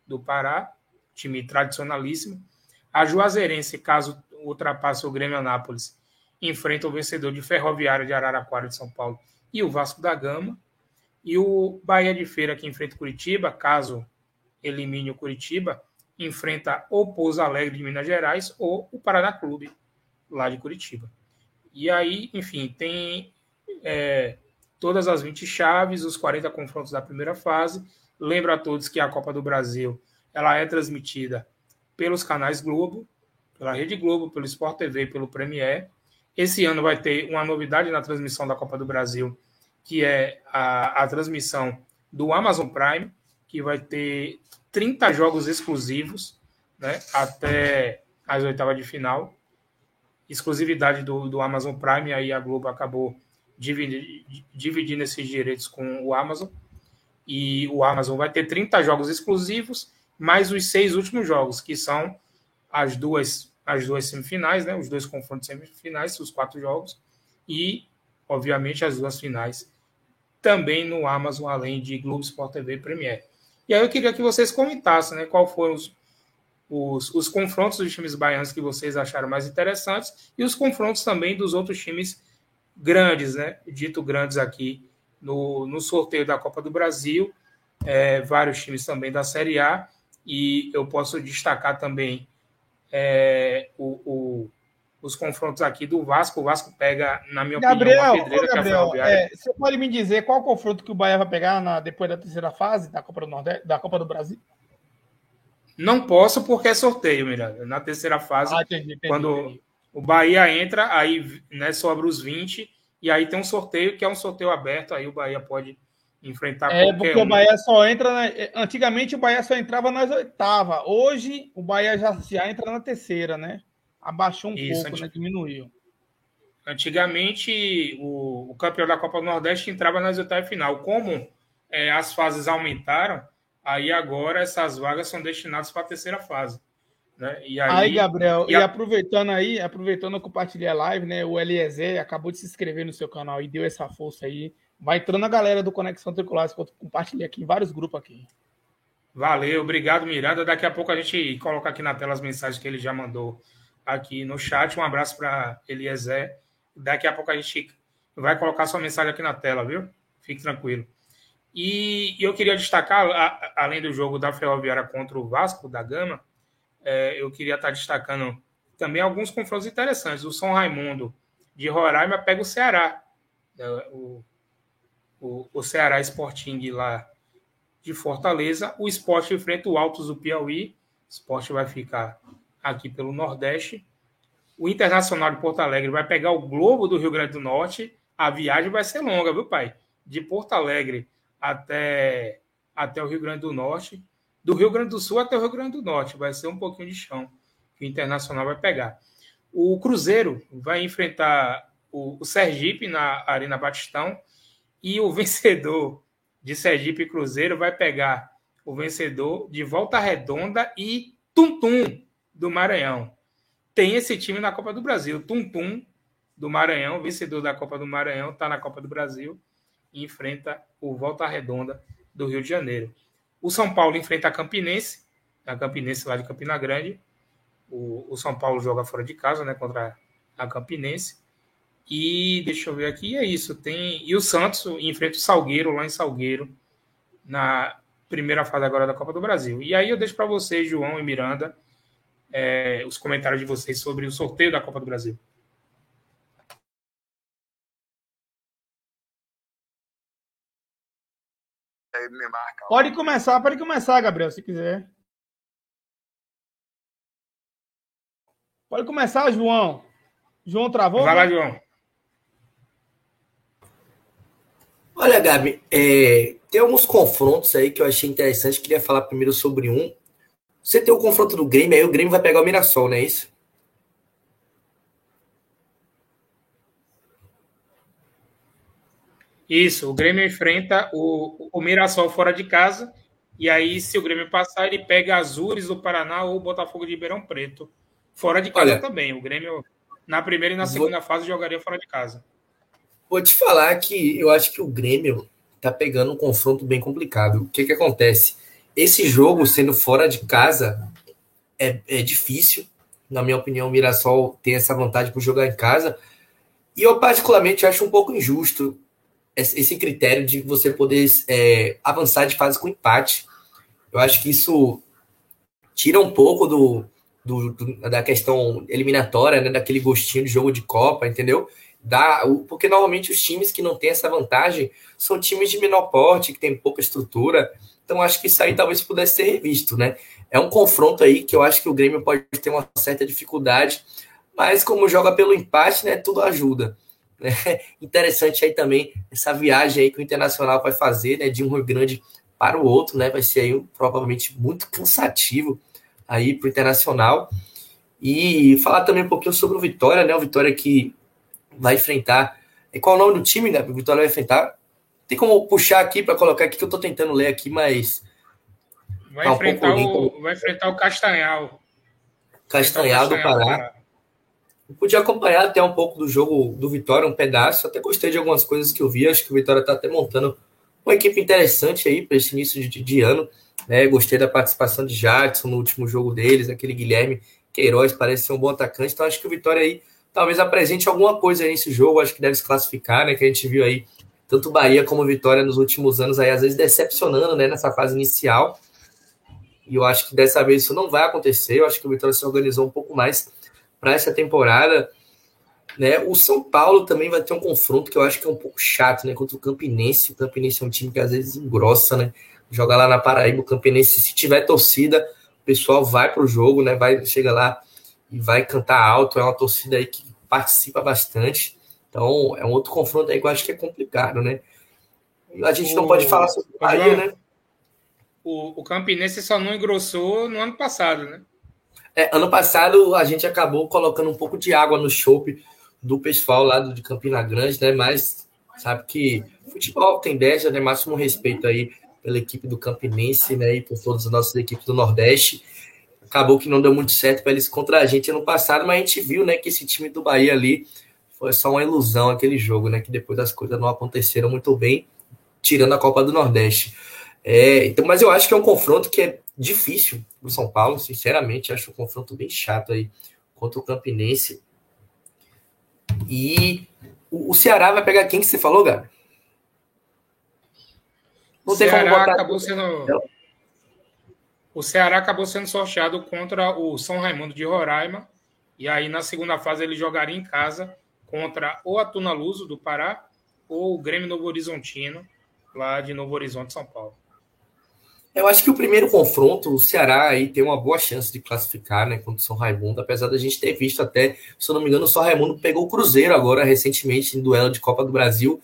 S1: do Pará, time tradicionalíssimo. A Juazeirense, caso ultrapasse o Grêmio Anápolis, enfrenta o vencedor de Ferroviária de Araraquara de São Paulo e o Vasco da Gama. E o Bahia de Feira, que enfrenta o Curitiba, caso elimine o Curitiba, enfrenta ou Pouso Alegre de Minas Gerais ou o Paraná Clube, lá de Curitiba. E aí, enfim, tem é, todas as 20 chaves, os 40 confrontos da primeira fase. Lembro a todos que a Copa do Brasil ela é transmitida pelos canais Globo, pela Rede Globo, pelo Sport TV, pelo Premier. Esse ano vai ter uma novidade na transmissão da Copa do Brasil, que é a, a transmissão do Amazon Prime, que vai ter 30 jogos exclusivos né, até as oitavas de final. Exclusividade do, do Amazon Prime, aí a Globo acabou dividindo, dividindo esses direitos com o Amazon. E o Amazon vai ter 30 jogos exclusivos, mais os seis últimos jogos, que são as duas, as duas semifinais, né, os dois confrontos semifinais, os quatro jogos, e, obviamente, as duas finais também no Amazon, além de Globo Sport TV Premier. E aí eu queria que vocês comentassem né, qual foram os, os, os, confrontos dos times baianos que vocês acharam mais interessantes e os confrontos também dos outros times grandes, né? Dito grandes aqui no, no sorteio da Copa do Brasil, é, vários times também da Série A, e eu posso destacar também é, o, o os confrontos aqui do Vasco. O Vasco pega, na minha
S4: Gabriel, opinião, pedreira Gabriel, que é, é Você pode me dizer qual confronto que o Bahia vai pegar na, depois da terceira fase da Copa do Nordeste, da Copa do Brasil?
S1: Não posso porque é sorteio, Miranda. Na terceira fase, ah, entendi, entendi, quando entendi. o Bahia entra, aí né, sobra os 20, e aí tem um sorteio que é um sorteio aberto, aí o Bahia pode enfrentar
S4: é, porque um. o Bahia só entra. Né? Antigamente o Bahia só entrava nas oitavas. Hoje o Bahia já, já entra na terceira, né? abaixou um Isso, pouco, né? Diminuiu.
S1: Antigamente, o, o, campeão da Copa do Nordeste entrava nas oitavas final. Como é, as fases aumentaram, aí agora essas vagas são destinadas para a terceira fase. Né?
S4: E aí, aí Gabriel, e, a... e, aproveitando aí, aproveitando que compartilhei a live, né? O Eliezer acabou de se inscrever no seu canal e deu essa força aí. Vai entrando a galera do Conexão Tricular, que eu compartilhei aqui em vários grupos aqui.
S1: Valeu, obrigado, Miranda. Daqui a pouco a gente coloca aqui na tela as mensagens que ele já mandou aqui no chat. Um abraço para Eliezer. Daqui a pouco a gente vai colocar sua mensagem aqui na tela, viu? Fique tranquilo. E eu queria destacar, além do jogo da Ferroviária contra o Vasco da Gama, é, eu queria estar destacando também alguns confrontos interessantes. O São Raimundo de Roraima pega o Ceará. É, o, o, o Ceará Sporting lá de Fortaleza. O esporte enfrenta o Altos do Piauí. O esporte vai ficar aqui pelo Nordeste. O Internacional de Porto Alegre vai pegar o Globo do Rio Grande do Norte. A viagem vai ser longa, viu, pai? De Porto Alegre até, até o Rio Grande do Norte. Do Rio Grande do Sul até o Rio Grande do Norte. Vai ser um pouquinho de chão que o Internacional vai pegar. O Cruzeiro vai enfrentar o, o Sergipe na Arena Batistão. E o vencedor de Sergipe Cruzeiro vai pegar o vencedor de Volta Redonda e Tum Tum do Maranhão. Tem esse time na Copa do Brasil. Tum Tum do Maranhão, vencedor da Copa do Maranhão, está na Copa do Brasil e enfrenta o Volta Redonda do Rio de Janeiro. O São Paulo enfrenta a Campinense, a Campinense lá de Campina Grande. O, o São Paulo joga fora de casa, né, contra a Campinense. E deixa eu ver aqui, é isso. Tem e o Santos enfrenta o Salgueiro lá em Salgueiro na primeira fase agora da Copa do Brasil. E aí eu deixo para vocês, João e Miranda, é, os comentários de vocês sobre o sorteio da Copa do Brasil.
S5: aí me marca.
S4: Pode começar, pode começar, Gabriel, se quiser. Pode começar, João. João travou?
S1: Vai lá, João.
S3: Olha, Gabi, é, tem alguns confrontos aí que eu achei interessante. Queria falar primeiro sobre um. Você tem o confronto do Grêmio, aí o Grêmio vai pegar o Mirassol, não é isso?
S1: Isso, o Grêmio enfrenta o, o Mirassol fora de casa. E aí, se o Grêmio passar, ele pega Azures do Paraná ou o Botafogo de Ribeirão Preto. Fora de casa Olha, também. O Grêmio, na primeira e na segunda vou... fase, jogaria fora de casa.
S3: Vou te falar que eu acho que o Grêmio tá pegando um confronto bem complicado. O que que acontece? Esse jogo, sendo fora de casa, é, é difícil. Na minha opinião, o Mirassol tem essa vantagem por jogar em casa. E eu, particularmente, acho um pouco injusto esse critério de você poder é, avançar de fase com empate. Eu acho que isso tira um pouco do, do, do, da questão eliminatória, né, daquele gostinho de jogo de Copa, entendeu? Da, porque normalmente os times que não têm essa vantagem são times de menor porte, que tem pouca estrutura. Então acho que isso aí talvez pudesse ser revisto, né? É um confronto aí que eu acho que o Grêmio pode ter uma certa dificuldade, mas como joga pelo empate, né, tudo ajuda. Né? Interessante aí também essa viagem aí que o Internacional vai fazer, né, de um Rio Grande para o outro, né? Vai ser aí provavelmente muito cansativo aí para o Internacional. E falar também um pouquinho sobre o Vitória, né? O Vitória que vai enfrentar. E qual é o nome do time, né? O Vitória vai enfrentar. Tem como puxar aqui para colocar aqui que eu estou tentando ler aqui, mas.
S1: Vai, tá enfrentar, um o, vai enfrentar o Castanhal.
S3: Castanhal do Pará. Eu podia acompanhar até um pouco do jogo do Vitória, um pedaço. Até gostei de algumas coisas que eu vi. Acho que o Vitória está até montando uma equipe interessante aí para esse início de, de, ano. Né? Gostei da participação de Jadson no último jogo deles, aquele Guilherme Queiroz parece ser um bom atacante. Então acho que o Vitória aí talvez apresente alguma coisa nesse jogo. Acho que deve se classificar, né? Que a gente viu aí tanto Bahia como Vitória nos últimos anos aí, às vezes decepcionando né, nessa fase inicial. E eu acho que dessa vez isso não vai acontecer. Eu acho que o Vitória se organizou um pouco mais para essa temporada. Né? O São Paulo também vai ter um confronto que eu acho que é um pouco chato, né? Contra o Campinense. O Campinense é um time que às vezes engrossa, né? Joga lá na Paraíba, o Campinense, se tiver torcida, o pessoal vai para o jogo, né? Vai, chega lá e vai cantar alto. É uma torcida aí que participa bastante. Então, é um outro confronto aí que eu acho que é complicado, né? A gente o... não pode falar sobre o Bahia, né?
S1: O, o Campinense só não engrossou no ano passado, né?
S3: É, ano passado a gente acabou colocando um pouco de água no chope do pessoal lá de Campina Grande, né? Mas sabe que futebol tem 10, né? Máximo respeito aí pela equipe do Campinense, né? E por todas as nossas equipes do Nordeste. Acabou que não deu muito certo para eles contra a gente ano passado, mas a gente viu, né, que esse time do Bahia ali foi só uma ilusão aquele jogo, né? Que depois as coisas não aconteceram muito bem, tirando a Copa do Nordeste. É, então, mas eu acho que é um confronto que é difícil o São Paulo, sinceramente, acho um confronto bem chato aí contra o Campinense. E o, Ceará vai pegar quem que você falou, Gabi?
S1: Não tem Ceará como botar... acabou sendo O Ceará acabou sendo sorteado contra o São Raimundo de Roraima. E aí, na segunda fase, ele jogaria em casa contra o Atuna Luso, do Pará, ou o Grêmio Novo Horizontino, lá de Novo Horizonte, São Paulo.
S3: Eu acho que o primeiro confronto, o Ceará aí tem uma boa chance de classificar, né, contra o São Raimundo, apesar da gente ter visto até, se eu não me engano, o São Raimundo pegou o Cruzeiro agora recentemente em duelo de Copa do Brasil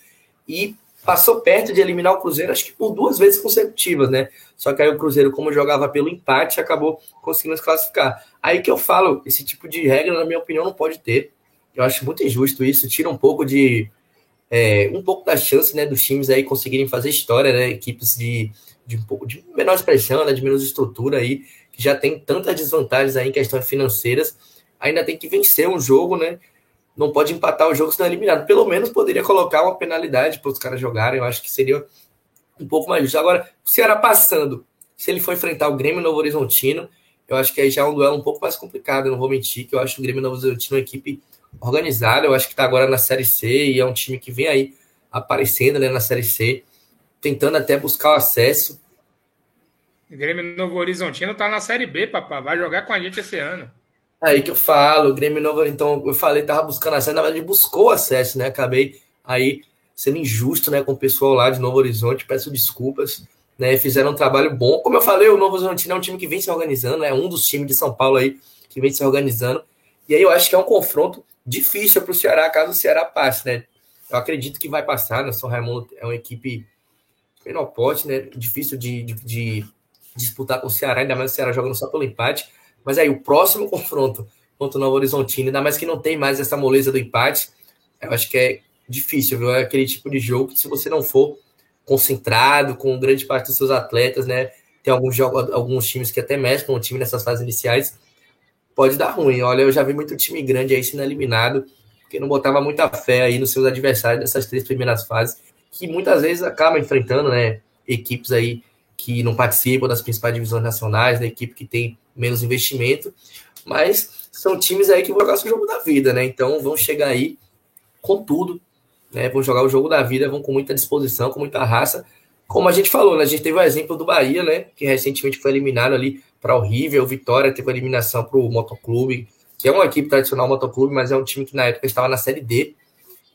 S3: e passou perto de eliminar o Cruzeiro, acho que por duas vezes consecutivas, né? Só que aí o Cruzeiro, como jogava pelo empate, acabou conseguindo se classificar. Aí que eu falo, esse tipo de regra, na minha opinião, não pode ter. Eu acho muito injusto isso, tira um pouco de é, um pouco da chance, né, dos times aí conseguirem fazer história, né? Equipes de de um pouco de menor expressão, né, de menos estrutura aí, que já tem tantas desvantagens aí em questões financeiras, ainda tem que vencer um jogo, né? Não pode empatar o jogo se não é eliminado. Pelo menos poderia colocar uma penalidade para os caras jogarem, eu acho que seria um pouco mais justo. Agora, o Ceará passando, se ele for enfrentar o Grêmio Novo Horizontino, eu acho que aí já é um duelo um pouco mais complicado, eu não vou mentir, que eu acho o Grêmio Novo Horizontino uma equipe organizada, eu acho que está agora na Série C e é um time que vem aí aparecendo né, na Série C tentando até buscar o acesso.
S1: O Grêmio Novo Horizontino tá na Série B, papá. Vai jogar com a gente esse ano.
S3: Aí que eu falo, o Grêmio Novo. Então, eu falei, tava buscando acesso, na verdade, buscou acesso, né? Acabei aí sendo injusto, né, com o pessoal lá de Novo Horizonte. Peço desculpas, né? Fizeram um trabalho bom. Como eu falei, o Novo Horizontino é um time que vem se organizando, é um dos times de São Paulo aí que vem se organizando. E aí eu acho que é um confronto difícil para o Ceará, caso o Ceará passe, né? Eu acredito que vai passar, né? São Raimundo é uma equipe menor pote, né? Difícil de, de, de, disputar com o Ceará, ainda mais o Ceará jogando só pelo empate. Mas aí o próximo confronto contra o Novo Horizontino, ainda mais que não tem mais essa moleza do empate, eu acho que é difícil, viu? É aquele tipo de jogo que se você não for concentrado, com grande parte dos seus atletas, né? Tem alguns jogos, alguns times que até mesclam o time nessas fases iniciais. Pode dar ruim. Olha, eu já vi muito time grande aí sendo eliminado, porque não botava muita fé aí nos seus adversários nessas três primeiras fases, que muitas vezes acaba enfrentando, né? Equipes aí que não participam das principais divisões nacionais, da né, equipe que tem menos investimento, mas são times aí que vão jogar o jogo da vida, né? Então vão chegar aí com tudo né? Vão jogar o jogo da vida, vão com muita disposição, com muita raça. Como a gente falou, né? A gente teve o exemplo do Bahia, né? Que recentemente foi eliminado ali para o River, o Vitória teve a eliminação para o Motoclube, que é uma equipe tradicional Motoclube, mas é um time que na época estava na Série D.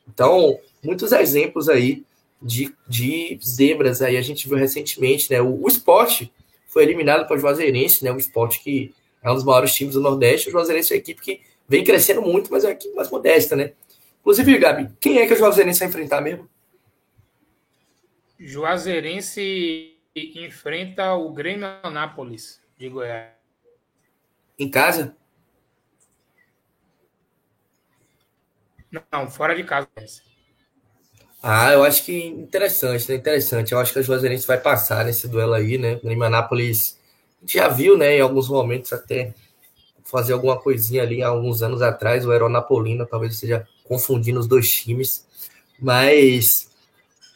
S3: Então, muitos exemplos aí de, de zebras aí a gente viu recentemente, né? O, o esporte foi eliminado para o Juazeirense, né? O esporte que é um dos maiores times do Nordeste. O Juazeirense é uma equipe que vem crescendo muito, mas é uma equipe mais modesta, né? Inclusive, Gabi, quem é que o Juazeirense vai enfrentar mesmo?
S1: Juazeirense enfrenta o Grêmio Anápolis de Goiás.
S3: Em casa?
S1: Não, fora de casa.
S3: Ah, eu acho que interessante, né? Interessante. Eu acho que a Juazeirense vai passar nesse duelo aí, né? O Grêmio Anápolis já viu, né? Em alguns momentos até fazer alguma coisinha ali há alguns anos atrás. O Aeronapolina talvez seja confundindo os dois times. Mas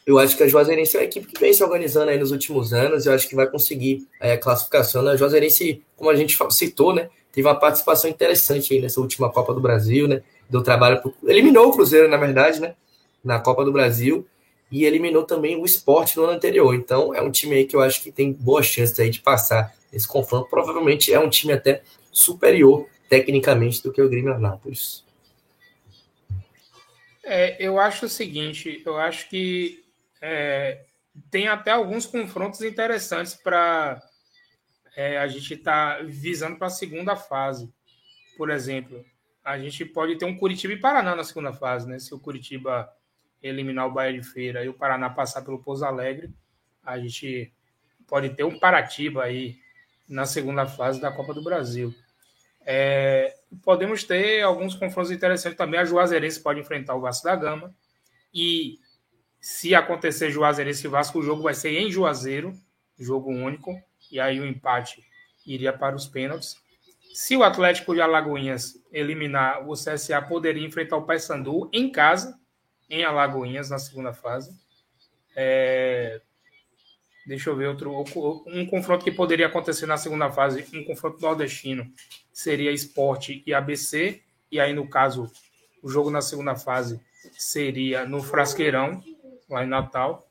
S3: eu acho que a Juazeirense é uma equipe que vem se organizando aí nos últimos anos. Eu acho que vai conseguir é, a classificação. A Juazeirense, como a gente citou, né? Teve uma participação interessante aí nessa última Copa do Brasil, né? Deu trabalho. Pro... Eliminou o Cruzeiro, na verdade, né? Na Copa do Brasil. E eliminou também o esporte no ano anterior. Então, é um time aí que eu acho que tem boas chances aí de passar esse confronto. Provavelmente é um time até superior tecnicamente do que o Grêmio Anápolis.
S1: É, eu acho o seguinte, eu acho que é, tem até alguns confrontos interessantes para é, a gente estar tá visando para a segunda fase. Por exemplo, a gente pode ter um Curitiba e Paraná na segunda fase, né? Se o Curitiba eliminar o Bahia de Feira e o Paraná passar pelo Pouso Alegre, a gente pode ter um Paratiba aí na segunda fase da Copa do Brasil. É, podemos ter alguns confrontos interessantes também. A Juazeirense pode enfrentar o Vasco da Gama. E se acontecer Juazeirense e Vasco, o jogo vai ser em Juazeiro, jogo único. E aí o empate iria para os pênaltis. Se o Atlético de Alagoinhas eliminar o CSA, poderia enfrentar o Paysandu em casa, em Alagoinhas, na segunda fase. É, Deixa eu ver outro. Um confronto que poderia acontecer na segunda fase, um confronto nordestino, seria Esporte e ABC. E aí, no caso, o jogo na segunda fase seria no Frasqueirão, lá em Natal.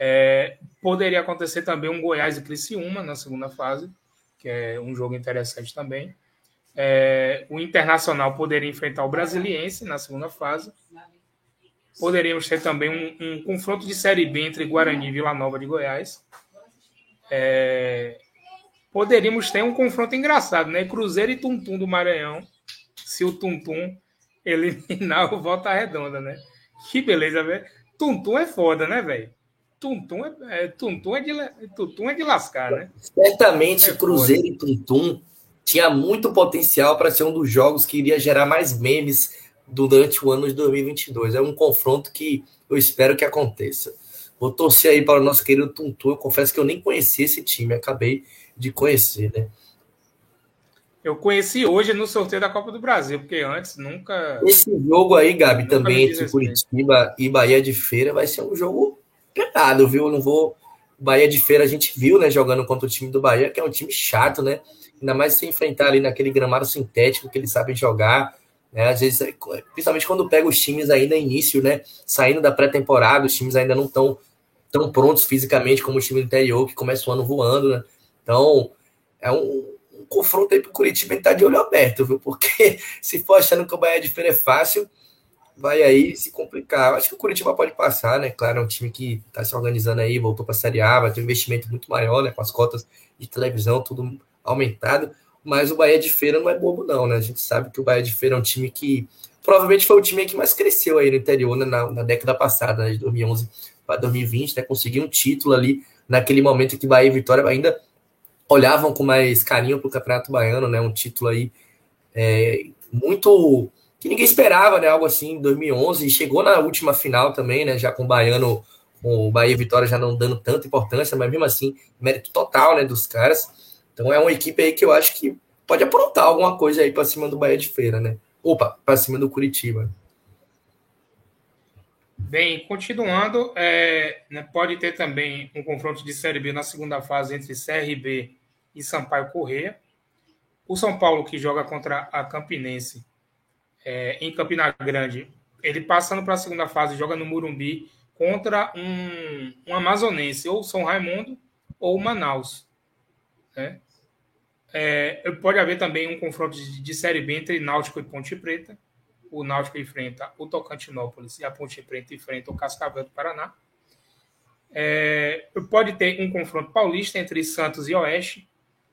S1: É, poderia acontecer também um Goiás e Criciúma na segunda fase, que é um jogo interessante também. É, o Internacional poderia enfrentar o Brasiliense na segunda fase. Poderíamos ter também um, um, confronto de Série B entre Guarani e Vila Nova de Goiás. É, poderíamos ter um confronto engraçado, né? Cruzeiro e Tuntum do Maranhão. Se o Tuntum eliminar o Volta Redonda, né? Que beleza, velho. Tuntum é foda, né, velho? Tuntum é, é, Tuntum, é de, Tuntum é de lascar, né?
S3: Certamente é Cruzeiro foda. e Tuntum tinha muito potencial para ser um dos jogos que iria gerar mais memes durante o ano de 2022. É um confronto que eu espero que aconteça. Vou torcer aí para o nosso querido Tuntu. Eu confesso que eu nem conhecia esse time, acabei de conhecer, né?
S1: Eu conheci hoje no sorteio da Copa do Brasil, porque antes nunca.
S3: Esse jogo aí, Gabi, também entre Curitiba e Bahia de Feira vai ser um jogo pesado, viu? Eu não vou. Bahia de Feira a gente viu, né, jogando contra o time do Bahia, que é um time chato, né? Ainda mais se enfrentar ali naquele gramado sintético que eles sabem jogar. Né? Às vezes, principalmente quando pega os times ainda início, né? Saindo da pré-temporada, os times ainda não estão tão prontos fisicamente como o time do interior, que começa o ano voando, né? Então, é um, um confronto aí pro Curitiba estar tá de olho aberto, viu? Porque se for achando que o Bahia de Feira é fácil, vai aí se complicar. Acho que o Curitiba pode passar, né? Claro, é um time que está se organizando aí, voltou para a Série A, vai ter um investimento muito maior, né? Com as cotas de televisão, tudo aumentado. Mas o Bahia de Feira não é bobo, não, né? A gente sabe que o Bahia de Feira é um time que provavelmente foi o time que mais cresceu aí no interior né? na, na, década passada, né? de 2011 para 2020, né? Conseguiu um título ali naquele momento que Bahia e Vitória ainda olhavam com mais carinho para o Campeonato Baiano, né? Um título aí é, muito que ninguém esperava, né? Algo assim, em 2011 e chegou na última final também, né? Já com o Baiano, com o Bahia e Vitória já não dando tanta importância, mas mesmo assim mérito total, né? Dos caras. Então é uma equipe aí que eu acho que pode aprontar alguma coisa aí para cima do Bahia de Feira, né? Opa, para cima do Curitiba.
S1: Bem, continuando, é, né, pode ter também um confronto de Série B na segunda fase entre CRB e Sampaio Correia. O São Paulo, que joga contra a Campinense é, em Campina Grande, ele passando para a segunda fase, joga no Murumbi contra um, um amazonense, ou São Raimundo ou Manaus. Né? É, pode haver também um confronto de, de, Série B entre Náutico e Ponte Preta. O Náutico enfrenta o Tocantinópolis e a Ponte Preta enfrenta o Cascavel do Paraná. É, pode ter um confronto paulista entre Santos e Oeste.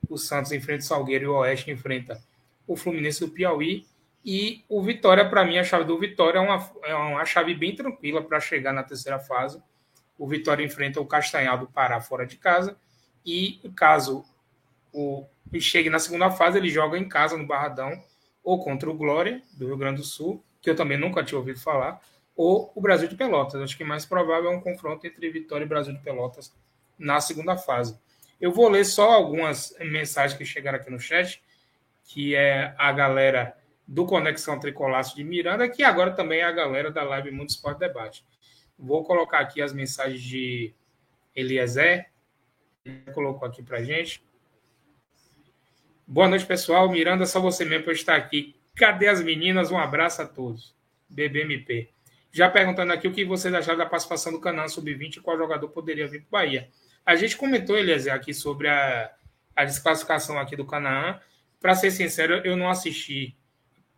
S1: O Santos enfrenta o Salgueiro e o Oeste enfrenta o Fluminense do Piauí. E o Vitória, para mim, a chave do Vitória é uma, é uma chave bem tranquila para chegar na terceira fase. O Vitória enfrenta o Castanhal do Pará fora de casa. E caso o chegue na segunda fase, ele joga em casa no Barradão, ou contra o Glória, do Rio Grande do Sul, que eu também nunca tinha ouvido falar, ou o Brasil de Pelotas. Acho que mais provável é um confronto entre Vitória e Brasil de Pelotas na segunda fase. Eu vou ler só algumas mensagens que chegaram aqui no chat, que é a galera do Conexão Tricolaço de Miranda, que agora também é a galera da Live Mundo Esporte Debate. Vou colocar aqui as mensagens de Eliezer, ele colocou aqui para gente. Boa noite, pessoal. Miranda, só você mesmo por estar aqui. Cadê as meninas? Um abraço a todos. BBMP. Já perguntando aqui o que vocês acharam da participação do Canal Sub-20 e qual jogador poderia vir para o Bahia. A gente comentou, Eliezer, aqui sobre a, a desclassificação aqui do Canaã. Para ser sincero, eu não assisti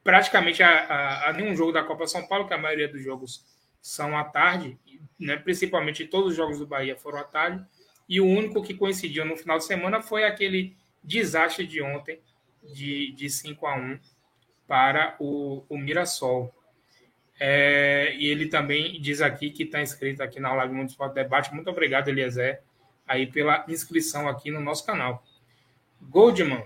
S1: praticamente a, a, a, nenhum jogo da Copa São Paulo, que a maioria dos jogos são à tarde, né? principalmente todos os jogos do Bahia foram à tarde. E o único que coincidiu no final de semana foi aquele desastre de ontem, de, de 5 a 1 para o, o Mirassol. É, e ele também diz aqui que está inscrito aqui na Live Mundo Esporte Debate. Muito obrigado, Eliezer, aí pela inscrição aqui no nosso canal. Goldman.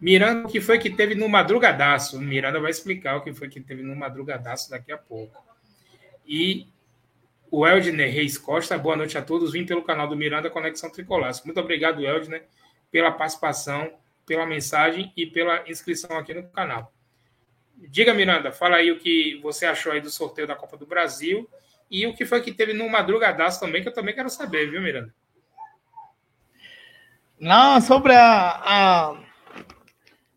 S1: Miranda, o que foi que teve no madrugadaço? Miranda vai explicar o que foi que teve no madrugadaço daqui a pouco. E o Eldner Reis Costa, boa noite a todos. Vim pelo canal do Miranda Conexão Tricolaço. Muito obrigado, Eldner, pela participação, pela mensagem e pela inscrição aqui no canal. Diga, Miranda, fala aí o que você achou aí do sorteio da Copa do Brasil e o que foi que teve no madrugadaço também, que eu também quero saber, viu, Miranda?
S4: Não, sobre a, a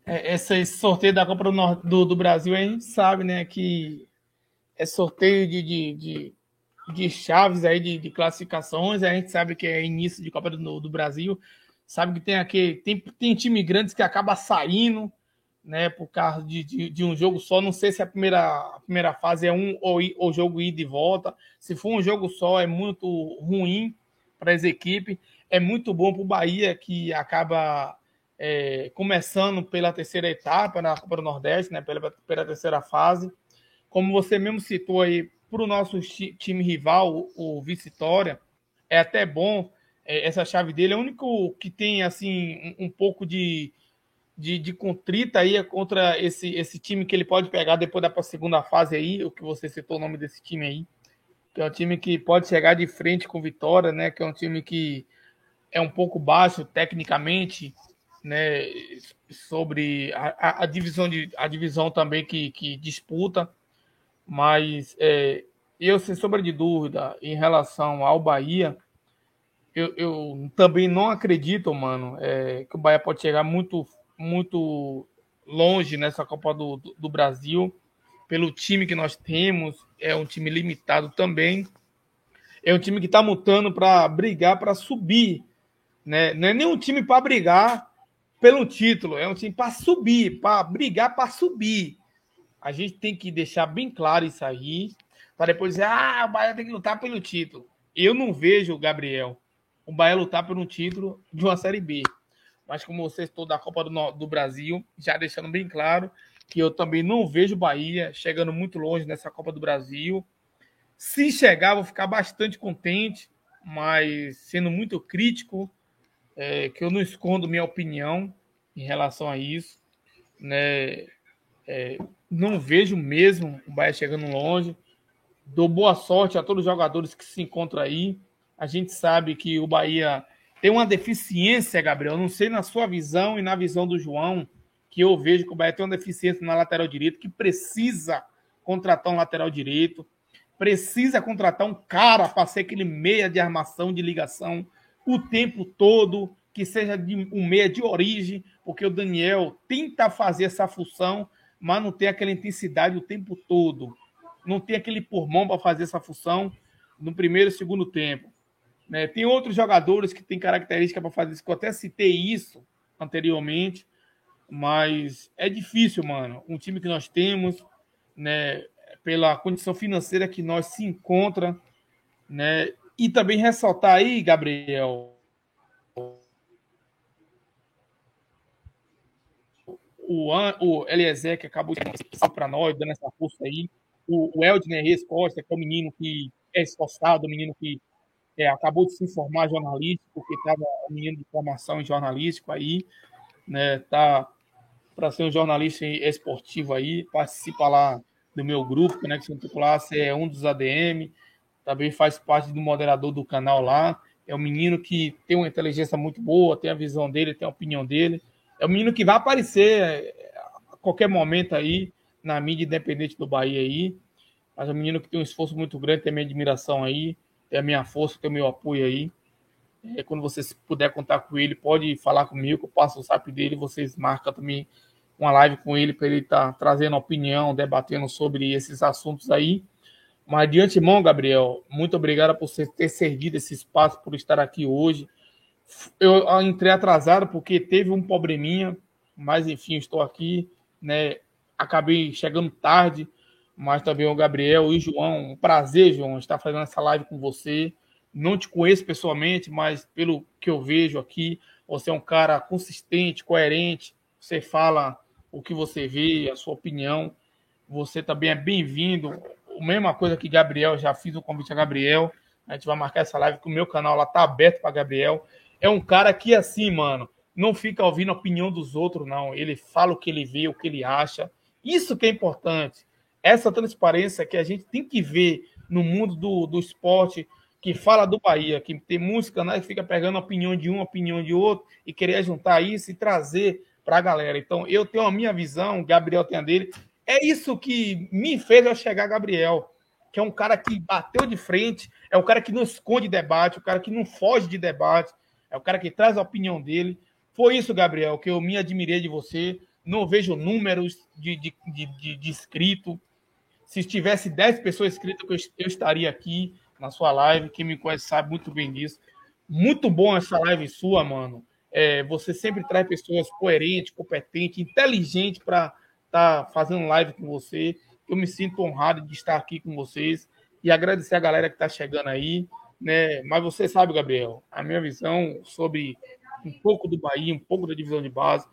S4: é, esse sorteio da Copa do, do, do, Brasil, a gente sabe, né, que é sorteio de, de, de de chaves aí de, de, classificações. A gente sabe que é início de Copa do, do Brasil. Sabe que tem aqui tem, tem time grandes que acaba saindo, né, por causa de, de, de, um jogo só. Não sei se a primeira, a primeira fase é um ou, ou jogo ida e volta. Se for um jogo só, é muito ruim para as equipes. É muito bom para o Bahia, que acaba é, começando pela terceira etapa na Copa do Nordeste, né, pela, pela terceira fase. Como você mesmo citou aí, para o nosso time rival, o, Vitória, é até bom é, essa chave dele. É o único que tem assim um, um pouco de, de, de, contrita aí contra esse, esse time que ele pode pegar depois da segunda fase aí, o que você citou o nome desse time aí, que é um time que pode chegar de frente com Vitória, né? Que é um time que é um pouco baixo tecnicamente, né? Sobre a, a, a divisão de a divisão também que, que disputa. Mas é, eu, sem sombra de dúvida, em relação ao Bahia, eu, eu também não acredito, mano, é, que o Bahia pode chegar muito, muito longe nessa Copa do, do, do Brasil, pelo time que nós temos. É um time limitado também. É um time que está mutando para brigar para subir. Né? Não é nem um time para brigar pelo título, é um time para subir, para brigar para subir. A gente tem que deixar bem claro isso aí, para depois dizer, ah, o Bahia tem que lutar pelo título. Eu não vejo, Gabriel, o Bahia lutar por um título de uma Série B. Mas como você estou da Copa do, do Brasil, já deixando bem claro que eu também não vejo o Bahia chegando muito longe nessa Copa do Brasil. Se chegar, vou ficar bastante contente, mas sendo muito crítico, é, que eu não escondo minha opinião em relação a isso. Né? É, não vejo mesmo o Bahia chegando longe. Dou boa sorte a todos os jogadores que se encontram aí. A gente sabe que o Bahia tem uma deficiência, Gabriel. Não sei na sua visão e na visão do João, que eu vejo que o Bahia tem uma deficiência na lateral direito, que precisa contratar um lateral direito, precisa contratar um cara para ser aquele meia de armação, de ligação, o tempo todo, que seja de, um meia de origem, porque o Daniel tenta fazer essa função, mas não tem aquela intensidade o tempo todo. Não tem aquele pulmão para fazer essa função no primeiro e segundo tempo. Né? Tem outros jogadores que têm característica para fazer isso, que eu até citei isso anteriormente, mas é difícil, mano. Um time que nós temos, né, pela condição financeira que nós se encontra, né, e também ressaltar aí, Gabriel, o, o Eliezer, que acabou de para nós, dando essa força aí, o, o Eldner Reis que é o menino que é esforçado, o menino que é, acabou de se formar jornalista, porque estava um menino de formação em jornalístico aí, né, tá para ser um jornalista esportivo aí, participa lá do meu grupo, Conexão Popular, você é um dos ADM, também faz parte do moderador do canal lá, é um menino que tem uma inteligência muito boa, tem a visão dele, tem a opinião dele, é um menino que vai aparecer é, a qualquer momento aí na mídia independente do Bahia aí, mas é um menino que tem um esforço muito grande, tem minha admiração aí, tem a minha força, tem o meu apoio aí. É, quando você puder contar com ele, pode falar comigo, eu passo o zap dele, vocês marcam também uma live com ele para ele estar tá trazendo opinião, debatendo sobre esses assuntos aí. Mas de antemão, Gabriel, muito obrigado por você ter cedido esse espaço, por estar aqui hoje. Eu entrei atrasado porque teve um probleminha, mas enfim, estou aqui, né? Acabei chegando tarde, mas também o Gabriel e o João. Um prazer, João, estar fazendo essa live com você. Não te conheço pessoalmente, mas pelo que eu vejo aqui, você é um cara consistente, coerente. Você fala o que você vê, a sua opinião. Você também é bem-vindo. A mesma coisa que Gabriel, já fiz o convite a Gabriel. A gente vai marcar essa live que o meu canal lá tá aberto para Gabriel. É um cara que, assim, mano, não fica ouvindo a opinião dos outros, não. Ele fala o que ele vê, o que ele acha. Isso que é importante essa transparência que a gente tem que ver no mundo do, do esporte, que fala do Bahia, que tem muitos canais que fica pegando a opinião de um, a opinião de outro, e querer juntar isso e trazer para a galera. Então, eu tenho a minha visão, o Gabriel tem a dele. É isso que me fez eu chegar Gabriel, que é um cara que bateu de frente, é um cara que não esconde debate, o um cara que não foge de debate, é o cara que traz a opinião dele. Foi isso, Gabriel, que eu me admirei de você. Não vejo números de, de, de, de, de inscrito, se tivesse 10 pessoas inscritas, eu estaria aqui na sua live. Quem me conhece sabe muito bem disso. Muito bom essa live sua, mano. É, você sempre traz pessoas coerentes, competentes, inteligentes para estar tá fazendo live com você. Eu me sinto honrado de estar aqui com vocês e agradecer a galera que está chegando aí. Né? Mas você sabe, Gabriel, a minha visão sobre um pouco do Bahia, um pouco da divisão de base,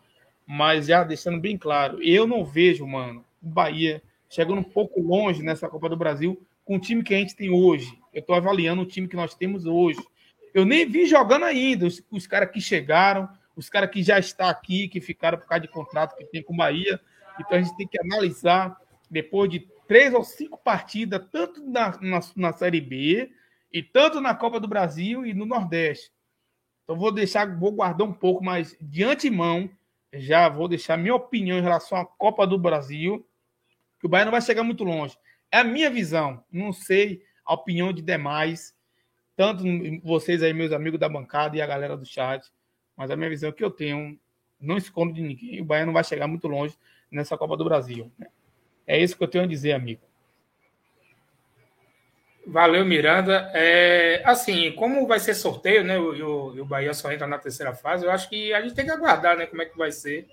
S4: mas já deixando bem claro, eu não vejo, mano, o Bahia chegando um pouco longe nessa Copa do Brasil com o time que a gente tem hoje. Eu estou avaliando o time que nós temos hoje. Eu nem vi jogando ainda os, os caras que chegaram, os caras que já estão aqui, que ficaram por causa de contrato que tem com o Bahia. Então a gente tem que analisar depois de três ou cinco partidas, tanto na, na, na Série B e tanto na Copa do Brasil e no Nordeste. Então vou deixar, vou guardar um pouco, mas de antemão já vou deixar minha opinião em relação à Copa do Brasil que o Bahia não vai chegar muito longe. É a minha visão. Não sei a opinião de demais, tanto vocês aí, meus amigos da bancada e a galera do chat, mas a minha visão é que eu tenho, não escondo de ninguém, o Bahia não vai chegar muito longe nessa Copa do Brasil. É isso que eu tenho a dizer, amigo.
S1: Valeu, Miranda. É, assim, como vai ser sorteio, né? E o, o, Bahia só entra na terceira fase, eu acho que a gente tem que aguardar, né? Como é que vai ser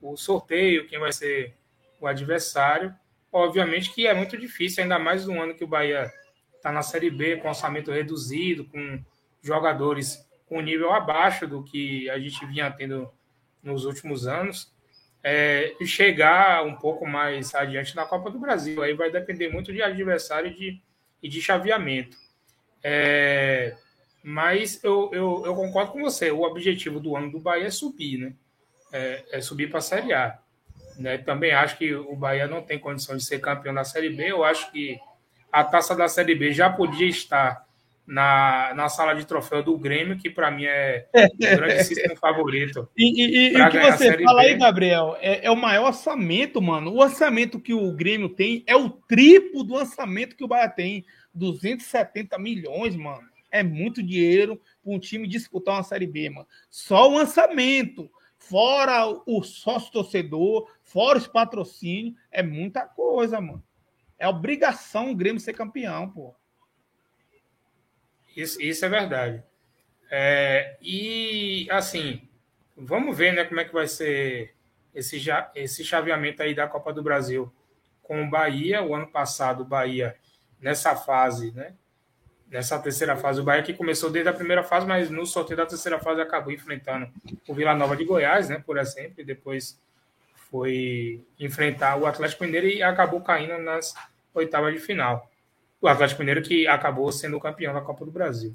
S1: o sorteio, quem vai ser o adversário. Obviamente que é muito difícil, ainda mais no ano que o Bahia está na Série B, com orçamento reduzido, com jogadores com nível abaixo do que a gente vinha tendo nos últimos anos, é, chegar um pouco mais adiante na Copa do Brasil. Aí vai depender muito de adversário e de, e de chaveamento. É, mas eu, eu, eu, concordo com você. O objetivo do ano do Bahia é subir, né? É, é subir para a Série A. Né? Também acho que o Bahia não tem condição de ser campeão da Série B. Eu acho que a taça da Série B já podia estar na, na sala de troféu do Grêmio, que para mim é o grandíssimo favorito.
S4: E, e, e o que você fala B. aí, Gabriel, é, é, o maior orçamento, mano. O orçamento que o Grêmio tem é o triplo do orçamento que o Bahia tem. 270 milhões, mano. É muito dinheiro para um time disputar uma Série B, mano. Só o orçamento. Fora o sócio torcedor, fora os patrocínios, é muita coisa, mano. É obrigação o Grêmio ser campeão, pô.
S1: Isso, isso é verdade. É, e, assim, vamos ver né, como é que vai ser esse, esse chaveamento aí da Copa do Brasil com o Bahia. O ano passado, o Bahia, nessa fase, né? Nessa terceira fase, o Bahia que começou desde a primeira fase, mas no sorteio da terceira fase acabou enfrentando o Vila Nova de Goiás, né? Por exemplo, e depois foi enfrentar o Atlético Mineiro e acabou caindo nas oitavas de final o Atlético Mineiro que acabou sendo o campeão da Copa do Brasil.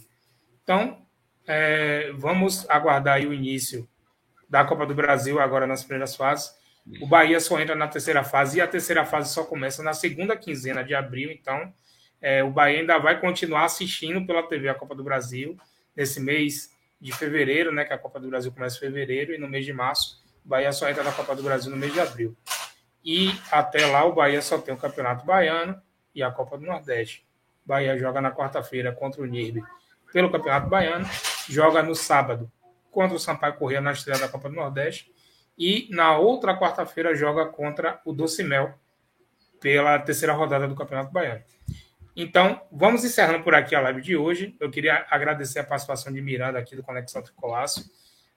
S1: Então, é, vamos aguardar o início da Copa do Brasil agora nas primeiras fases. O Bahia só entra na terceira fase e a terceira fase só começa na segunda quinzena de abril. Então, é, o Bahia ainda vai continuar assistindo pela TV a Copa do Brasil nesse mês de fevereiro, né? Que a Copa do Brasil começa em fevereiro e no mês de março o Bahia só entra na Copa do Brasil no mês de abril. E até lá o Bahia só tem o Campeonato Baiano e a Copa do Nordeste. Bahia joga na quarta-feira contra o NIRB pelo Campeonato Baiano, joga no sábado contra o Sampaio Corrêa na estreia da Copa do Nordeste e na outra quarta-feira joga contra o Docimel pela terceira rodada do Campeonato Baiano. Então, vamos encerrando por aqui a live de hoje. Eu queria agradecer a participação de Miranda aqui do Conexão Tricolaço.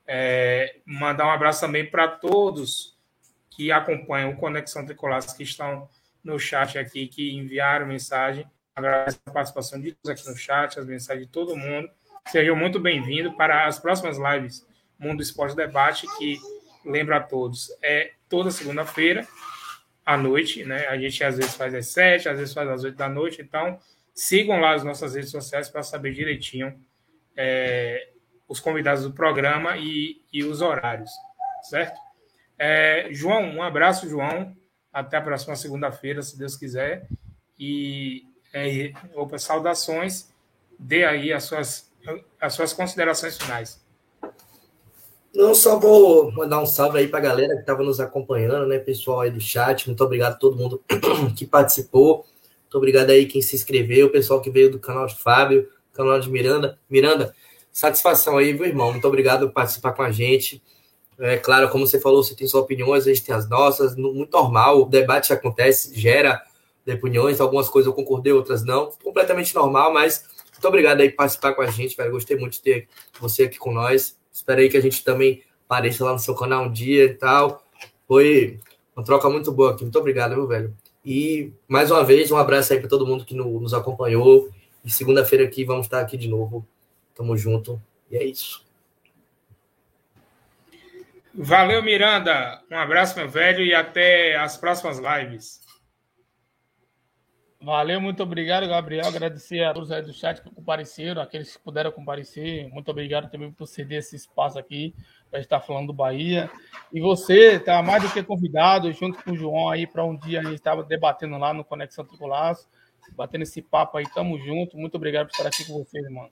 S1: É, mandar um abraço também para todos que acompanham o Conexão Tricolaço, que estão no chat aqui, que enviaram mensagem. Agradeço a participação de todos aqui no chat, as mensagens de todo mundo. Sejam muito bem-vindos para as próximas lives Mundo Esporte Debate, que lembra a todos, é toda segunda-feira à noite, né? A gente às vezes faz às sete, às vezes faz às oito da noite, então sigam lá as nossas redes sociais para saber direitinho é, os convidados do programa e, e os horários, certo? É, João, um abraço, João. Até a próxima segunda-feira, se Deus quiser. E é, opa, saudações. Dê aí as suas, as suas considerações finais.
S3: Não, só vou mandar um salve aí para a galera que estava nos acompanhando, né? Pessoal aí do chat. Muito obrigado a todo mundo que participou. Muito obrigado aí quem se inscreveu, o pessoal que veio do canal de Fábio, canal de Miranda. Miranda, satisfação aí, meu irmão. Muito obrigado por participar com a gente. É claro, como você falou, você tem suas opiniões, a gente tem as nossas, muito normal, o debate acontece, gera opiniões, algumas coisas eu concordei, outras não, completamente normal, mas muito obrigado aí por participar com a gente, velho, gostei muito de ter você aqui com nós, espero aí que a gente também apareça lá no seu canal um dia e tal, foi uma troca muito boa aqui, muito obrigado, meu velho. E, mais uma vez, um abraço aí para todo mundo que nos acompanhou, e segunda-feira aqui vamos estar aqui de novo, tamo junto, e é isso.
S1: Valeu, Miranda. Um abraço, meu velho, e até as próximas lives.
S4: Valeu, muito obrigado, Gabriel. Agradecer a todos aí do chat que compareceram, aqueles que puderam comparecer. Muito obrigado também por ceder esse espaço aqui para estar falando do Bahia. E você está mais do que convidado, junto com o João aí, para um dia a gente estava debatendo lá no Conexão Tricolaço, batendo esse papo aí. Tamo junto. Muito obrigado por estar aqui com vocês, mano.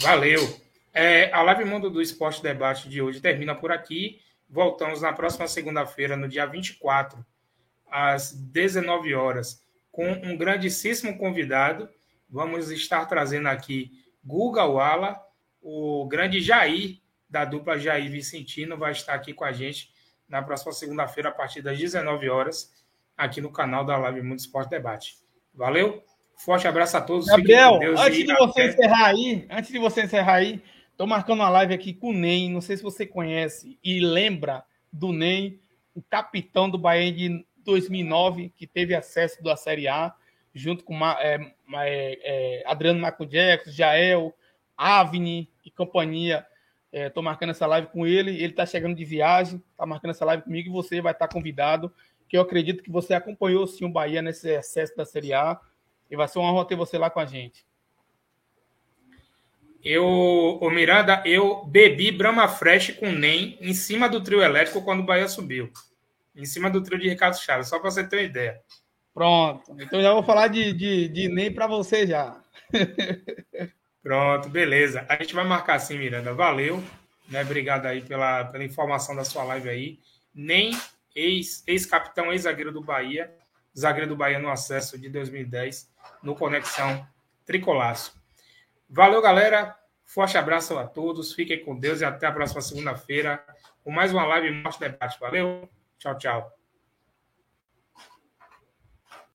S1: Valeu. É, a Live Mundo do Esporte Debate de hoje termina por aqui. Voltamos na próxima segunda-feira, no dia 24, às 19 horas, com um grandíssimo convidado. Vamos estar trazendo aqui Guga Wala, o grande Jair, da dupla Jair Vicentino, vai estar aqui com a gente na próxima segunda-feira, a partir das 19 horas, aqui no canal da Live Mundo Esporte Debate. Valeu? Forte abraço a todos.
S4: Gabriel, antes de você encerrar aí, antes de você encerrar aí, Estou marcando uma live aqui com o Ney. Não sei se você conhece e lembra do Ney, o capitão do Bahia de 2009, que teve acesso da Série A, junto com é, é, é, Adriano Marco Jael, Avni e companhia. Estou é, marcando essa live com ele. Ele está chegando de viagem, está marcando essa live comigo e você vai estar tá convidado. Que eu acredito que você acompanhou sim o Bahia nesse acesso da Série A. E vai ser uma honra ter você lá com a gente.
S1: Eu, o Miranda, eu bebi Brahma Fresh com NEM em cima do trio elétrico quando o Bahia subiu. Em cima do trio de Ricardo Chaves, só para você ter uma ideia.
S4: Pronto. Então já vou falar de, de, de NEM para você já.
S1: Pronto, beleza. A gente vai marcar assim, Miranda. Valeu. Né? Obrigado aí pela, pela informação da sua live aí. Nem ex-capitão, ex ex-zagueiro do Bahia, zagueiro do Bahia no acesso de 2010, no Conexão Tricolaço. Valeu, galera. Forte abraço a todos. Fiquem com Deus e até a próxima segunda-feira com mais uma live Morte Debate. Valeu. Tchau, tchau.